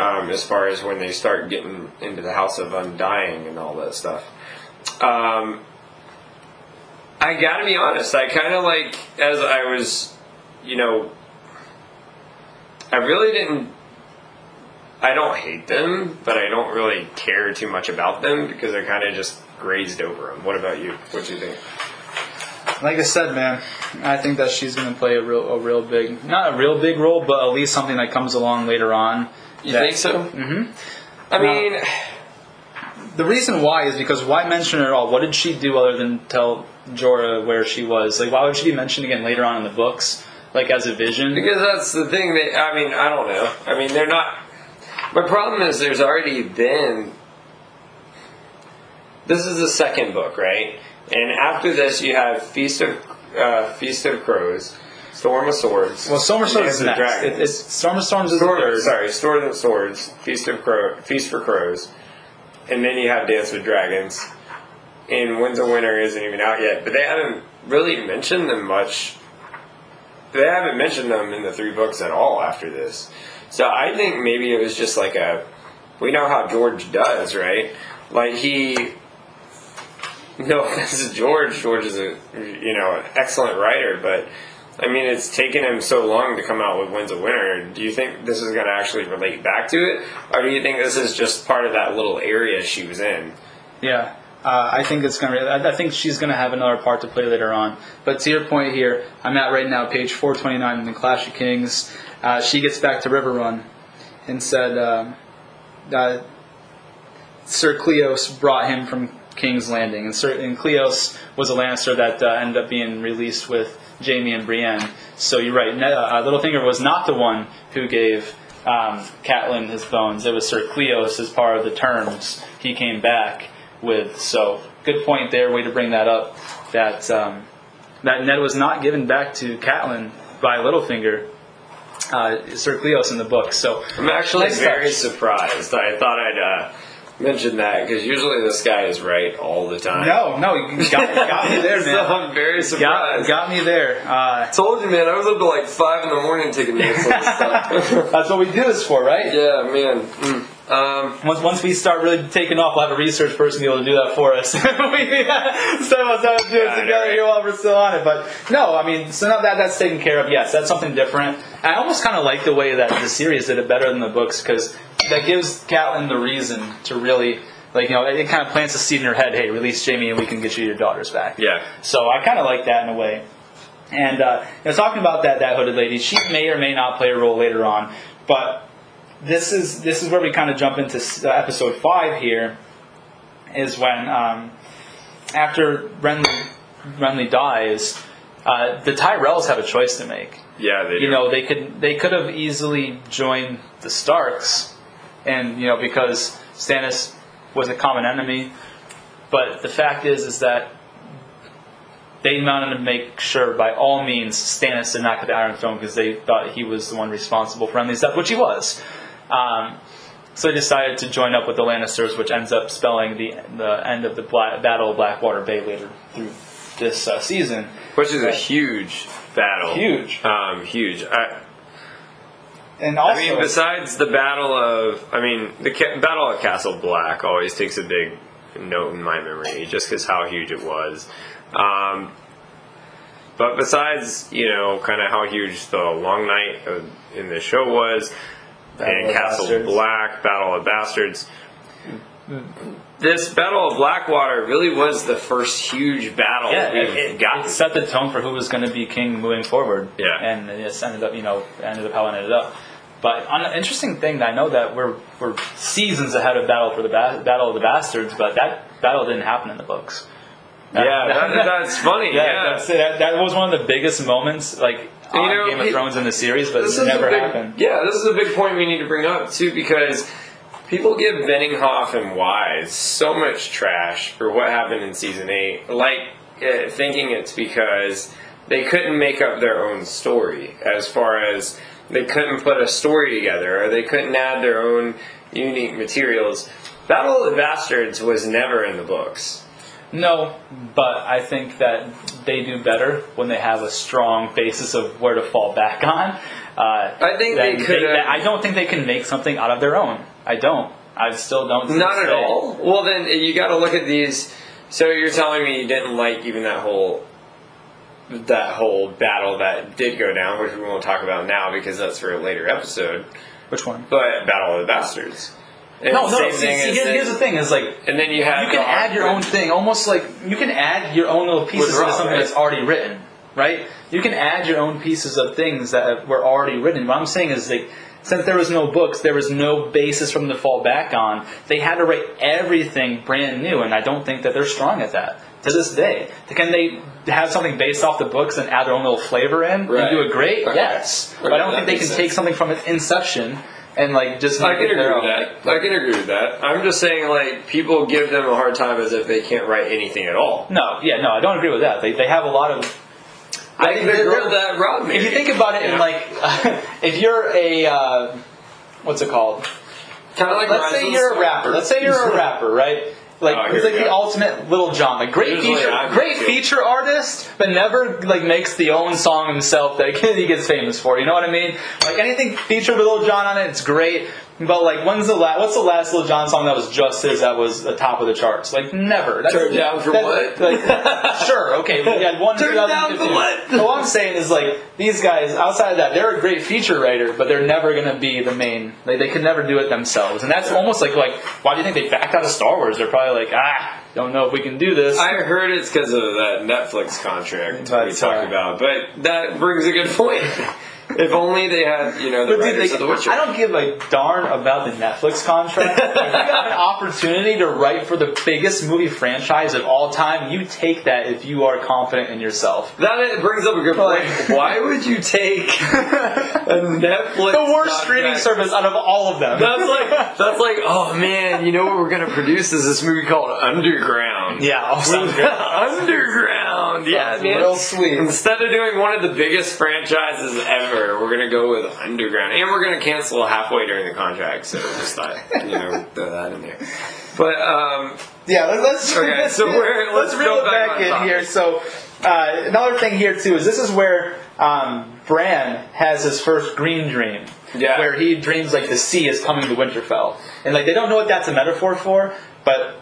Um, as far as when they start getting into the House of Undying and all that stuff. Um, I gotta be honest, I kind of like, as I was you know, I really didn't. I don't hate them, but I don't really care too much about them because I kind of just grazed over them. What about you? What do you think? Like I said, man, I think that she's going to play a real, a real big, not a real big role, but at least something that comes along later on. You that- think so? Mhm. I mean, The reason why is because why mention her at all? What did she do other than tell Jorah where she was? Like, why would she be mentioned again later on in the books, like as a vision? because that's the thing that I mean. I don't know. I mean, they're not. My problem is there's already been. This is the second book, right? And after this, you have Feast of uh, Feast of Crows, Storm of Swords. well, Storm of Swords is of next. Dragons. It, it's Storm of Storms is the third. sorry, Sword and Swords, Feast of Crow, Feast for Crows, and then you have Dance with Dragons. And Winds of Winter isn't even out yet, but they haven't really mentioned them much. They haven't mentioned them in the three books at all after this. So I think maybe it was just like a. We know how George does, right? Like he. [LAUGHS] No offense to George. George is a you know an excellent writer, but I mean, it's taken him so long to come out with Winds of Winter. Do you think this is going to actually relate back to it, or do you think this is just part of that little area she was in? Yeah, uh, I think it's gonna. I I think she's gonna have another part to play later on. But to your point here, I'm at right now, page 429 in the Clash of Kings. Uh, she gets back to Riverrun and said that Sir Cleos brought him from King's Landing, and, Sir, and Cleos was a Lannister that uh, ended up being released with Jaime and Brienne. So you're right. Ne- uh, Littlefinger was not the one who gave um, Catelyn his bones. It was Sir Cleos as part of the terms he came back with. So good point there. Way to bring that up. That um, that Ned was not given back to Catelyn by Littlefinger. Uh, Sir Cleos in the book. So I'm actually very touch. surprised. I thought I'd uh, mention that because usually this guy is right all the time. no, no, you got, got me there, [LAUGHS] so man. I'm very surprised. got me there. Uh, Told you, man. I was up to like five in the morning taking notes on this stuff. that's what we do this for, right? yeah, man. Mm. Um, Once, once we start really taking off, we'll have a research person be able to do that for us. [LAUGHS] we some of us have to do it Yeah, together here while we're still on it. But no, I mean, so now that that's taken care of. Yes, that's something different. I almost kind of like the way that the series did it better than the books because that gives Catelyn the reason to really. Like you know, it kind of plants a seed in her head. Hey, release Jaime, and we can get you your daughters back. yeah. So I kind of like that in a way. And uh, you know, talking about that that hooded lady, she may or may not play a role later on, but this is this is where we kind of jump into uh, episode five. Here is when um, after Renly Renly dies, uh, the Tyrells have a choice to make. Yeah, they do. You know, they could they could have easily joined the Starks, and you know because Stannis was a common enemy. But the fact is, is that they wanted to make sure, by all means, Stannis did not get the Iron Throne because they thought he was the one responsible for Renly's death, which he was. Um, so they decided to join up with the Lannisters, which ends up spelling the the end of the Bla- Battle of Blackwater Bay later through this uh, season. Which is a huge battle. Huge. Um, huge. I, And also, I mean, besides the battle of, I mean, the ca- battle of Castle Black always takes a big note in my memory, just because how huge it was. Um, but besides, you know, kind of how huge the Long Night of, in the show was, and Castle Bastards. Black, Battle of Bastards. This Battle of Blackwater really was the first huge battle yeah, we've it, it, gotten. it set the tone for who was going to be king moving forward. Yeah. and it just ended up, you know, ended up how it ended up. But on an interesting thing, I know that we're we're seasons ahead of battle for the ba- battle of the bastards, but that battle didn't happen in the books. yeah, that, that's [LAUGHS] funny. Yeah, yeah. That's, that, that was one of the biggest moments, like You know, Game of it- Thrones in the series, but this never big, happened. Yeah, this is a big point we need to bring up too because people give Benioff and Weiss so much trash for what happened in season eight, like uh, thinking it's because they couldn't make up their own story as far as they couldn't put a story together or they couldn't add their own unique materials. Battle of the Bastards was never in the books. No, but I think that they do better when they have a strong basis of where to fall back [LAUGHS] on. Uh, I think they could have- I don't think they can make something out of their own. I don't. I still don't. Not at all. Well, then you got to look at these. So you're telling me you didn't like even that whole that whole battle that did go down, which we won't talk about now because that's for a later episode. Which one? But Battle of the Bastards. And No, no. See, see, as here- here's the thing: is like And then you have you can add your own thing. Almost like you can add your own little pieces into something right? that's already written, right? You can add your own pieces of things that were already written. What I'm saying is like. Since there was no books, there was no basis from to fall back on. They had to write everything brand new, and I don't think that they're strong at that to this day. Can they have something based off the books and add their own little flavor in Right. and do it great? Okay. Yes, but I don't that think they can take something from its inception and like just I can it their agree with own. that. I can agree with that. I'm just saying, like, people give them a hard time as if they can't write anything at all. No, yeah, no, I don't agree with that. They, they have a lot of. Like the they're- girl they're- that robbed me. If you think about it, Yeah. in like, [LAUGHS] if you're a, uh, what's it called? kind of like Let's Rise say you're a rapper. Let's say you're a rapper, right? Like Oh, he's like the ultimate Lil Jon, like great Usually feature, I'm great too. feature artist, but never like makes the own song himself that [LAUGHS] he gets famous for. You know what I mean? Like anything featured with Lil Jon on it, it's great. But like, when's the last? What's the last Lil Jon song that was just his that was the top of the charts? Like never. That's, Turn down for what? Like, sure, okay, we had one. Turn down for what? What I'm saying is like these guys outside of that, they're a great feature writer, but they're never going to be the main. Like they could never do it themselves, and that's almost like like why do you think they backed out of Star Wars? They're probably like ah, don't know if we can do this. I heard it's because of that Netflix contract we talked uh, about, but that brings a good point. [LAUGHS] [LAUGHS] if only they had, you know, the But dude, writers like, of The Witcher. I don't give a darn about the Netflix contract. if you have an [LAUGHS] opportunity to write for the biggest movie franchise of all time, you take that if you are confident in yourself. That brings up a good point. [LAUGHS] Why would you take a Netflix? The worst streaming service out of all of them. That's like that's like oh man, you know what we're gonna produce is this movie called Underground. yeah, oh, sounds. Underground, yeah, man. real sweet. Instead of doing one of the biggest franchises ever, we're gonna go with Underground, and we're gonna cancel halfway during the contract. So just thought you know [LAUGHS] throw that in there. But um, Yeah, let- let's [LAUGHS] Okay, let's, so [LAUGHS] we're- let's let's reel back back in topic. here. So uh, another thing here too is this is where um, Bran has his first green dream. Yeah. Where he dreams like the sea is coming to Winterfell, and like they don't know what that's a metaphor for, but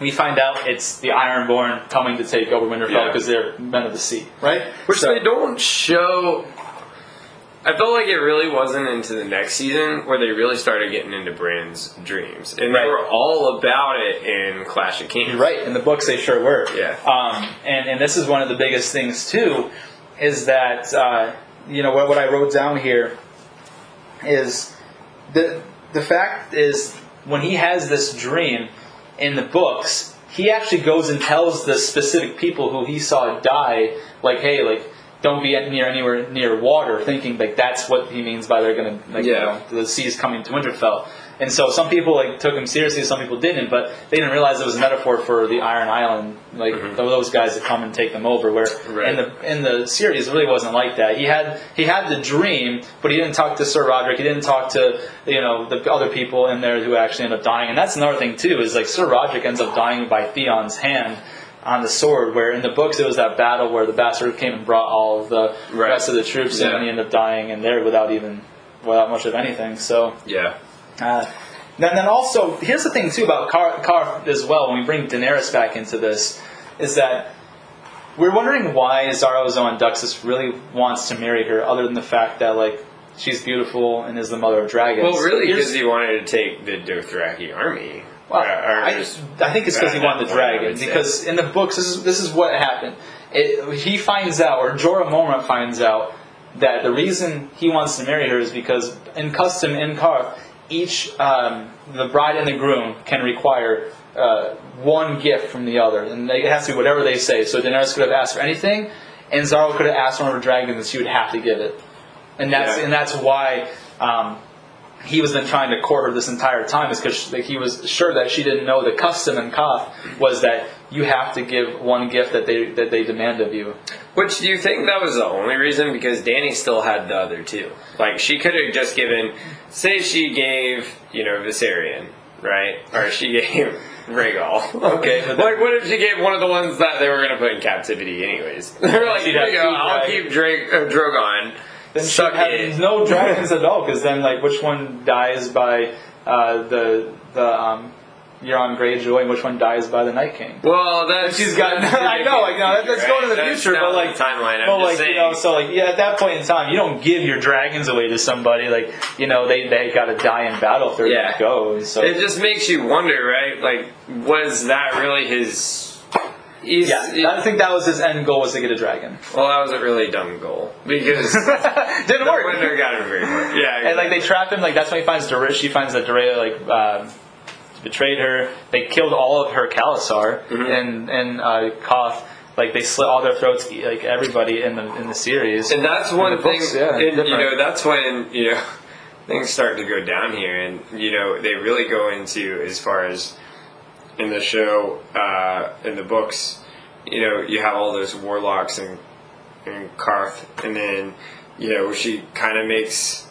we find out it's the Ironborn coming to take over Winterfell Yeah. because they're men of the sea, right? which So- they don't show. I felt like it really wasn't into the next season where they really started getting into Bran's dreams, and Right. they were all about it in Clash of Kings. Right. In the books, they sure were. Yeah. Um, and and this is one of the biggest things too, is that uh, you know what, what I wrote down here is the the fact is when he has this dream in the books, he actually goes and tells the specific people who he saw die, like, hey, like. Don't be near anywhere near water, thinking like that's what he means by they're gonna like you Yeah. know, the sea's coming to Winterfell. And so some people like took him seriously, some people didn't, but they didn't realize it was a metaphor for the Iron Island, like those guys that come and take them over. Where Mm-hmm. Right. in the in the series, it really wasn't like that. He had he had the dream, but he didn't talk to Sir Roderick. He didn't talk to you know the other people in there who actually end up dying. And that's another thing too is like Sir Roderick ends up dying by Theon's hand. On the sword, where in the books it was that battle where the bastard came and brought all of the Right. rest of the troops, Yeah. and he ended up dying in there without even without much of anything. So Yeah. uh, then, then also, here's the thing too about Car, Car as well. When we bring Daenerys back into this, is that we're wondering why Xaro Xhoan Daxos really wants to marry her, other than the fact that like she's beautiful and is the mother of dragons. Well, really, because he wanted to take the Dothraki army. Well, I, just- I think it's because he wanted the dragon. Because in the books, this is this is what happened. It, he finds out, or Jorah Mormont finds out, that the reason he wants to marry her is because in custom in Qarth, each um, the bride and the groom can require uh, one gift from the other, and they, it has to be whatever they say. So Daenerys could have asked for anything, and Xaro could have asked one of her dragons, and she would have to give it. And that's Yeah. and that's why. Um, he was then trying to court her this entire time is because like, he was sure that she didn't know the custom in Qarth was that you have to give one gift that they that they demand of you. Which do you think that was the only reason? Because Dany still had the other two. Like she could have just given, say she gave you know Viserion, right? Or she gave [LAUGHS] Rhaegal. Okay, [LAUGHS] like what if she gave one of the ones that they were going to put in captivity anyways? [LAUGHS] They're like, She'd here have you go, I'll dragons. keep Drake, uh, Drogon. Then she Suck had it. no dragons at all because then like which one dies by uh, the the um, Euron Greyjoy and which one dies by the Night King. Well, that's She's got. [LAUGHS] I know, like, no, that's going to the That's future, but like the timeline. I'm but just like saying. you know, so like yeah, at that point in time, you don't give your dragons away to somebody. Like you know, they they got to die in battle if they're Yeah. gonna go. So it just makes you wonder, right? Like, was that really his? He's, yeah, I think that was his end goal was to get a dragon. well, that was a really dumb goal because [LAUGHS] Didn't the work. winner got him very far. Yeah, And like they trap him, like that's when he finds Doreah. She finds that Doreah like um, betrayed her. They killed all of her Khalasar Mm-hmm. and and uh, Qarth. Like they slit all their throats, like everybody in the in the series. And that's one In the thing, books, yeah, and, you know, that's when, you know, [LAUGHS] things start to go down here. And, you know, they really go into, as far as in the show, uh, in the books, you know, you have all those warlocks and, and Qarth. And then, you know, she kind of makes,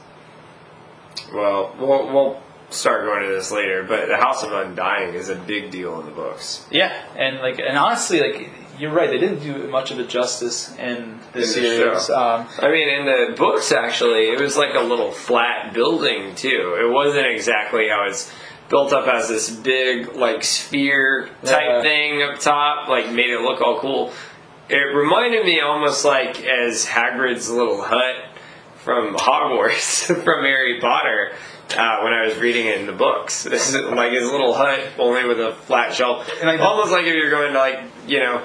well, we'll, we'll start going to this later, but the House of Undying is a big deal in the books. yeah, and like and honestly, like you're right, they didn't do much of it justice in the the series. show. Um, I mean, in the books, actually, it was like a little flat building too. It wasn't exactly how it's built up as this big, like sphere type Yeah. thing up top. Like made it look all cool. It reminded me almost like as Hagrid's little hut from [LAUGHS] Hogwarts from Harry Potter. Uh, when I was reading it in the books, this [LAUGHS] is like his little hut, only with a flat shelf, almost like if you're going to like you know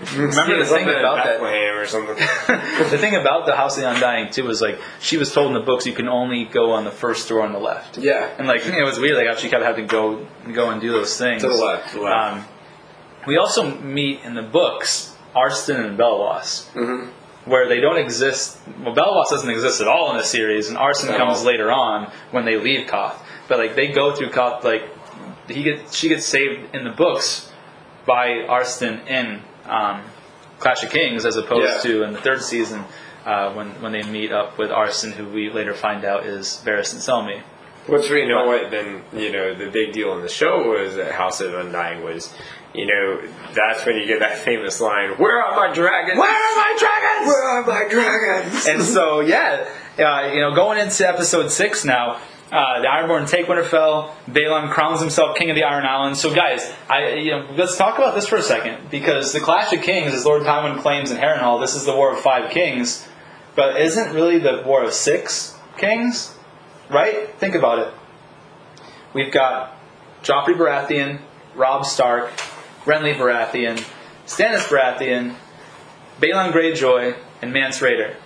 [LAUGHS] Remember the thing about that? Bethlehem or something. [LAUGHS] The thing about the House of the Undying too was like she was told in the books you can only go on the first door on the left. yeah. And like it was weird, like how she kept having to go go and do those things. To the left. To the left. Um, we also meet in the books Arstan and Belwas, Mhm. where they don't exist. Well, Belwas doesn't exist at all in the series, and Arstan No. comes later on when they leave Qarth. But like they go through Qarth, like he gets she gets saved in the books by Arstan in um, Clash of Kings, as opposed Yeah. to in the third season. Uh, when, when they meet up with Arstan, who we later find out is Varys and Selmy. Which we know what then you know the big deal in the show was that House of Undying was, you know, that's when you get that famous line, "Where are my dragons? Where are my dragons? Where are my dragons?" and so yeah, uh, you know, going into episode six now, uh, the Ironborn take Winterfell. Balon crowns himself king of the Iron Islands. So guys, I you know, let's talk about this for a second because the Clash of Kings, as Lord Tywin claims in Harrenhal, this is the War of Five Kings, but isn't really the War of Six Kings, right? Think about it. We've got Joffrey Baratheon, Robb Stark, Renly Baratheon, Stannis Baratheon, Balon Greyjoy, and Mance Rayder.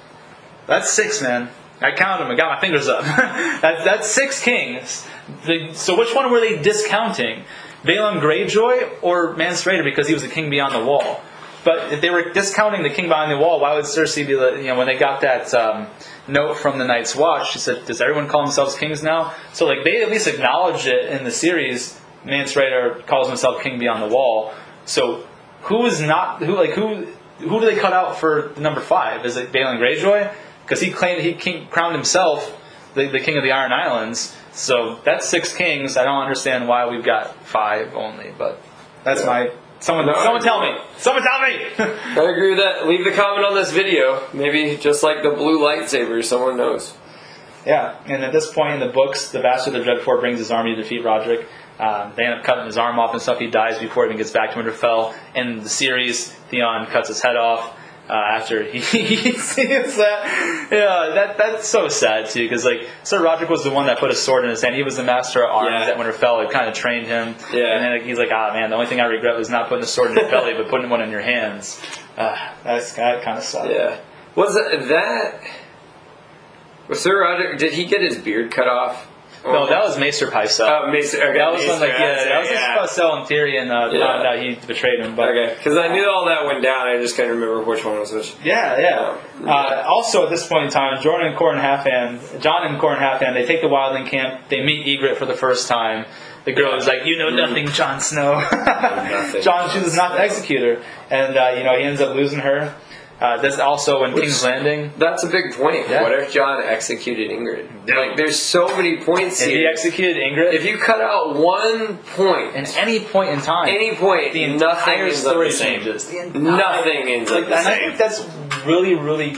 That's six, man. I counted them. I got my fingers up. [LAUGHS] that's, that's six kings. The, so which one were they discounting? Balon Greyjoy or Mance Rayder because he was the king beyond the wall? But if they were discounting the king behind the wall, why would Cersei be, you know, when they got that um, note from the Night's Watch, she said, does everyone call themselves kings now? So like they at least acknowledged it in the series. Mance Rayder calls himself king beyond the wall. So who is not, who like, who, who do they cut out for number five? Is it Balon Greyjoy? Because he claimed he king, crowned himself the, the king of the Iron Islands. So that's six kings. I don't understand why we've got five only, but that's my. Someone, No, someone tell me. Someone tell me. [LAUGHS] I agree with that. Leave the comment on this video. Maybe just like the blue lightsaber, someone knows. yeah, and at this point in the books, the Bastard of Dreadfort brings his army to defeat Roderick. Um, they end up cutting his arm off and stuff. He dies before he even gets back to Winterfell. In the series, Theon cuts his head off. Uh, after he, [LAUGHS] he sees that, yeah, that that's so sad too. Because like Sir Roderick was the one that put a sword in his hand. He was the master at arms Yeah. at Winterfell. It kind of trained him. Yeah. And then like, he's like, ah man, the only thing I regret was not putting a sword in your belly, but putting one in your hands. Uh, that's that kind of sucked. Yeah. Was that, that was Sir Roger? Did he get his beard cut off? No, that was Maester Pycelle. Oh, Maester. Okay, that was Maester, like, yeah, that was yeah. about selling Tyrion uh, Yeah. found out he betrayed him. But Okay, because I knew all that went down. I just couldn't remember which one was which. Yeah, yeah. Uh, also, at this point in time, Jordan and Qhorin Halfhand, Jon and Qhorin Halfhand, they take the Wildling camp. They meet Ygritte for the first time. The girl is like, "You know nothing, Jon Snow." [LAUGHS] Nothing. Jon chooses not to execute her, and uh, you know he ends up losing her. Uh, that's also when King's Landing. That's a big point. Yeah. What if Jon executed Ingrid? Yeah. Like, there's so many points If he here. executed Ingrid, if you cut out one point, at any point in time, any point, the nothing entire ends story changes. Entire- Nothing ends like, up the and I think that's really, really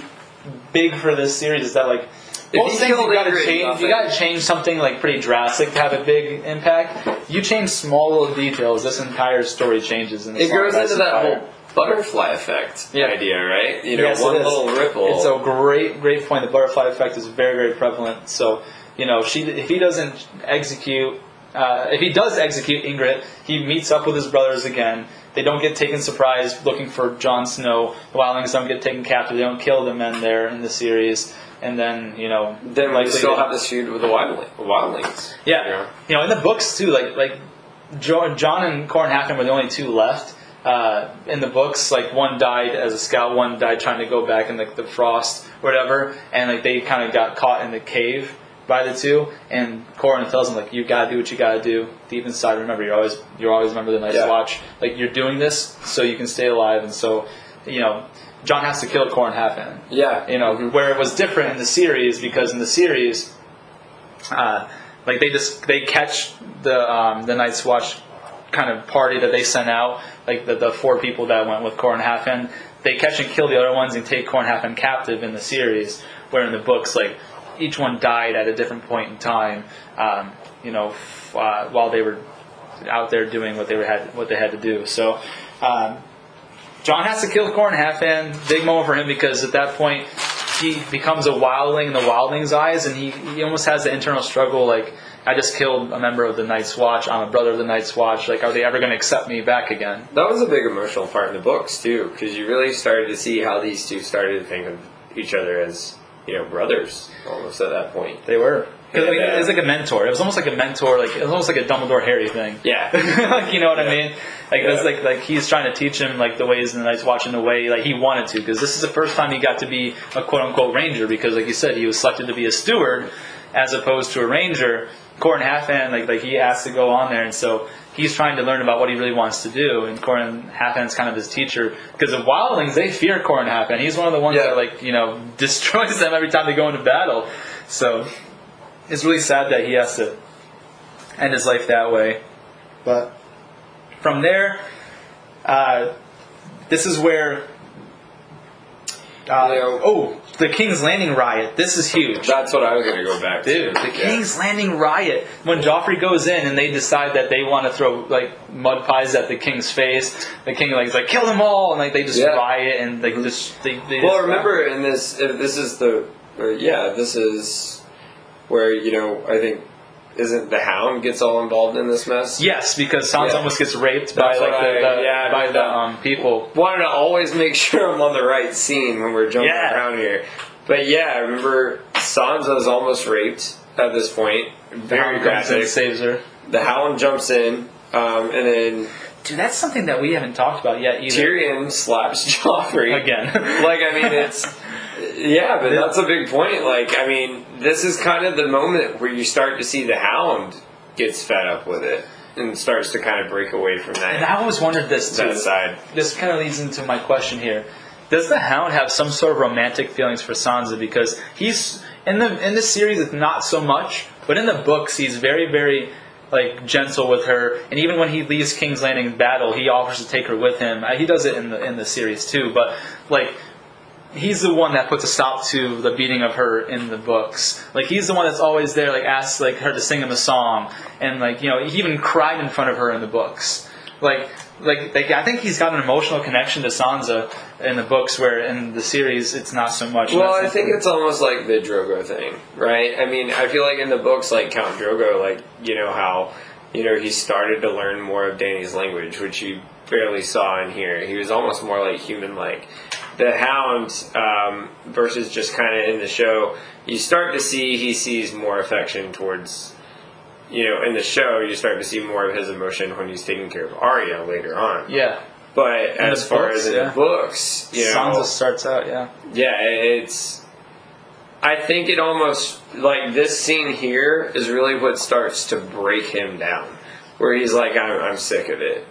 big for this series. Is that like If most things you got to Ingrid, change. nothing. You got to change something like pretty drastic to have a big impact. You change small little details, this entire story changes. And It goes into that whole butterfly effect Yeah. idea, right? You know, Yes, one little ripple. It's a great, great point. The butterfly effect is very, very prevalent. So, you know, she if he doesn't execute, uh, if he does execute Ingrid, he meets up with his brothers again. They don't get taken surprise looking for Jon Snow. The Wildlings don't get taken captive. They don't kill the men there in the series. And then, you know, then we still they- have this feud with the wildling, wildlings. yeah. You know? You know, in the books too, like like Jon and Qhorin Halfhand were the only two left. Uh, in the books, like one died as a scout, one died trying to go back in like the frost, whatever, and like they kind of got caught in the cave by the two. And Qhorin tells them like, "You gotta do what you gotta do deep inside. Remember, you're always you're always remember the Night's Yeah. Watch. Like you're doing this so you can stay alive, and so you know." Jon has to kill Qhorin Halfhand Yeah. you know, Mhm. where it was different in the series because in the series, uh, like they just they catch the um, the Night's Watch kind of party that they sent out, like the, the four people that went with Qhorin Halfhand, they catch and kill the other ones and take Qhorin Halfhand captive in the series. Where in the books, like each one died at a different point in time, um, you know, f- uh, while they were out there doing what they were had what they had to do. So. Um, Jon has to kill Qhorin Halfhand. Big moment for him because at that point he becomes a wildling in the wildling's eyes, and he, he almost has the internal struggle like, I just killed a member of the Night's Watch. I'm a brother of the Night's Watch. Like, are they ever going to accept me back again? That was a big emotional part in the books too, because you really started to see how these two started to think of each other as you know brothers almost at that point. They were. 'Cause, like, Yeah. It was like a mentor. It was almost like a mentor. Like it was almost like a Dumbledore Harry thing. Yeah. [LAUGHS] like you know what I mean? Like it was like like he's trying to teach him like the ways in the Night's Watch in the way like he wanted to because this is the first time he got to be a quote unquote ranger because like you said he was selected to be a steward as opposed to a ranger. Qhorin Halfhand like like he has to go on there and so he's trying to learn about what he really wants to do and Qhorin Halfhand's kind of his teacher because the wildlings they fear Qhorin Halfhand. He's one of the ones Yeah. that like you know [LAUGHS] destroys them every time they go into battle. So it's really sad that he has to end his life that way. But from there, uh, this is where. Uh, oh, the King's Landing riot. This is huge. That's what I was going to go back to. Dude, the Yeah. King's Landing riot. When Joffrey goes in and they decide that they want to throw like mud pies at the king's face, the king like is like kill them all, and like they just Yeah. riot and like just they. they Well, just- remember in this, if this is the, or yeah, this is where you know I think isn't the Hound gets all involved in this mess. Yes, because Sansa Yeah. almost gets raped by like what the, I- yeah, by the um, people. Wanted to always make [LAUGHS] sure I'm on the right scene when we're jumping Yeah. around here. But yeah, I remember Sansa's almost raped at this point. The Very Hound comes in and graphic. saves her. The Hound jumps in, um, and then Dude, that's something that we haven't talked about yet either. Tyrion slaps Joffrey Again. like I mean it's [LAUGHS] yeah, but that's a big point. Like I mean, this is kind of the moment where you start to see the Hound gets fed up with it and starts to kind of break away from that. And I always wondered this too. that side. This kind of leads into my question here. Does the Hound have some sort of romantic feelings for Sansa? Because he's in the in the series, it's not so much, but in the books, he's very very like gentle with her. And even when he leaves King's Landing in battle, he offers to take her with him. Uh, He does it in the in the series too, but like. He's the one that puts a stop to the beating of her in the books. Like he's the one that's always there, like asks like her to sing him a song, and like you know he even cried in front of her in the books. Like like like I think he's got an emotional connection to Sansa in the books, where in the series it's not so much. Well, I think it's almost like the Drogo thing, right? I mean, I feel like in the books, like Count Drogo, like you know how you know he started to learn more of Dany's language, which you barely saw in here. He was almost more like human-like. The Hound um, versus just kind of in the show, you start to see he sees more affection towards. You know, in the show, you start to see more of his emotion when he's taking care of Arya later on. yeah. But In as far books, as in yeah. the books, you know, Sansa starts out, yeah. yeah, it's. I think it almost like this scene here is really what starts to break him down, where he's like, "I'm, I'm sick of it."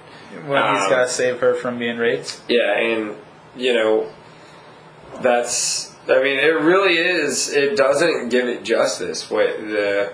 When he's got to save her from being raped. Yeah, and you know, that's. I mean, it really is. It doesn't give it justice what the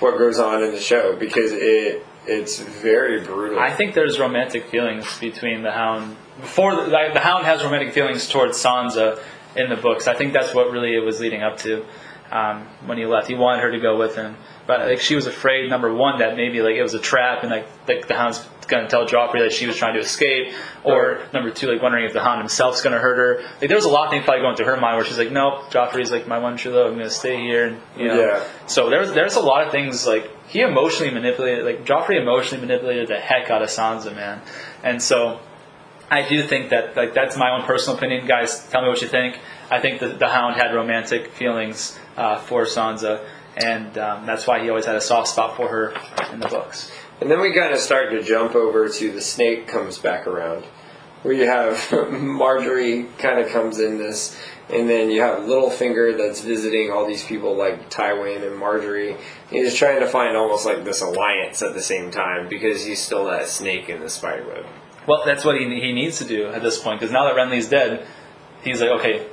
what goes on in the show because it it's very brutal. I think there's romantic feelings between the Hound. Before the, like, the Hound has romantic feelings towards Sansa in the books. I think that's what really it was leading up to um, when he left. He wanted her to go with him, but like she was afraid. Number one, that maybe like it was a trap, and like like the Hound's going to tell Joffrey that she was trying to escape, or number two, like wondering if the Hound himself's going to hurt her. Like there was a lot of things probably going through her mind where she's like, no, Joffrey's like my one true love. I'm going to stay here. And, you know. Yeah. So there's there's a lot of things like he emotionally manipulated, like Joffrey emotionally manipulated the heck out of Sansa, man. And so I do think that like that's my own personal opinion, guys. Tell me what you think. I think that the Hound had romantic feelings uh, for Sansa, and um, that's why he always had a soft spot for her in the books. And then we kind of start to jump over to the snake comes back around, where you have [LAUGHS] Margaery kind of comes in this, and then you have Littlefinger that's visiting all these people like Tywin and Margaery. He's trying to find almost like this alliance at the same time because he's still that snake in the spiderweb. Well, that's what he, he needs to do at this point because now that Renly's dead, he's like, okay,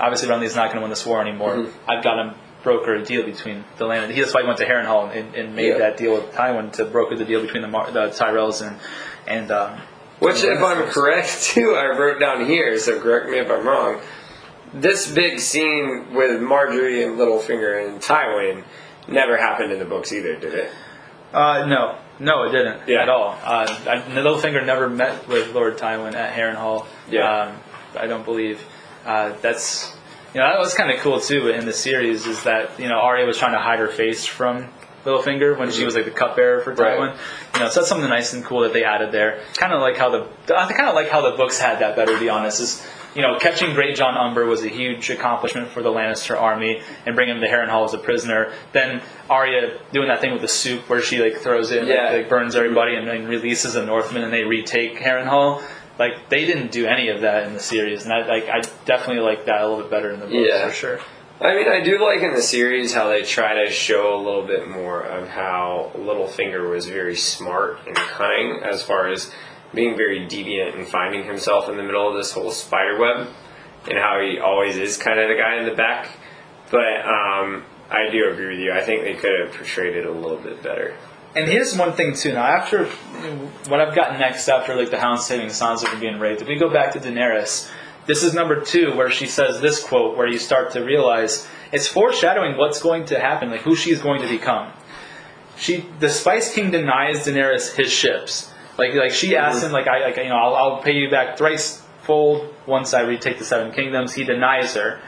obviously Renly's not going to win this war anymore. Mm-hmm. I've got to broker a deal between the land. He that's why he went to Harrenhal and, and made Yeah. that deal with Tywin to broker the deal between the, Mar- the Tyrells and and um, Which, if I'm correct, [LAUGHS] too, I wrote down here, so correct me if I'm wrong. This big scene with Margaery and Littlefinger and Tywin never happened in the books either, did it? Uh, no, no, it didn't Yeah. at all. Uh, I, Littlefinger never met with Lord Tywin at Harrenhal. Yeah. Um, I don't believe. Uh, that's You know, that was kind of cool too in the series is that, you know, Arya was trying to hide her face from Littlefinger when she mm-hmm. was like the cupbearer for Right. You know, so that's something nice and cool that they added there. Kind of like how the, I kind of like how the books had that better, to be honest. Is, you know, catching Greatjon Umber was a huge accomplishment for the Lannister army and bringing him to Harrenhal as a prisoner. Then Arya doing that thing with the soup where she like throws it, and, Yeah. like, burns everybody, and then releases the Northmen, and they retake Harrenhal. Like they didn't do any of that in the series, and I like I definitely like that a little bit better in the books Yeah. for sure. I mean, I do like in the series how they try to show a little bit more of how Littlefinger was very smart and cunning as far as being very deviant and finding himself in the middle of this whole spider web, and how he always is kind of the guy in the back. But um, I do agree with you. I think they could have portrayed it a little bit better. And here's one thing too. Now, after what I've got next, after like the Hound saving Sansa from being raped, if we go back to Daenerys, this is number two where she says this quote, where you start to realize it's foreshadowing what's going to happen, like who she's going to become. She, the Spice King denies Daenerys his ships. Like, like she asks him, like, I, like, you know, I'll, I'll pay you back thrice fold once I retake the Seven Kingdoms. He denies her.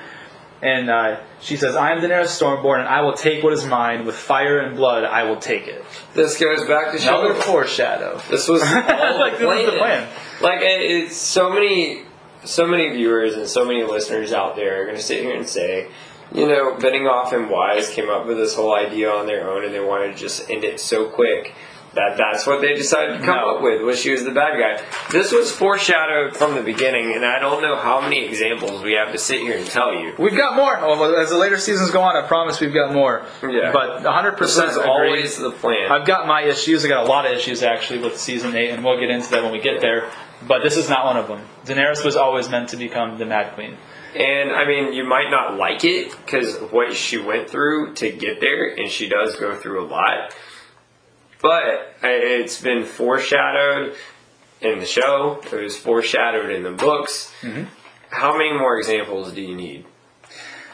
And uh, she says, I am Daenerys Stormborn, and I will take what is mine. With fire and blood, I will take it. This goes back to Another show foreshadow. This was [LAUGHS] all Like, this the plan. Like it, it's so many, so many viewers and so many listeners out there are going to sit here and say, you know, Benioff and Weiss came up with this whole idea on their own, and they wanted to just end it so quick that that's what they decided to come No. up with. Was she was the bad guy? This was foreshadowed from the beginning, and I don't know how many examples we have to sit here and tell you. We've got more. As the later seasons go on, I promise we've got more. Yeah. But 100% This was agree. always the plan. I've got my issues. I got a lot of issues actually with season eight, and we'll get into that when we get there. But this is not one of them. Daenerys was always meant to become the Mad Queen. And I mean, you might not like it because what she went through to get there, and she does go through a lot. But it's been foreshadowed in the show. It was foreshadowed in the books. Mm-hmm. How many more examples do you need?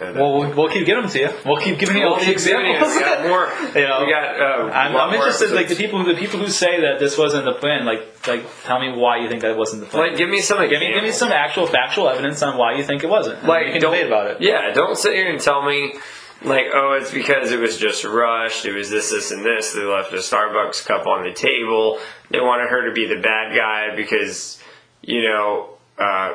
Well, we'll, we'll keep giving them to you. We'll keep giving you all the keep doing it. examples. We got more. [LAUGHS] You know, we got. Uh, I'm, I'm interested, like the people, who, the people who say that this wasn't the plan. Like, like, tell me why you think that wasn't the plan. Like, give me some. give me, give me some actual factual evidence on why you think it wasn't. Like don't, debate about it. Yeah, don't sit here and tell me like, oh, it's because it was just rushed. It was this, this, and this. They left a Starbucks cup on the table. They wanted her to be the bad guy because, you know, uh,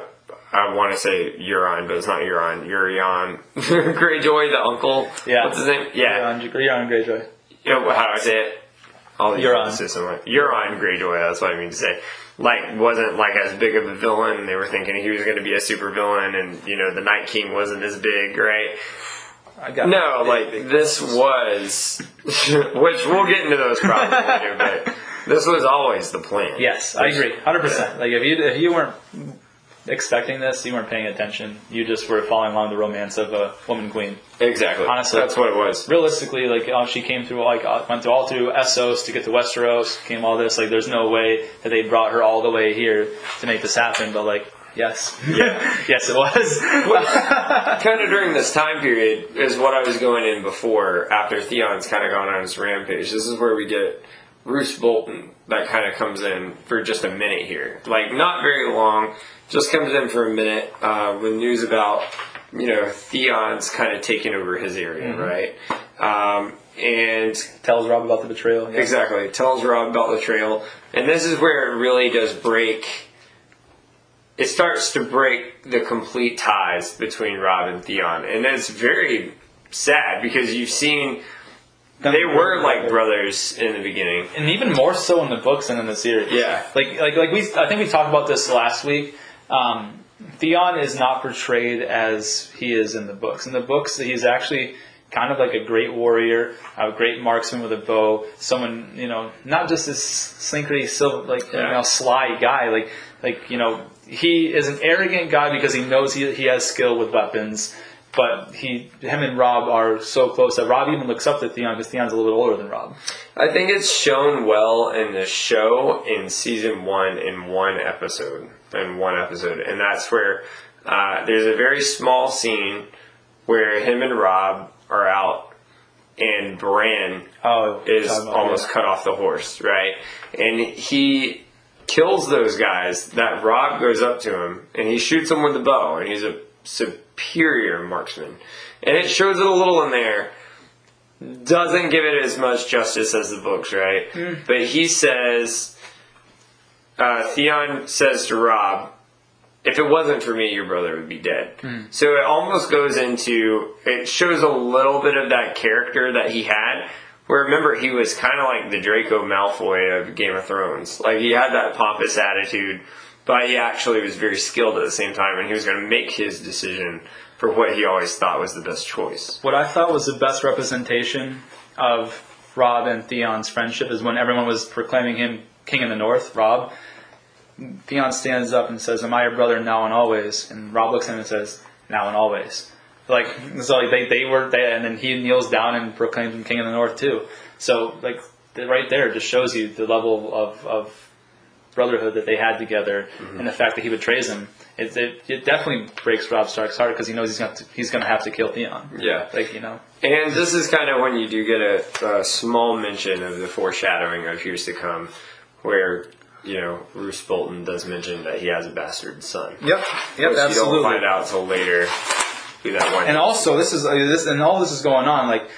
I want to say Euron, but it's not Euron. Urion [LAUGHS] Greyjoy, the uncle. Yeah. What's his name? Yeah. on, you're on Greyjoy. You know, how do I say it? All these Euron. it. Euron Greyjoy, that's what I mean to say. Like, wasn't like as big of a villain. They were thinking he was going to be a super villain, and you know, the Night King wasn't as big, right? I got No, like this was, [LAUGHS] which we'll get into those problems later, but this was always the plan. Yes, I agree, hundred percent. Like if you if you weren't expecting this, you weren't paying attention. You just were following along the romance of a woman queen. exactly. Honestly. that's what it was. Realistically, like uh, she came through like uh, went through all through Essos to get to Westeros, came all this. Like there's no way that they brought her all the way here to make this happen. But like yes, Yeah. [LAUGHS] yes, it was. kind of during this time period is what I was going in before. After Theon's kind of gone on his rampage, this is where we get Roose Bolton that kind of comes in for just a minute here, like not very long, just comes in for a minute uh, with news about you know Theon's kind of taking over his area, right? Um, and Tells Robb about the betrayal. yeah. Exactly. Tells Robb about the trail. And this is where it really does break. It starts to break the complete ties between Robb and Theon. And it's very sad because you've seen. They were like brothers in the beginning. and even more so in the books than in the series. Yeah. like like like we I think we talked about this last week. Um, Theon is not portrayed as he is in the books. In the books, he's actually kind of like a great warrior, a great marksman with a bow. Someone you know, not just this slinkery, sil- like you know, sly guy. Like like you know, he is an arrogant guy because he knows he he has skill with weapons. But he, him and Robb are so close that Robb even looks up to Theon because Theon's a little bit older than Robb. I think it's shown well in the show in season one in one episode. In one episode. And that's where uh, there's a very small scene where him and Robb are out and Bran Oh, is almost cut off the horse, right? And he kills those guys. That Robb goes up to him and he shoots him with the bow, and he's a superior marksman, and it shows it a little in there. Doesn't give it as much justice as the books, right? But he says, uh, Theon says to Robb, if it wasn't for me, your brother would be dead. So it almost goes into, it shows a little bit of that character that he had. Where remember, he was kind of like the Draco Malfoy of Game of Thrones. Like he had that pompous attitude, but he actually was very skilled at the same time, and he was going to make his decision for what he always thought was the best choice. What I thought was the best representation of Robb and Theon's friendship is when everyone was proclaiming him king in the north, Robb. Theon stands up and says, Am I your brother now and always? And Robb looks at him and says, Now and always. Like so like they, they were there and then he kneels down and proclaims him king of the north too. So like right there just shows you the level of, of brotherhood that they had together mm-hmm. and the fact that he betrays him. It, it, it definitely breaks Robb Stark's heart because he knows he's going to he's going to have to kill Theon. Yeah. Like you know. And this is kind of when you do get a, a small mention of the foreshadowing of years to come, where you know Roose Bolton does mention that he has a bastard son. Yep. Yep. Which You absolutely. don't find out till later who that one. And also, this is uh, this, and all this is going on. Like,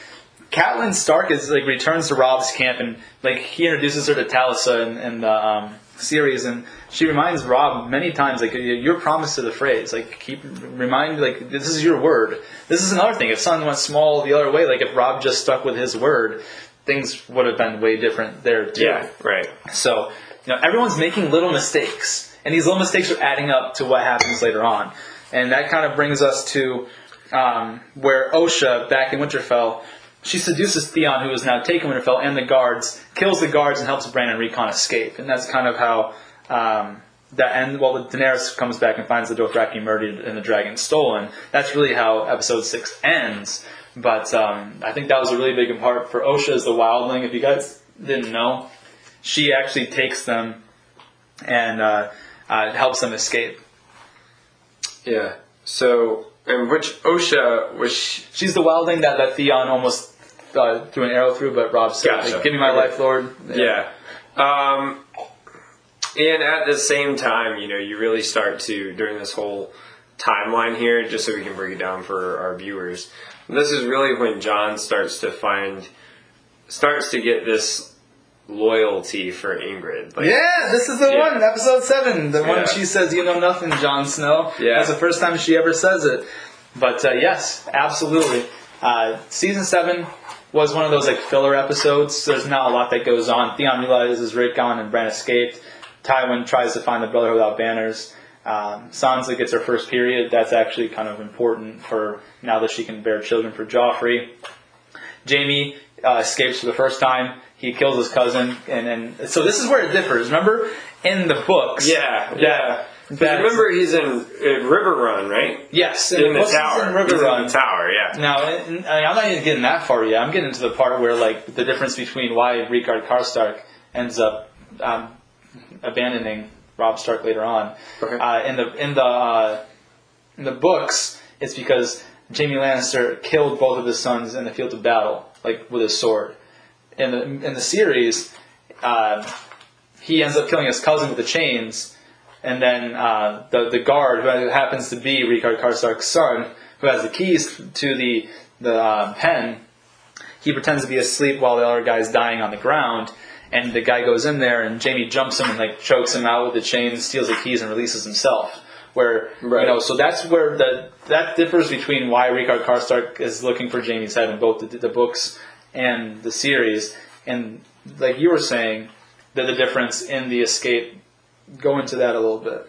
Catelyn Stark is like returns to Robb's camp, and like he introduces her to Talisa in, in the um, series, and she reminds Robb many times, like your promise to the phrase, like keep remind, like this is your word. This is another thing. If something went small the other way, like if Robb just stuck with his word, things would have been way different there too. yeah, right. So, you know, everyone's making little mistakes, and these little mistakes are adding up to what happens later on. And that kind of brings us to um, where Osha, back in Winterfell, she seduces Theon, who is now taken Winterfell, and the guards, kills the guards, and helps Bran and Rickon escape. And that's kind of how um, that end. Well, Daenerys comes back and finds the Dothraki murdered and the dragon stolen. That's really how Episode Six ends. But um, I think that was a really big part for Osha as the wildling. If you guys didn't know, she actually takes them and uh, uh, helps them escape. Yeah. So, and which Osha was? She, She's the wildling that, that Theon almost uh, threw an arrow through, but Robb said, Gotcha. like, "Give me my life, Lord." yeah. Um, and at the same time, you know, you really start to during this whole timeline here, just so we can break it down for our viewers. This is really when Jon starts to find, starts to get this loyalty for Ingrid. Like, Yeah, this is the Yeah. one, episode seven, the Yeah. one she says, "You know nothing, Jon Snow." Yeah. that's the first time she ever says it. But uh, yes, absolutely. Uh, season seven was one of those like filler episodes. There's not a lot that goes on. Theon realizes Rickon and Bran escaped. Tywin tries to find the Brotherhood without banners. Um, Sansa gets her first period. That's actually kind of important for now that she can bear children for Joffrey. Jaime uh, escapes for the first time. He kills his cousin, and, and so this is where it differs. Remember, in the books, Yeah, yeah. That- remember, he's in uh, River Run, right? yes, In the books, he's tower. in River He's Run. In the tower, yeah. Now, I mean, I'm not even getting that far yet. I'm getting to the part where, like, the difference between why Rickard Karstark ends up um, abandoning Robb Stark later on. Okay. Uh, in the in the uh, in the books, it's because Jaime Lannister killed both of his sons in the field of battle, like with his sword. In the in the series, uh, he ends up killing his cousin with the chains, and then uh, the the guard, who happens to be Rickard Karstark's son, who has the keys to the the uh, pen, he pretends to be asleep while the other guy's dying on the ground. And the guy goes in there, and Jaime jumps him and like chokes him out with the chains, steals the keys, and releases himself. Where Right. you know, so that's where the that differs between why Rickard Karstark is looking for Jaime's head in both the, the books and the series, and like you were saying, that the difference in the escape. Go into that a little bit.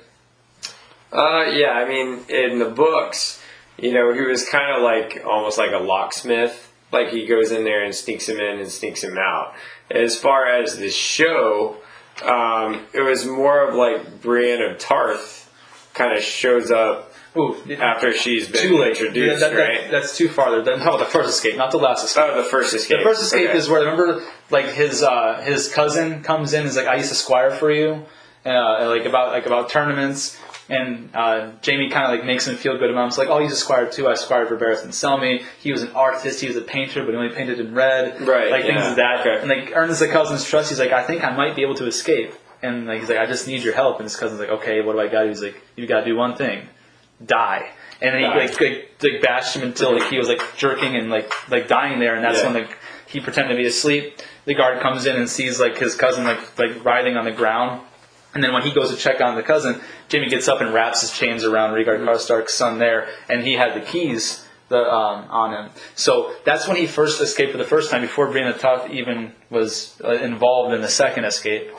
Uh, yeah, I mean, in the books, you know, he was kind of like almost like a locksmith. Like he goes in there and sneaks him in and sneaks him out. As far as the show, um, it was more of like Brienne of Tarth kind of shows up Ooh, after she's been too late. introduced, Yeah, that- that- right? that's too far. How about the first escape, not the last escape? oh, the first escape. The first escape Okay. is where remember, like his uh, his cousin comes in. Is like I used to squire for you, uh, like about like about tournaments. And uh, Jaime kind of like makes him feel good about him. It's like, oh, he's a squire too. I squired for Barristan Selmy. He was an artist. He was a painter, but he only painted in red. Right, Like things like that. okay. And like earns the cousin's trust. He's like, I think I might be able to escape. And like he's like, I just need your help. And his cousin's like, okay, what do I got? He's like, you got to do one thing, die. and then he like, like like bashed him until like he was like jerking and like like dying there, and that's Yeah. when like he pretended to be asleep. The guard comes in and sees like his cousin like like writhing on the ground. And then when he goes to check on the cousin, Jaime gets up and wraps his chains around Rhaegar Karstark's son there, and he had the keys the, um, on him. So that's when he first escaped for the first time before the Tough even was uh, involved in the second escape.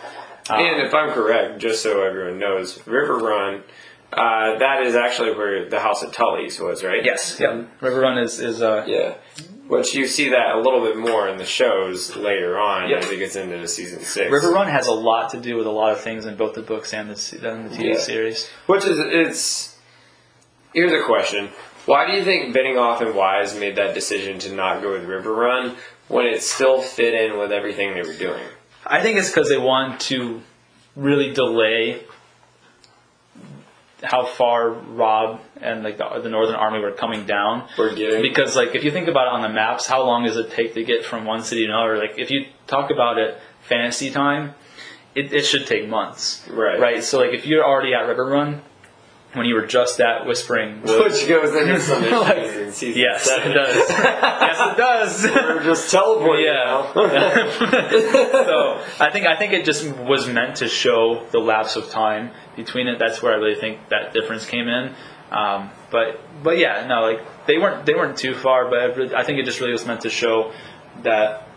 Um, And if I'm correct, just so everyone knows, Riverrun, uh, that is actually where the House of Tully's was, right? yes, yeah. Riverrun is is uh, Yeah. Which you see that a little bit more in the shows later on Yep. as it gets into the season six. Riverrun has a lot to do with a lot of things in both the books and the, and the TV Yeah. series. Which is it's. Here's a question: Why do you think Benioff and Weiss made that decision to not go with Riverrun when it still fit in with everything they were doing? I think it's because they want to really delay how far Robb and like the, the Northern Army were coming down. We're getting Because like if you think about it on the maps, how long does it take to get from one city to another? Like if you talk about it fantasy time, it, it should take months. Right. Right. So like if you're already at Riverrun, when you were just at Whispering [LAUGHS] which goes into [LAUGHS] some Like- issues in season yes, seven. it does. [LAUGHS] yes, it does. We're just teleporting Yeah. now. so I think I think it just was meant to show the lapse of time between it. That's where I really think that difference came in. Um, but but yeah, no, like they weren't they weren't too far. But I think it just really was meant to show that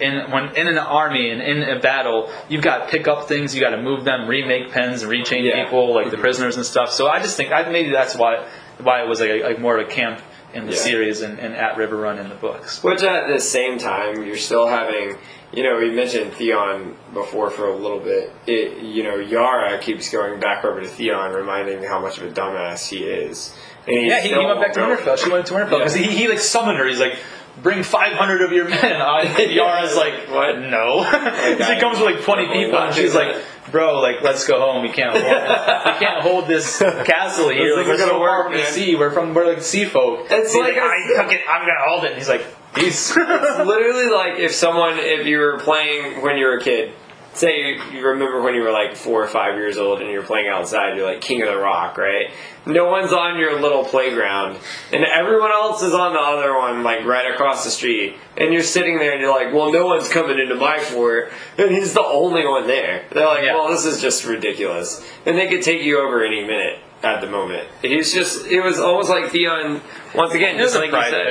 in when in an army and in a battle, you've got to pick up things, you got to move them, remake pens, and rechain Yeah. people like the mm-hmm. prisoners and stuff. So I just think I, maybe that's why why it was like, like more of a camp in the Yeah. series and, and at Riverrun in the books. Which at the same time, you're still having, you know, we mentioned Theon before for a little bit. It, you know, Yara keeps going back over to Theon, reminding how much of a dumbass he is. And Yeah, he, he went back to Winterfell. She went to Winterfell because Yeah. he, he like summoned her. He's like, bring 500 of your men. [LAUGHS] And Yara's like, What? No. [LAUGHS] she comes with like 20 people and she's like, bro, like let's go home. We can't hold, we can't hold this [LAUGHS] castle here. Like, we're so far from the sea. We're from we're like sea folk. It's like I took it. I'm gonna hold it. And he's like, peace. It's literally like if someone, if you were playing when you were a kid, say you, you remember when you were like four or five years old and you're playing outside, you're like King of the Rock, right? No one's on your little playground, and everyone else is on the other one, like right across the street. And you're sitting there and you're like, well, no one's coming into my fort, and he's the only one there. They're like, Yeah. well, this is just ridiculous. And they could take you over any minute at the moment. He's just, it was almost like Theon, once again, just like pride you said,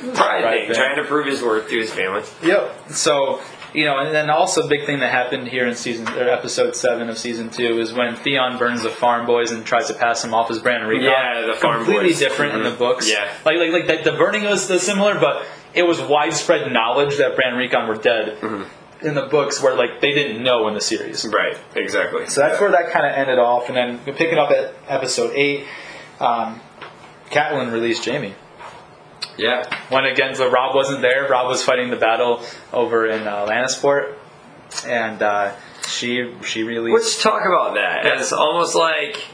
thing. pride Pride thing, thing. trying to prove his worth to his family. Yep. So you know, and then also a big thing that happened here in season or episode seven of season two is when Theon burns the farm boys and tries to pass them off as Bran and Rickon. Yeah, the farm boys. completely boys. different in the Mhm. books. Yeah. like like like the, the burning was the similar, but it was widespread knowledge that Bran and Rickon were dead Mm-hmm. in the books, where like they didn't know in the series. Right, exactly. So that's where that kind of ended off, and then picking up at episode eight, um, Catelyn released Jaime. Yeah, When again, so Robb wasn't there. Robb was fighting the battle over in uh, Lannisport, and uh, she she released. let's talk about that. It's almost like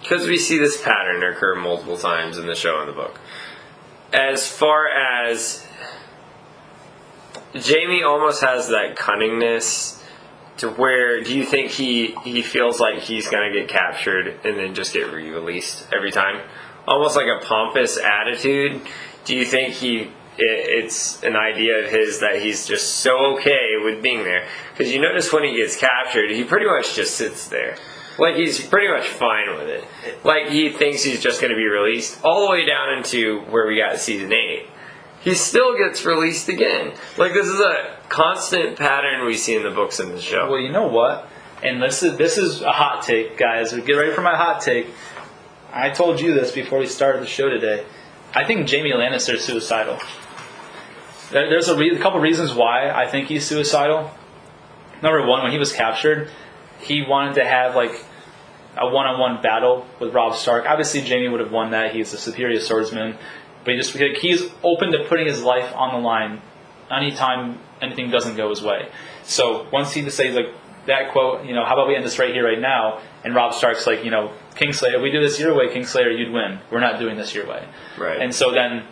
because we see this pattern occur multiple times in the show and the book. As far as Jaime almost has that cunningness to where do you think he he feels like he's gonna get captured and then just get re-released every time? Almost like a pompous attitude. Do you think he it, it's an idea of his that he's just so okay with being there? Because you notice when he gets captured, he pretty much just sits there. Like he's pretty much fine with it. Like he thinks he's just going to be released all the way down into where we got season eight he still gets released again. Like this is a constant pattern we see in the books and the show. well, you know what? And this is this is a hot take, guys. Get ready for my hot take. I told you this before we started the show today. I think Jaime Lannister is suicidal. There- There's a, re- a couple reasons why I think he's suicidal. Number one, when he was captured, he wanted to have like a one-on-one battle with Robb Stark. Obviously, Jaime would have won that. He's a superior swordsman, but he just like, he's open to putting his life on the line anytime anything doesn't go his way. So once he decides like that quote, you know, how about we end this right here, right now? And Robb Stark's like, you know, Kingslayer, if we do this your way, Kingslayer, you'd win. We're not doing this your way. Right. And so then,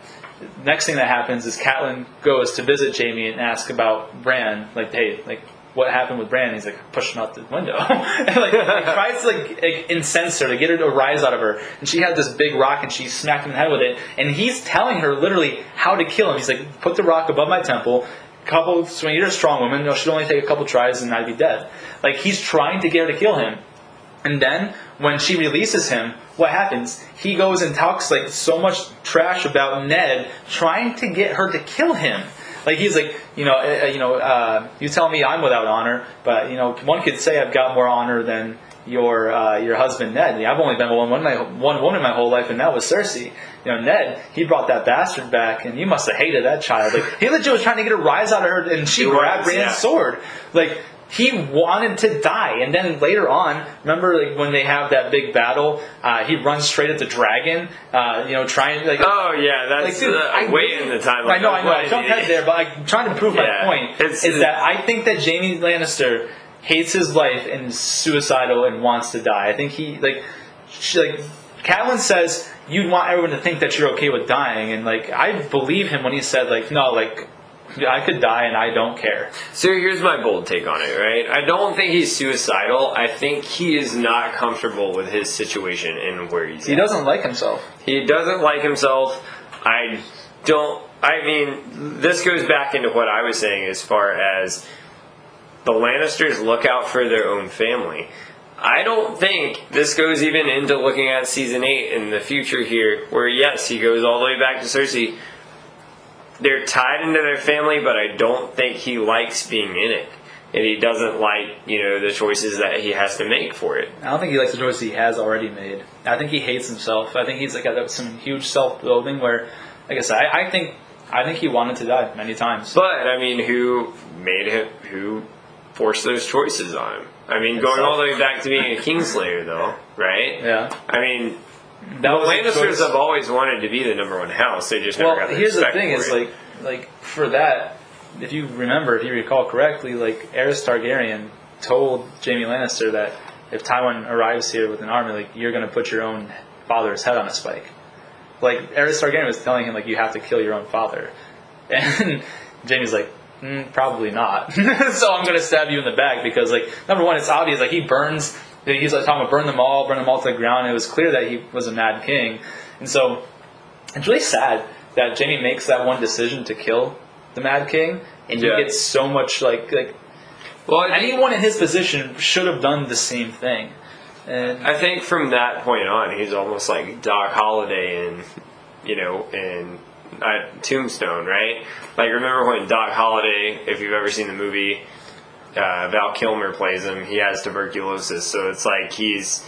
next thing that happens is Catelyn goes to visit Jaime and ask about Bran, like, hey, like, what happened with Bran? He's like, push him out the window. [LAUGHS] and like, like [LAUGHS] tries to like, like incense her to get her to rise out of her. And she had this big rock and she smacked him in the head with it. And he's telling her literally how to kill him. He's like, put the rock above my temple. Couple, so you're a strong woman, you should only take a couple tries and I'd be dead. Like he's trying to get her to kill him. And then when she releases him, what happens? He goes and talks like so much trash about Ned, trying to get her to kill him. Like he's like, you know, uh, you know, uh, you tell me I'm without honor, but you know, one could say I've got more honor than your uh, your husband Ned. I've only been one one, my, one woman my whole life, and that was Cersei. You know, Ned, he brought that bastard back, and you must have hated that child. Like he legit was trying to get a rise out of her, and she He grabbed Rand's yeah. sword. Like he wanted to die, and then later on, remember like when they have that big battle, uh, he runs straight at the dragon. Uh, you know, trying like. Oh yeah, that's Like, dude, uh, I way in the time. I know, I know. I jumped ahead there, but I'm trying to prove Yeah, my point. is that I think that Jaime Lannister hates his life and is suicidal and wants to die. I think he like, she, like, Catelyn says you'd want everyone to think that you're okay with dying, and like I believe him when he said like, no, like. I could die and I don't care. So here's my bold take on it, right? I don't think he's suicidal. I think he is not comfortable with his situation and where he's He at. doesn't like himself. He doesn't like himself. I don't. I mean, this goes back into what I was saying as far as the Lannisters look out for their own family. I don't think this goes even into looking at season 8 in the future here, where yes, he goes all the way back to Cersei. They're tied into their family, but I don't think he likes being in it. And he doesn't like, you know, the choices that he has to make for it. I don't think he likes the choices he has already made. I think he hates himself. I think he's like got some huge self-loathing where, like I said, I, I think I think he wanted to die many times. But I mean, who made him? Who forced those choices on him? I mean, going all the way back to being a Kingslayer, though, right? yeah, I mean, the Lannisters have always wanted to be the number one house. They just never got Well, the here's the thing: is like like for that, if you remember, if you recall correctly, like Aerys Targaryen told Jaime Lannister that if Tywin arrives here with an army, like you're going to put your own father's head on a spike. Like Aerys Targaryen was telling him, like you have to kill your own father, [LAUGHS] and Jaime's like. Mm, probably not. [LAUGHS] so I'm gonna stab you in the back because, like, number one, it's obvious. Like he burns. He's like talking about burn them all, burn them all to the ground. It was clear that he was a mad king, and so it's really sad that Jaime makes that one decision to kill the Mad King, and Yeah. he gets so much like like well, I think, anyone in his position should have done the same thing. And I think from that point on, he's almost like Doc Holliday in, you know, in uh, Tombstone, right? Like, remember when Doc Holliday, if you've ever seen the movie, uh, Val Kilmer plays him. He has tuberculosis, so it's like he's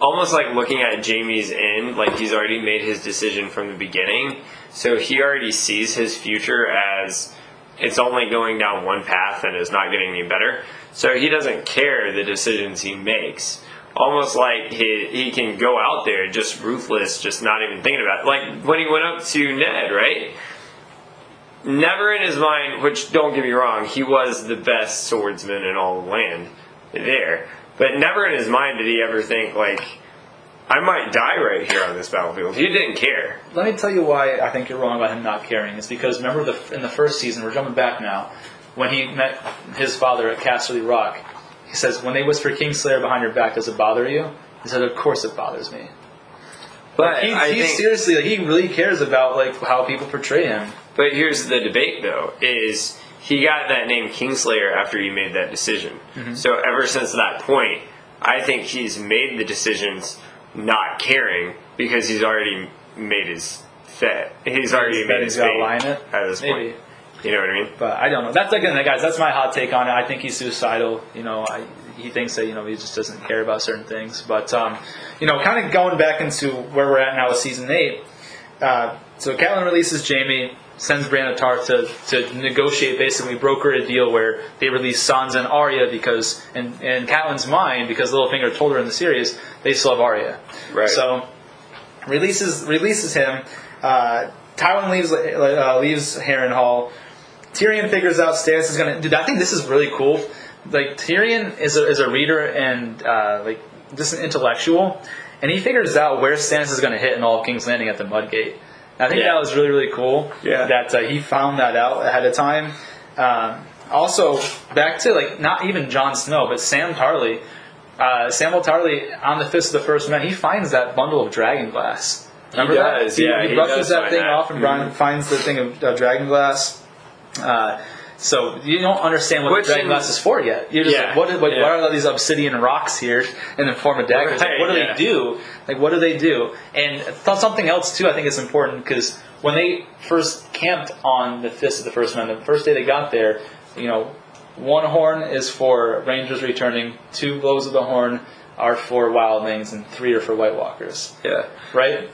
almost like looking at Jaime's end, like he's already made his decision from the beginning. So he already sees his future as it's only going down one path and it's not getting any better. So he doesn't care the decisions he makes. Almost like he, he can go out there just ruthless, just not even thinking about it. Like when he went up to Ned, right? Never in his mind, which don't get me wrong, he was the best swordsman in all the land there. But never in his mind did he ever think, like, I might die right here on this battlefield. He didn't care. let me tell you why I think you're wrong about him not caring. Is because remember the in the first season, we're jumping back now, when he met his father at Casterly Rock, he says, "When they whisper Kingslayer behind your back, does it bother you?" He said, "Of course it bothers me." But He, I he think, seriously, like, he really cares about like how people portray him. But here's the debate though: is he got that name Kingslayer after he made that decision. Mm-hmm. So ever since that point, I think he's made the decisions not caring because he's already made his bet. He's already bet made his fate in it? at this Maybe. point. You know what I mean? But I don't know. That's again, guys. That's my hot take on it. I think he's suicidal. You know, I, he thinks that you know he just doesn't care about certain things. But um, you know, kind of going back into where we're at now with season eight. Uh, so Catelyn releases Jaime, sends Brienne of to, to negotiate, basically broker a deal where they release Sansa and Arya because, in, in Catelyn's mind, because Littlefinger told her in the series, they still have Arya. Right. So releases releases him. Uh, Tywin leaves uh, leaves Harrenhal. Tyrion figures out Stannis is gonna. Dude, I think this is really cool. Like Tyrion is a, is a reader and uh, like just an intellectual, and he figures out where Stannis is gonna hit in all of King's Landing at the Mudgate. And I think Yeah. that was really really cool. Yeah. That uh, he found that out ahead of time. Um, also back to like not even Jon Snow, but Sam Tarly. Uh, Samuel Tarly on the Fist of the First Men, he finds that bundle of dragon glass. Remember does, that? yeah, he, he brushes that thing that. off and Brian finds the thing of uh, dragon glass. Uh, so you don't understand what Which the dragon glass is for yet. You're just Yeah, like, what, is- like, yeah. what are all these obsidian rocks here in the form of daggers? Like, what do yeah. they do? Like, what do they do? And th- something else too, I think is important because when they first camped on the Fist of the First Men, the first day they got there, you know, one horn is for rangers returning, two blows of the horn are for wildlings, and three are for White Walkers. Yeah. Right?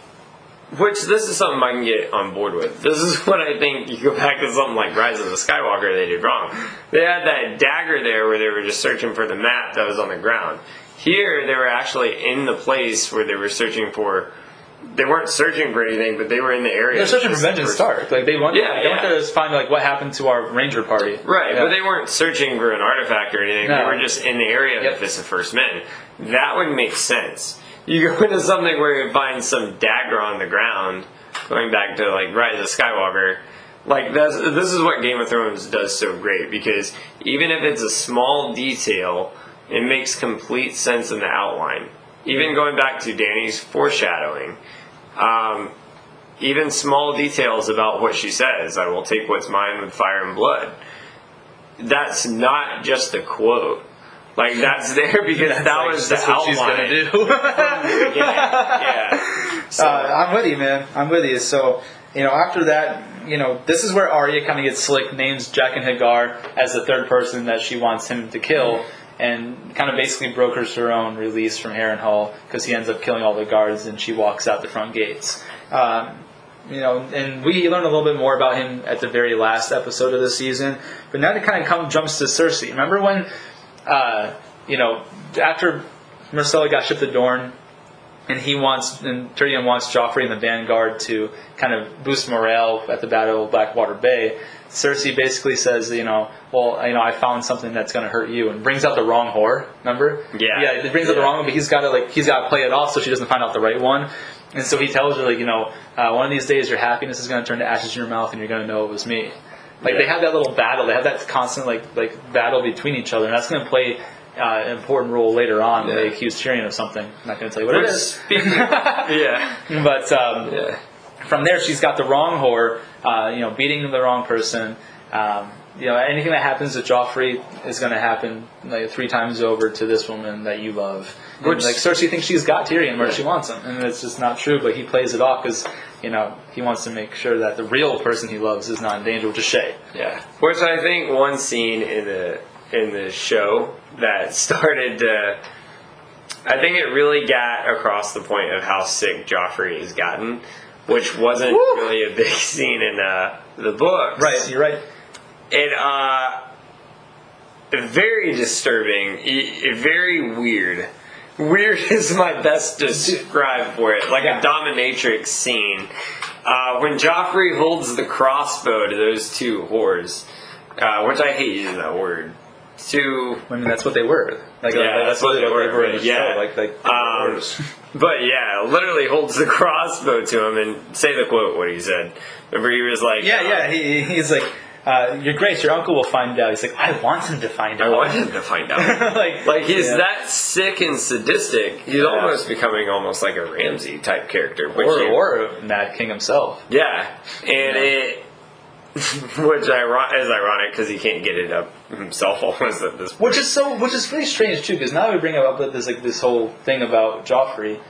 Which this is something I can get on board with. This is [LAUGHS] what I think you go back to something like Rise of the Skywalker they did wrong. They had that dagger there where they were just searching for the map that was on the ground. Here they were actually in the place where they were searching for they weren't searching for anything, but they were in the area. They're searching for Benjen Stark. Like they went, Yeah, they yeah. there to find like what happened to our ranger party. Right, Yeah. but they weren't searching for an artifact or anything. No. They were just in the area Yep. of the Fist of First Men. That would make sense. You go into something where you find some dagger on the ground, going back to like Rise of Skywalker. Like that's this is what Game of Thrones does so great because even if it's a small detail, it makes complete sense in the outline. Even going back to Dany's foreshadowing, um, even small details about what she says, I will take what's mine with fire and blood. That's not just a quote. Like that's there because that Like, was the that's what she's gonna do. [LAUGHS] yeah, yeah. So, Uh, I'm with you, man. I'm with you. So, you know, after that, you know, this is where Arya kind of gets slick, names Jaqen H'ghar as the third person that she wants him to kill, and kind of basically brokers her own release from Harrenhal because he ends up killing all the guards and she walks out the front gates. Um, you know, and we learned a little bit more about him at the very last episode of the season. But now it kind of come, jumps to Cersei. Remember when, uh, you know, after Myrcella got shipped to Dorne, and he wants and Tyrion wants Joffrey and the Vanguard to kind of boost morale at the Battle of Blackwater Bay. Cersei basically says, you know, well, you know, I found something that's going to hurt you, and brings out the wrong whore. Remember? Yeah. yeah. It brings out the wrong one, but he's got to like he's got to play it off so she doesn't find out the right one. And so he tells her like, you know, uh, one of these days your happiness is going to turn to ashes in your mouth, and you're going to know it was me. Like Yeah. they have that little battle, they have that constant like like battle between each other, and that's going to play. Uh, an important role later on when they accuse Tyrion of something. I'm not going to tell you what it is. [LAUGHS] yeah, But um, yeah. from there, she's got the wrong whore, uh, you know, beating the wrong person. Um, you know, anything that happens to Joffrey is going to happen like three times over to this woman that you love. And, Which- like Cersei thinks she's got Tyrion where she wants him, and it's just not true. But he plays it off because you know he wants to make sure that the real person he loves is not in danger, which is Shae. Yeah, which I think one scene in the in the show that [LAUGHS] started to, I think it really got across the point of how sick Joffrey has gotten, which wasn't Woo! really a big [LAUGHS] scene in uh, the book. Right, you're right. It uh, very disturbing, very weird. Weird [LAUGHS] is my best to describe for it, like Yeah. a dominatrix scene. Uh, when Joffrey holds the crossbow to those two whores, uh, which I hate using that word. Two, I mean, that's what they were. Like, Yeah, like, that's what they were, in the yeah. show. Like, like Um, whores. [LAUGHS] but yeah, literally holds the crossbow to him and say the quote what he said. Remember he was like, yeah, yeah. He, he's like, uh, "Your Grace, your uncle will find out." He's like, "I want him to find out. I want him to find out. [LAUGHS] like, Like he's yeah. that sick and sadistic. He's almost becoming almost like a Ramsay type character. Which or, you- or Mad King himself. yeah, and it, [LAUGHS] which iron- is ironic because he can't get it up himself [LAUGHS] almost at this point. Which is so, which is very strange too, because now we bring up this like this whole thing about Joffrey.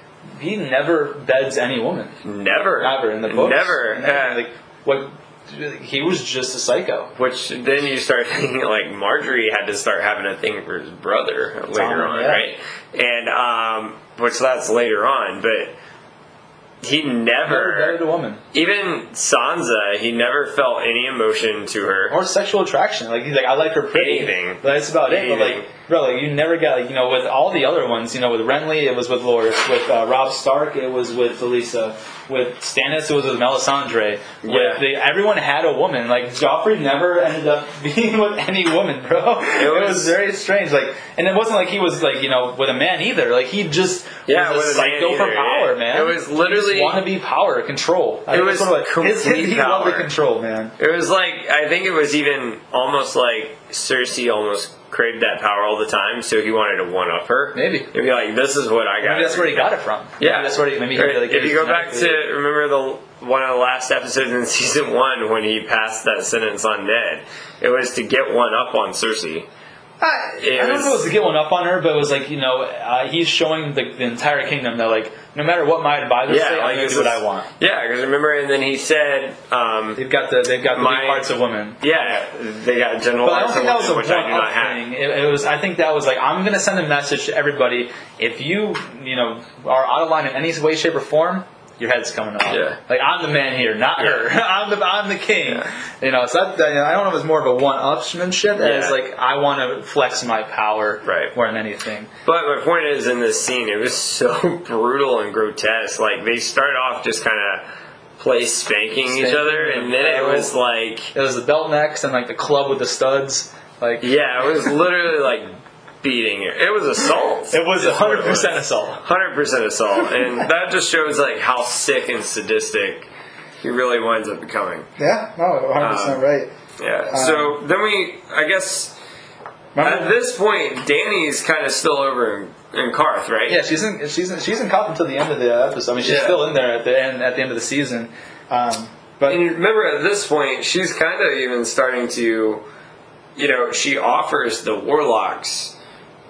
He never beds any woman, never, ever in the books. never. Yeah. like what? He was just a psycho. Which then you start [LAUGHS] thinking like Margaery had to start having a thing for his brother later Tom, on, yeah. right? And um, which that's later on, but he Never bedded a woman even Sansa, he never felt any emotion to her. or sexual attraction. Like he's like, I like her pretty. Anything. But that's about it. But like bro, like you never got like you know with all the other ones, you know, with Renly it was with Loras, with uh, Robb Stark it was with Talisa, with Stannis it was with Melisandre. Yeah. With the, everyone had a woman. Like Joffrey never [LAUGHS] ended up being with any woman, bro. [LAUGHS] It was, was- very strange. Like, and it wasn't like he was like you know with a man either. Like he just Yeah, was a with a man psycho for power, yeah. man. It was literally- want to be power, control. I It was that's what his, his, complete he loved the power. control, man. It was like I think it was even almost like Cersei almost craved that power all the time, so he wanted to one up her. Maybe. He'd be like, "This is what I got." Maybe that's where he got it from. Yeah, maybe that's where he, maybe he really if you go back to remember the one of the last episodes in [LAUGHS] season one when he passed that sentence on Ned, it was to get one up on Cersei. I, I don't know if it was to get one up on her, but it was like you know uh, he's showing the, the entire kingdom that like no matter what my advisors Yeah, say, I'm gonna do what I want. Yeah, because remember, and then he said, um, They've got the they've got the My- parts of women. "Yeah, they got general But I don't think that was a which I do one not up have." thing. It, it was. I think that was like I'm going to send a message to everybody. If you you know are out of line in any way, shape, or form, your head's coming off. Yeah. Like I'm the man here, not her. [LAUGHS] I'm the I'm the king. Yeah. You know. So that, I don't know if it's more of a one-upsmanship as Yeah. like I want to flex my power Right. more than anything. But my point is, in this scene, it was so [LAUGHS] brutal and grotesque. Like they start off just kind of play spanking, each other, and and then it was like, It was the belt necks and like the club with the studs. Like yeah, it was [LAUGHS] literally like beating. It was assault. it was is what it 100 percent was. assault. Hundred percent assault, and [LAUGHS] that just shows like how sick and sadistic he really winds up becoming. Yeah, no, 100 percent right. Yeah. so then we, I guess, at this point, Dany's kind of still over in, in Qarth, right? Yeah, she's in she's in, she's in Cop until the end of the episode. I mean, she's Yeah. still in there at the end at the end of the season. Um, but And remember, at this point, she's kind of even starting to, you know, she offers the warlocks,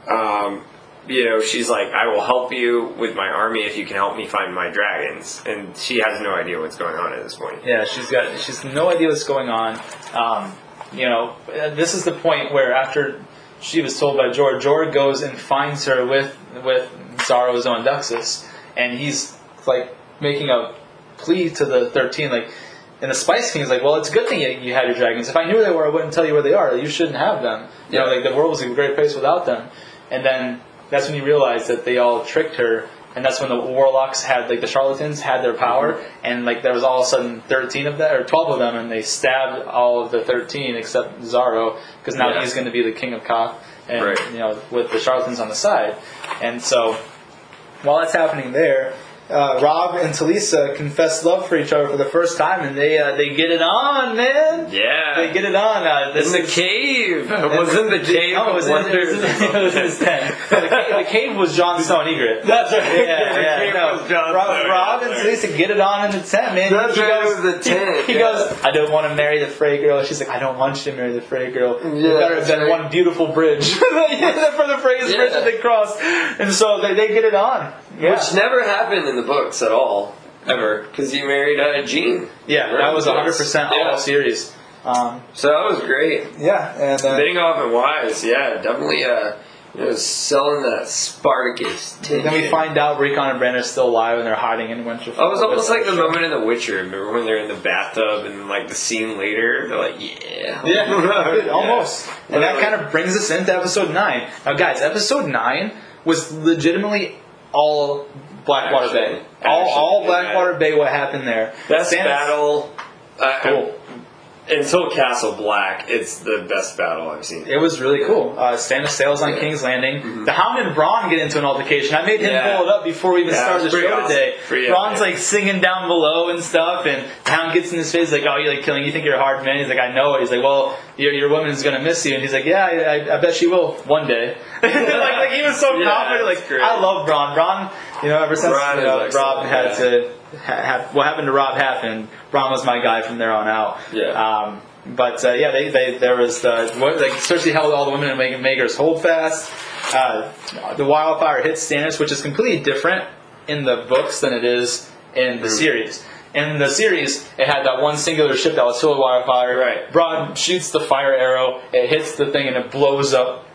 um, you know, she's like, I will help you with my army if you can help me find my dragons. And she has no idea what's going on at this point. yeah, she's got she's no idea what's going on. Um, you know, this is the point where after she was told by Jor, Jor goes and finds her with with Xaro Xhoan Daxos, and he's like making a plea to the thirteen, like. And the Spice King is like, well, it's a good thing you, you had your dragons. If I knew where they were, I wouldn't tell you where they are. You shouldn't have them. You know, like the world was a great place without them. And then that's when you realize that they all tricked her. And that's when the warlocks had, like the charlatans had their power. Mm-hmm. And like there was all of a sudden 13 of them, or 12 of them, and they stabbed all of the 13 except Xaro, because now Yeah. he's going to be the king of Qarth. And, Right. you know, with the charlatans on the side. And so while that's happening there, uh, Robb and Talisa confess love for each other for the first time, and they uh, they get it on, man. Yeah. They get it on. Uh, this in the is- cave. [LAUGHS] It was in the cave. No, it was, in, [LAUGHS] it was, in, it was in his tent. The, cave, the cave was Jon Snow and Ygritte. [LAUGHS] That's right. Yeah, The yeah, cave no. was Jon Robb, Snow. Robb and Talisa get it on in the tent, man. That's he right, goes, was the tent, He, he yeah. goes, I don't want to marry the Frey girl. She's like, I don't want you to marry the Frey girl. Yeah, better than right. one beautiful bridge for the Frey's Yeah. bridge that they cross. And so they, they get it on. Yeah. Which never happened in the books at all, ever, because he married uh, Jean. yeah, that was 100% Yeah. all series. Um, So that was great. yeah, and uh, Bidding off and wise, yeah, definitely. Uh, you know, selling that Spartacus. then we find out Rickon and Bran are still alive and they're hiding in Winterfell. Oh, it was almost like the Show. moment in The Witcher. Remember when they're in the bathtub and like the scene later, they're like, "Yeah, Yeah, [LAUGHS] almost. And that kind of brings us into episode 9. Now, guys, episode 9 was legitimately all Blackwater Actually, Bay. All, all Blackwater Bay, what happened there. Best Stannis- battle. Uh, Cool. Until Castle Black, it's the best battle I've seen. It was really cool. Uh, Stannis sails on Yeah. King's Landing. The Hound and Bronn get into an altercation. I made him Yeah. pull it up before we even Yeah, started the show awesome. today. Pretty Bronn's epic. like singing down below and stuff, and Hound gets in his face like, "Oh, you're like killing? You think you're a hard man?" He's like, "I know it." He's like, "Well, your, your woman's gonna miss you," and he's like, "Yeah, I, I, I bet she will one day." [LAUGHS] like, like he was so Yeah, confident. Like great. I love Bronn. Braun, you know, ever since you know, Robb had yeah. to ha- have what happened to Robb happened. Bronn was my guy from there on out. Yeah. Um, but uh, yeah, they, they there was the what, like Cersei held all the women and making Makers hold fast. Uh, the wildfire hits Stannis, which is completely different in the books than it is in the series. In the series, it had that one singular ship that was filled with wildfire. Right. Broad shoots the fire arrow, it hits the thing, and it blows up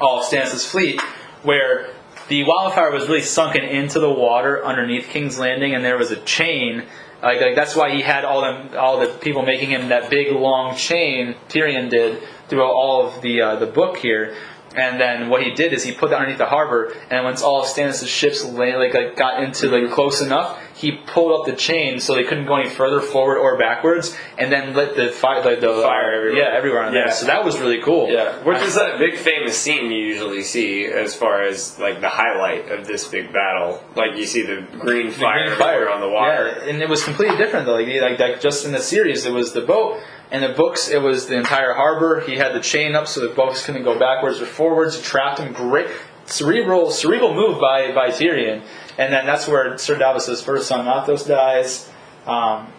all of Stannis' fleet. Where the wildfire was really sunken into the water underneath King's Landing, and there was a chain. Like, like that's why he had all them, all the people making him that big long chain. Tyrion did throughout all of the uh, the book here, And then what he did is he put that underneath the harbor, and once all of Stannis' ships lay, like, like got into like close enough, he pulled up the chain so they couldn't go any further forward or backwards, and then let the fire, like the Fire everywhere. yeah, everywhere on Yeah. there. So that was really cool. Yeah, which is that big famous scene you usually see as far as like the highlight of this big battle. Like you see the green The fire, green fire on the water. Yeah, and it was completely different though. Like, like, like just in the series, it was the boat. In the books, it was the entire harbor. He had the chain up so the boats couldn't go backwards or forwards. It trapped him. Great cerebral cerebral move by by Tyrion. And then that's where Sir Davos' first son Athos dies. Um,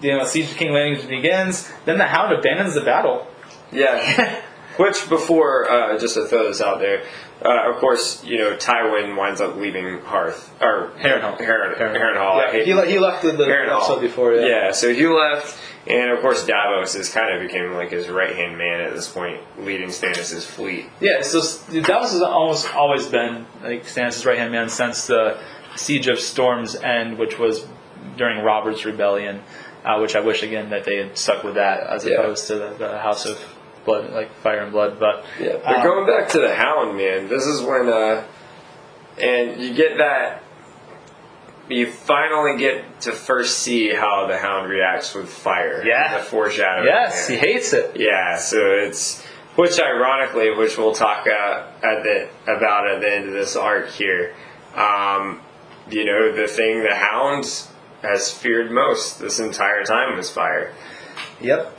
you know, Siege of King Landing begins. Then the Hound abandons the battle. Yeah. [LAUGHS] Which before, uh, just to throw this out there, uh, of course, you know, Tywin winds up leaving Hearth or Harrenhal. Harren, Harrenhal. Yeah, he, le- he left the, the episode before. Yeah. Yeah, so he left, and of course Davos is kind of became like his right hand man at this point, leading Stannis' fleet. Yeah, so Davos has almost always been like Stannis' right hand man since the Siege of Storm's End, which was during Robert's Rebellion, uh, which I wish again that they had stuck with that as Yeah. opposed to the, the House of Blood, like Fire and Blood. But Yeah, but um, going back to the Hound, man, this is when, uh, and you get that. You finally get to first see how the Hound reacts with fire. Yeah. the foreshadowing. yes, there. he hates it. Yeah, so it's which ironically, which we'll talk uh, at the about at the end of this arc here. Um, you know, the thing the Hound has feared most this entire time was fire. Yep.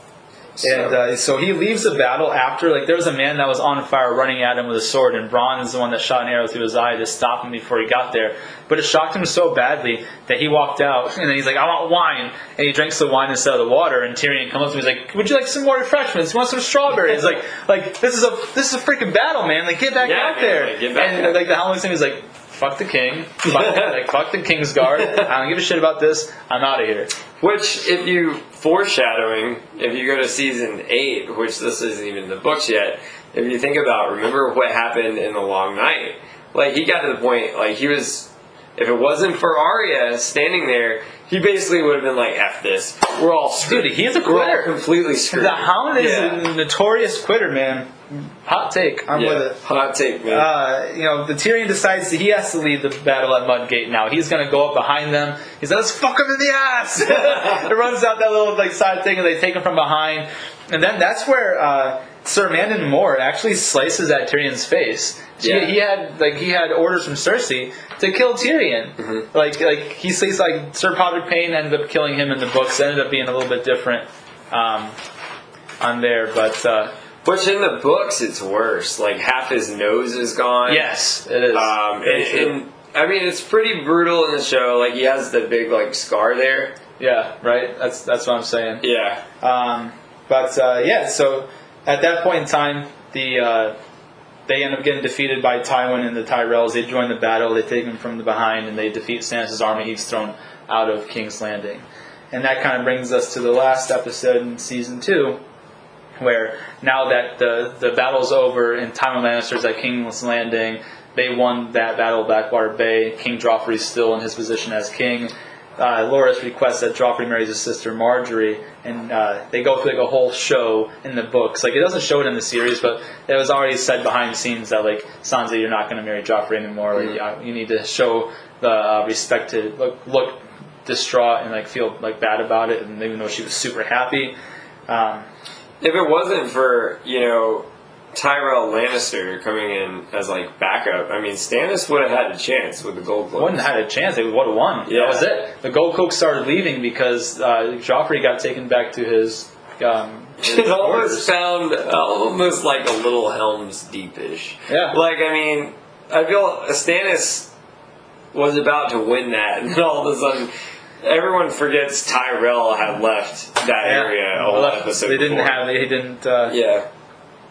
So- And uh, so he leaves the battle after, like, there was a man that was on fire running at him with a sword, and Bronn is the one that shot an arrow through his eye to stop him before he got there. But it shocked him so badly that he walked out, and then he's like, I want wine. And he drinks the wine instead of the water, and Tyrion comes up to him, he's like, Would you like some more refreshments? You want some strawberries? like, like this is a this is a freaking battle, man. Like, get back Yeah, out man, there. like, get back and out. like the at him, he's like, Fuck the king. Fuck, [LAUGHS] like, fuck the king's guard. I don't give a shit about this. I'm out of here. Which, if you foreshadowing, if you go to season eight, which this isn't even in the books yet, if you think about, remember what happened in the Long Night? Like he got to the point, like he was, if it wasn't for Arya standing there, he basically would have been like, "F this, we're all screwed." Dude, he's a quitter. completely screwed. The Hound is Yeah. a notorious quitter, man. Hot take. I'm yeah. with it. Hot take, man. Uh, you know, the Tyrion decides that he has to lead the battle at Mudgate now. He's going to go up behind them. He's like, let's fuck him in the ass. [LAUGHS] it runs out that little like side thing, and they take him from behind. And then that's where uh, Sir Mandon Moore actually slices at Tyrion's face. He- Yeah. He, had like he had orders from Cersei to kill Tyrion. Mm-hmm. Like like he says like Sir Podrick Payne ended up killing him in the books. It ended up being a little bit different um, on there, but. Uh, Which in the books, it's worse. Like half his nose is gone. Yes, it is. Um, and, and I mean, it's pretty brutal in the show. Like he has the big like scar there. yeah, right. That's that's what I'm saying. Yeah. Um, but uh, yeah, so at that point in time, the uh, they end up getting defeated by Tywin and the Tyrells. They join the battle. They take him from the behind and they defeat Stannis' army. He's thrown out of King's Landing, and that kind of brings us to the last episode in season two, where now that the the battle's over and Tywin Lannister's at King's Landing, they won that battle of Blackwater Bay. King Joffrey's still in his position as king. Uh, Loras requests that Joffrey marries his sister Margaery, and uh, they go through like a whole show in the books. Like it doesn't show it in the series, but it was already said behind the scenes that like Sansa, you're not going to marry Joffrey anymore. Or, you, you need to show the uh, respect to look, look distraught and like feel like bad about it, and even though she was super happy. Um, If it wasn't for you know Tyrell Lannister coming in as like backup, I mean Stannis would have had a chance with the gold cloak. wouldn't have had a chance. They would have won. Yeah. That was it. The Gold Cloak started leaving because uh, Joffrey got taken back to his. Um, his [LAUGHS] It almost sound almost like a little Helms Deepish. Yeah. Like I mean, I feel Stannis was about to win that, and all of a sudden. Everyone forgets Tyrell had left that area a whole Well, episode. They didn't before. have. They didn't uh, Yeah,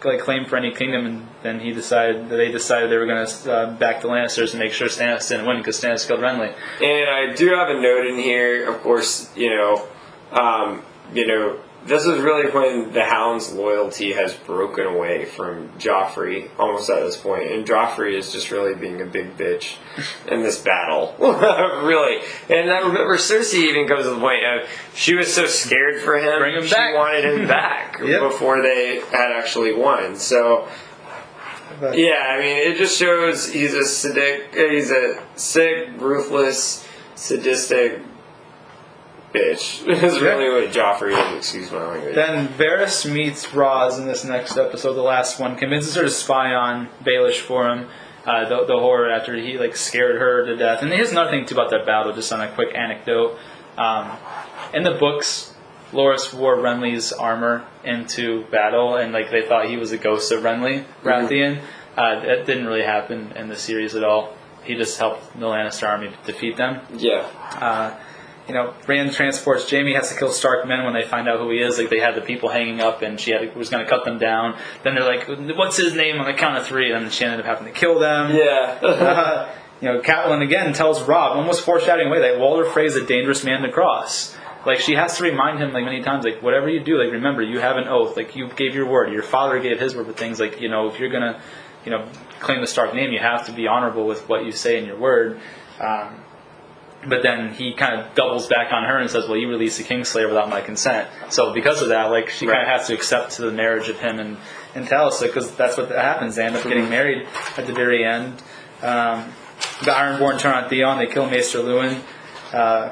like claim for any kingdom, and then he decided. They decided they were going to uh, back the Lannisters and make sure Stannis didn't win because Stannis killed Renly. And I do have a note in here, of course, you know, um, you know, this is really when the Hound's loyalty has broken away from Joffrey almost at this point, and Joffrey is just really being a big bitch in this battle, [LAUGHS] really. And I remember Cersei even comes to the point of she was so scared for him, him she back. wanted him [LAUGHS] back Yep. before they had actually won. So Yeah, I mean, it just shows he's a sadic, he's a sick, ruthless, sadistic bitch. [LAUGHS] is really what Joffrey is. Excuse my language. Then Varys meets Ros in this next episode, the last one, convinces her to spy on Baelish for him. Uh, the, the horror after he like scared her to death. And here's another thing too about that battle, just on a quick anecdote. Um, in the books, Loras wore Renly's armor into battle, and like they thought he was a ghost of Renly Baratheon. Uh, that didn't really happen in the series at all. He just helped the Lannister army defeat them. yeah. Uh, you know, Rand transports Jaime has to kill Stark men when they find out who he is. Like they had the people hanging up, and she had was going to cut them down. Then they're like, "What's his name?" On the count of three, and then she ended up having to kill them. Yeah. Uh, [LAUGHS] you know, Catelyn again tells Robb, almost foreshadowing away, that Walder Frey's a dangerous man to cross. Like she has to remind him like many times, like whatever you do, like remember you have an oath. Like you gave your word. Your father gave his word for things. Like you know, if you're gonna, you know, claim the Stark name, you have to be honorable with what you say in your word. Um, but then he kind of doubles back on her and says, "Well, you released the Kingslayer without my consent." So because of that, like she kind of has to accept the marriage of him and and Talisa because that's what happens. They end up getting married at the very end. Um, the Ironborn turn on Theon. They kill Maester Luwin. Uh,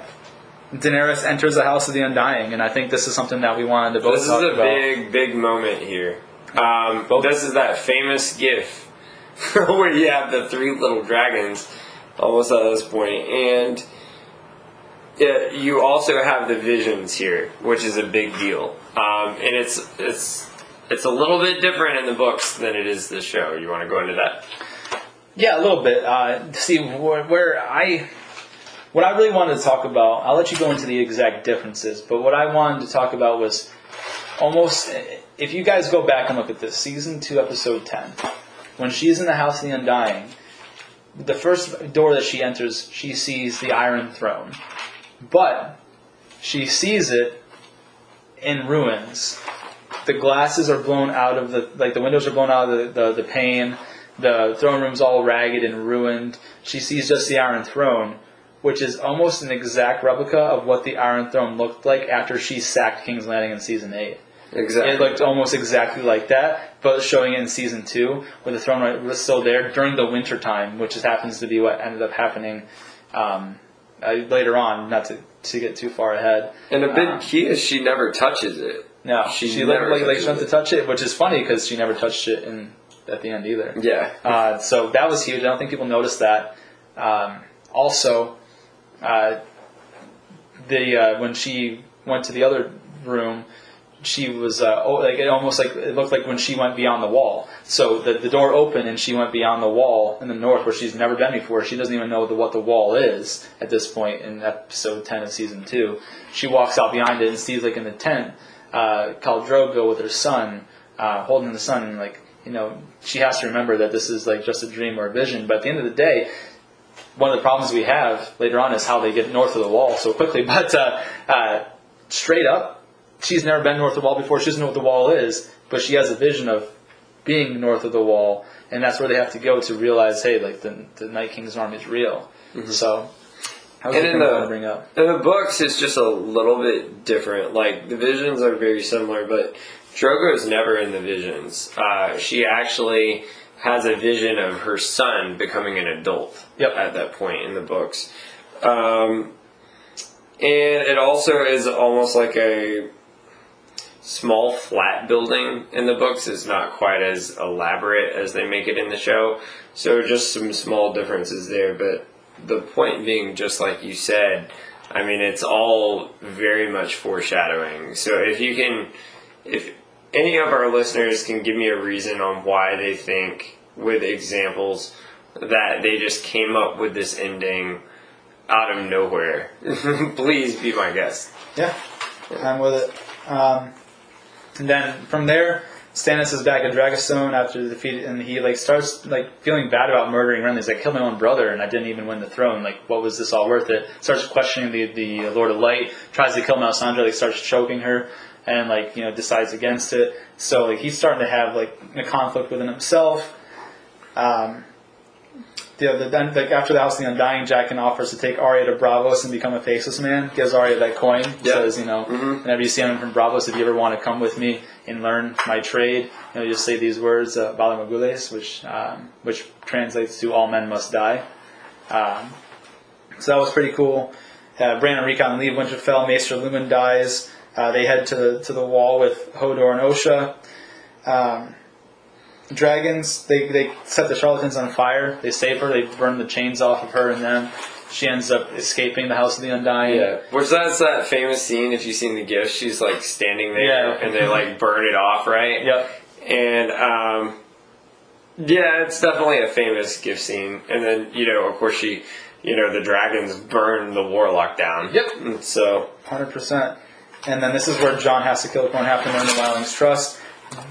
Daenerys enters the House of the Undying, and I think this is something that we wanted to both This is a about. big, big moment here. Um, Both- this is that famous GIF [LAUGHS] where you have the three little dragons almost at this point, and it, you also have the visions here, which is a big deal. Um, and it's it's it's a little bit different in the books than it is the show. You want to go into that? Yeah, a little bit. Uh, see where, where I, what I really wanted to talk about. I'll let you go into the exact differences, but what I wanted to talk about was almost. If you guys go back and look at this, season two, episode ten, when she's in the House of the Undying, the first door that she enters, she sees the Iron Throne, but she sees it in ruins. The glasses are blown out of the like the windows are blown out of the, the, the pane. The throne room's all ragged and ruined. She sees just the Iron Throne, which is almost an exact replica of what the Iron Throne looked like after she sacked King's Landing in season eight. Exactly. It looked almost exactly like that, but showing it in season two, where the throne was still there during the winter time, which just happens to be what ended up happening um, uh, later on. Not to, to get too far ahead. and a big Uh, key is she never touches it. No, She she, never like, like she went to touch it, which is funny because she never touched it in at the end either. Yeah. Uh, so that was huge. I don't think people noticed that. Um, also, uh, the uh, when she went to the other room, she was uh, oh, like it almost like it looked like when she went beyond the wall. So the, the door opened and she went beyond the wall in the north where she's never been before. She doesn't even know the, what the wall is at this point in episode ten of season two. She walks out behind it and sees like in the tent, uh, Khal Drogo with her son, uh, holding the son, like you know she has to remember that this is like just a dream or a vision. But at the end of the day, one of the problems we have later on is how they get north of the wall so quickly. [LAUGHS] But uh, uh, straight up, she's never been north of the wall before. She doesn't know what the wall is, but she has a vision of being north of the wall, and that's where they have to go to realize, hey, like the, the Night King's army is real. So, that was And in the- to bring up. In the books, it's just a little bit different. Like the visions are very similar, but Drogo's never in the visions. Uh, she actually has a vision of her son becoming an adult Yep. at that point in the books. Um, and it also is almost like a small flat building in the books. is not quite as elaborate as they make it in the show. So just some small differences there, but the point being, just like you said, I mean, it's all very much foreshadowing. So if you can, if any of our listeners can give me a reason on why they think, with examples, that they just came up with this ending out of nowhere, [LAUGHS] please be my guest. Yeah, I'm with it. Um, and then from there, Stannis is back at Dragonstone after the defeat, and he like starts like feeling bad about murdering Renly. He's like, "Killed my own brother, and I didn't even win the throne. Like, what was this all worth it?" Starts questioning the the Lord of Light. Tries to kill Melisandre. Like, starts choking her, and like you know decides against it. So like he's starting to have like a conflict within himself. Um, the, the, then, like after the House of the Undying, Jaqen offers to take Arya to Braavos and become a faceless man. Gives Arya that coin. Yeah. Says, you know, whenever you see him from Braavos, if you ever want to come with me and learn my trade, you know, you just say these words, uh, Valar Morghulis, which um, which translates to "All men must die." Um, so that was pretty cool. Uh, Bran and Rickon leave Winterfell. Maester Luwin dies. Uh, they head to the to the wall with Hodor and Osha. Um, dragons. They they set the charlatans on fire. They save her. They burn the chains off of her and them. She ends up escaping the House of the Undying. Yeah, which that's that famous scene. If you've seen the gift, she's like standing there, Yeah. and they like burn it off, right? Yep. And um, yeah, it's definitely a famous gift scene. And then you know, of course, she, you know, the dragons burn the warlock down. Yep. And so Hundred percent. And then this is where Jon has to kill Qhorin to earn the Wildlings' trust.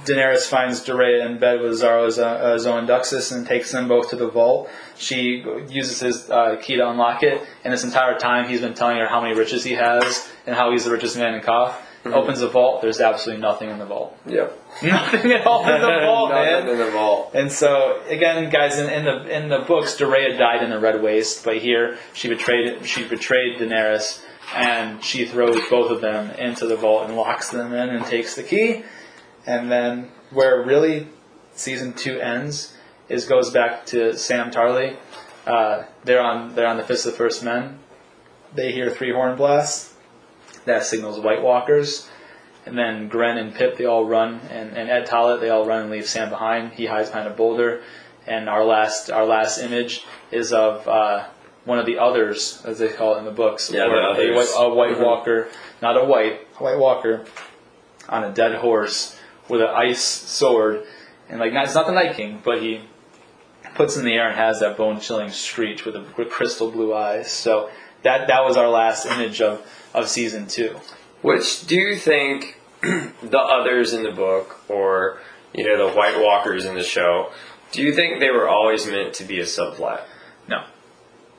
Daenerys finds Doreah in bed with Xaro's uh, Daxos and takes them both to the vault. She uses his uh, key to unlock it, and this entire time he's been telling her how many riches he has and how he's the richest man in Qarth. Opens the vault. There's absolutely nothing in the vault. yep, [LAUGHS] Nothing at all in the [LAUGHS] vault, man. Nothing in the vault. And so again, guys, in, in the in the books, Doreah died in the Red Waste, but here she betrayed she betrayed Daenerys, and she throws both of them into the vault and locks them in and takes the key. And then where really season two ends is goes back to Sam Tarly. Uh, they're on they're on the Fist of the First Men. They hear three horn blasts. That signals White Walkers. And then Gren and Pip, they all run, and, and Ed Tollett, they all run and leave Sam behind. He hides behind a boulder. And our last our last image is of uh, one of the others, as they call it in the books. Yeah, the a white, a white Mhm. walker, not a white, a white walker, on a dead horse with an ice sword. And like, not, it's not the Night King, but he puts in the air and has that bone chilling screech with, a, with crystal blue eyes. So that that was our last image of, of season two. Which do you think [CLEARS THROAT] the others in the book, or you know, the White Walkers in the show, do you think they were always meant to be a subplot? No.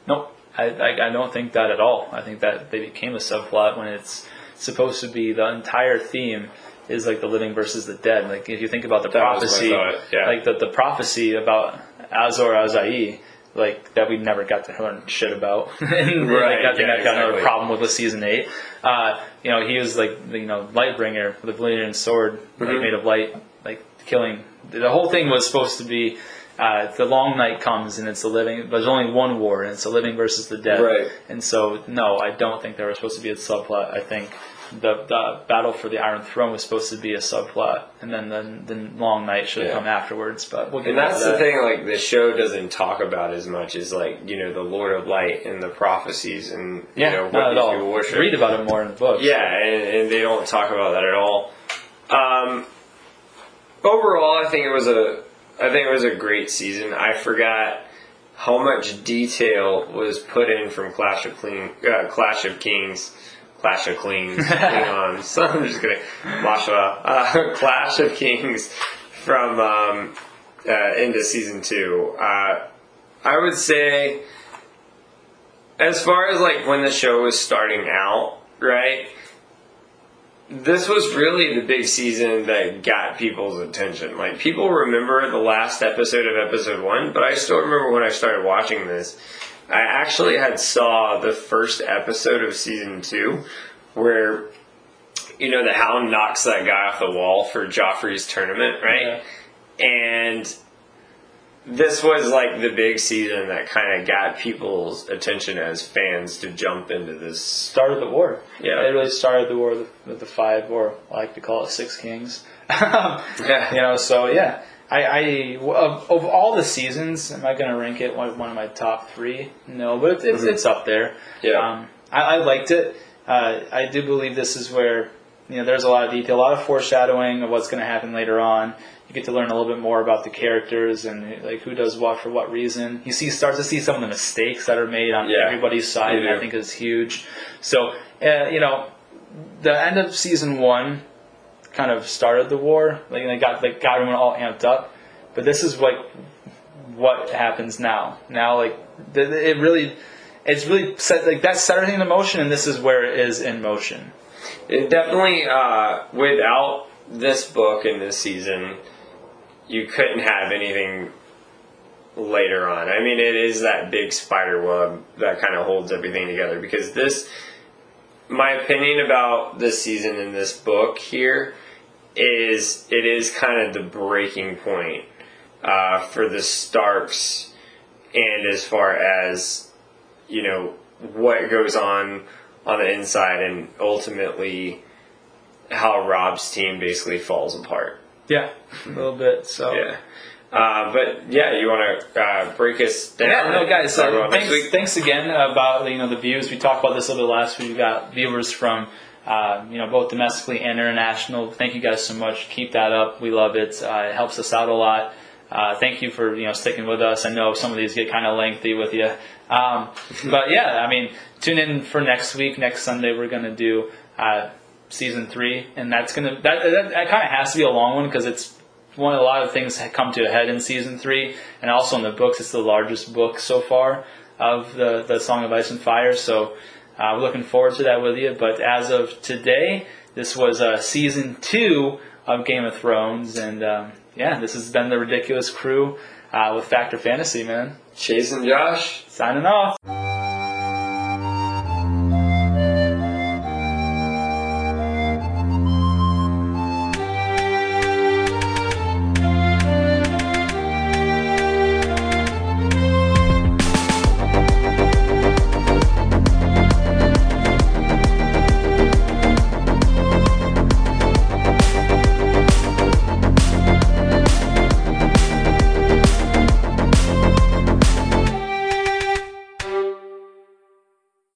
Nope. I, I, I don't think that at all. I think that they became a subplot when it's supposed to be the entire theme is like the living versus the dead. Like if you think about the That prophecy, yeah. like the, the prophecy about Azor Ahai, like that we never got to learn shit about. [LAUGHS] and Right, like, I think yeah, that got another problem with the season eight. Uh, you know, he was like you know Lightbringer with a Valyrian sword like, Mhm. made of light, like killing. The whole thing was supposed to be. Uh, the long night comes and it's the living. But there's only one war, and it's the living versus the dead. Right. And so, no, I don't think there was supposed to be a subplot. I think the, the battle for the Iron Throne was supposed to be a subplot, and then the, the long night should have Yeah. come afterwards. But we'll get And that's into the that. thing, like the show doesn't talk about as much as like you know the Lord of Light and the prophecies and you Yeah, know what not at these people all. worship. Read about it more in the book. Yeah, and, and they don't talk about that at all. Um, overall, I think it was a, I think it was a great season. I forgot how much detail was put in from Clash of Clean, uh, Clash of Kings, Clash of Queens, [LAUGHS] Klingons. So [LAUGHS] I'm just kidding, Masha, uh, [LAUGHS] Clash of Kings from um, uh, into season two. Uh, I would say, as far as like when the show was starting out, right? This was really the big season that got people's attention. Like people remember the last episode of episode one, but I still remember when I started watching this. I actually had saw the first episode of season two, where you know the Hound knocks that guy off the wall for Joffrey's tournament, right? And this was like the big season that kind of got people's attention as fans to jump into this. started the war. Yeah. it really started the war with the five, or I like to call it six kings. [LAUGHS] Yeah. You know, so yeah, I, I of, of all the seasons, am I going to rank it one, one of my top three? No, but it's it's, it's up there. Yeah. um, I, I liked it. Uh, I do believe this is where you know there's a lot of detail, a lot of foreshadowing of what's going to happen later on. You get to learn a little bit more about the characters and like who does what for what reason. You see, start to see some of the mistakes that are made on Yeah, everybody's side, and I think is huge. So, uh, you know, the end of season one kind of started the war. Like they got like got everyone all amped up. But this is like what happens now. Now, like th- it really, it's really set like that set everything in motion, and this is where it is in motion. It definitely, uh, without this book and this season, you couldn't have anything later on. I mean, it is that big spider web that kind of holds everything together because this, my opinion about this season in this book here is it is kind of the breaking point uh, for the Starks, and as far as you know what goes on on the inside, and ultimately how Robb's team basically falls apart. Yeah, a little bit. So Yeah. Uh, but yeah, you want to uh, break us down? Yeah, no, guys. Uh, thanks, thanks again about you know the views. We talked about this a little bit last week. We got viewers from uh, you know both domestically and international. Thank you guys so much. Keep that up. We love it. Uh, it helps us out a lot. Uh, thank you for you know sticking with us. I know some of these get kind of lengthy with you, um, but yeah, I mean, tune in for next week. Next Sunday, we're gonna do uh, season three, and that's gonna that that, that kind of has to be a long one because it's one a lot of things come to a head in season three, and also in the books, it's the largest book so far of the the Song of Ice and Fire. So uh, we're looking forward to that with you. But as of today, this was uh, season two of Game of Thrones, and um, yeah, this has been the ridiculous crew uh, with Factor Fantasy, man. Chase and Josh. Signing off.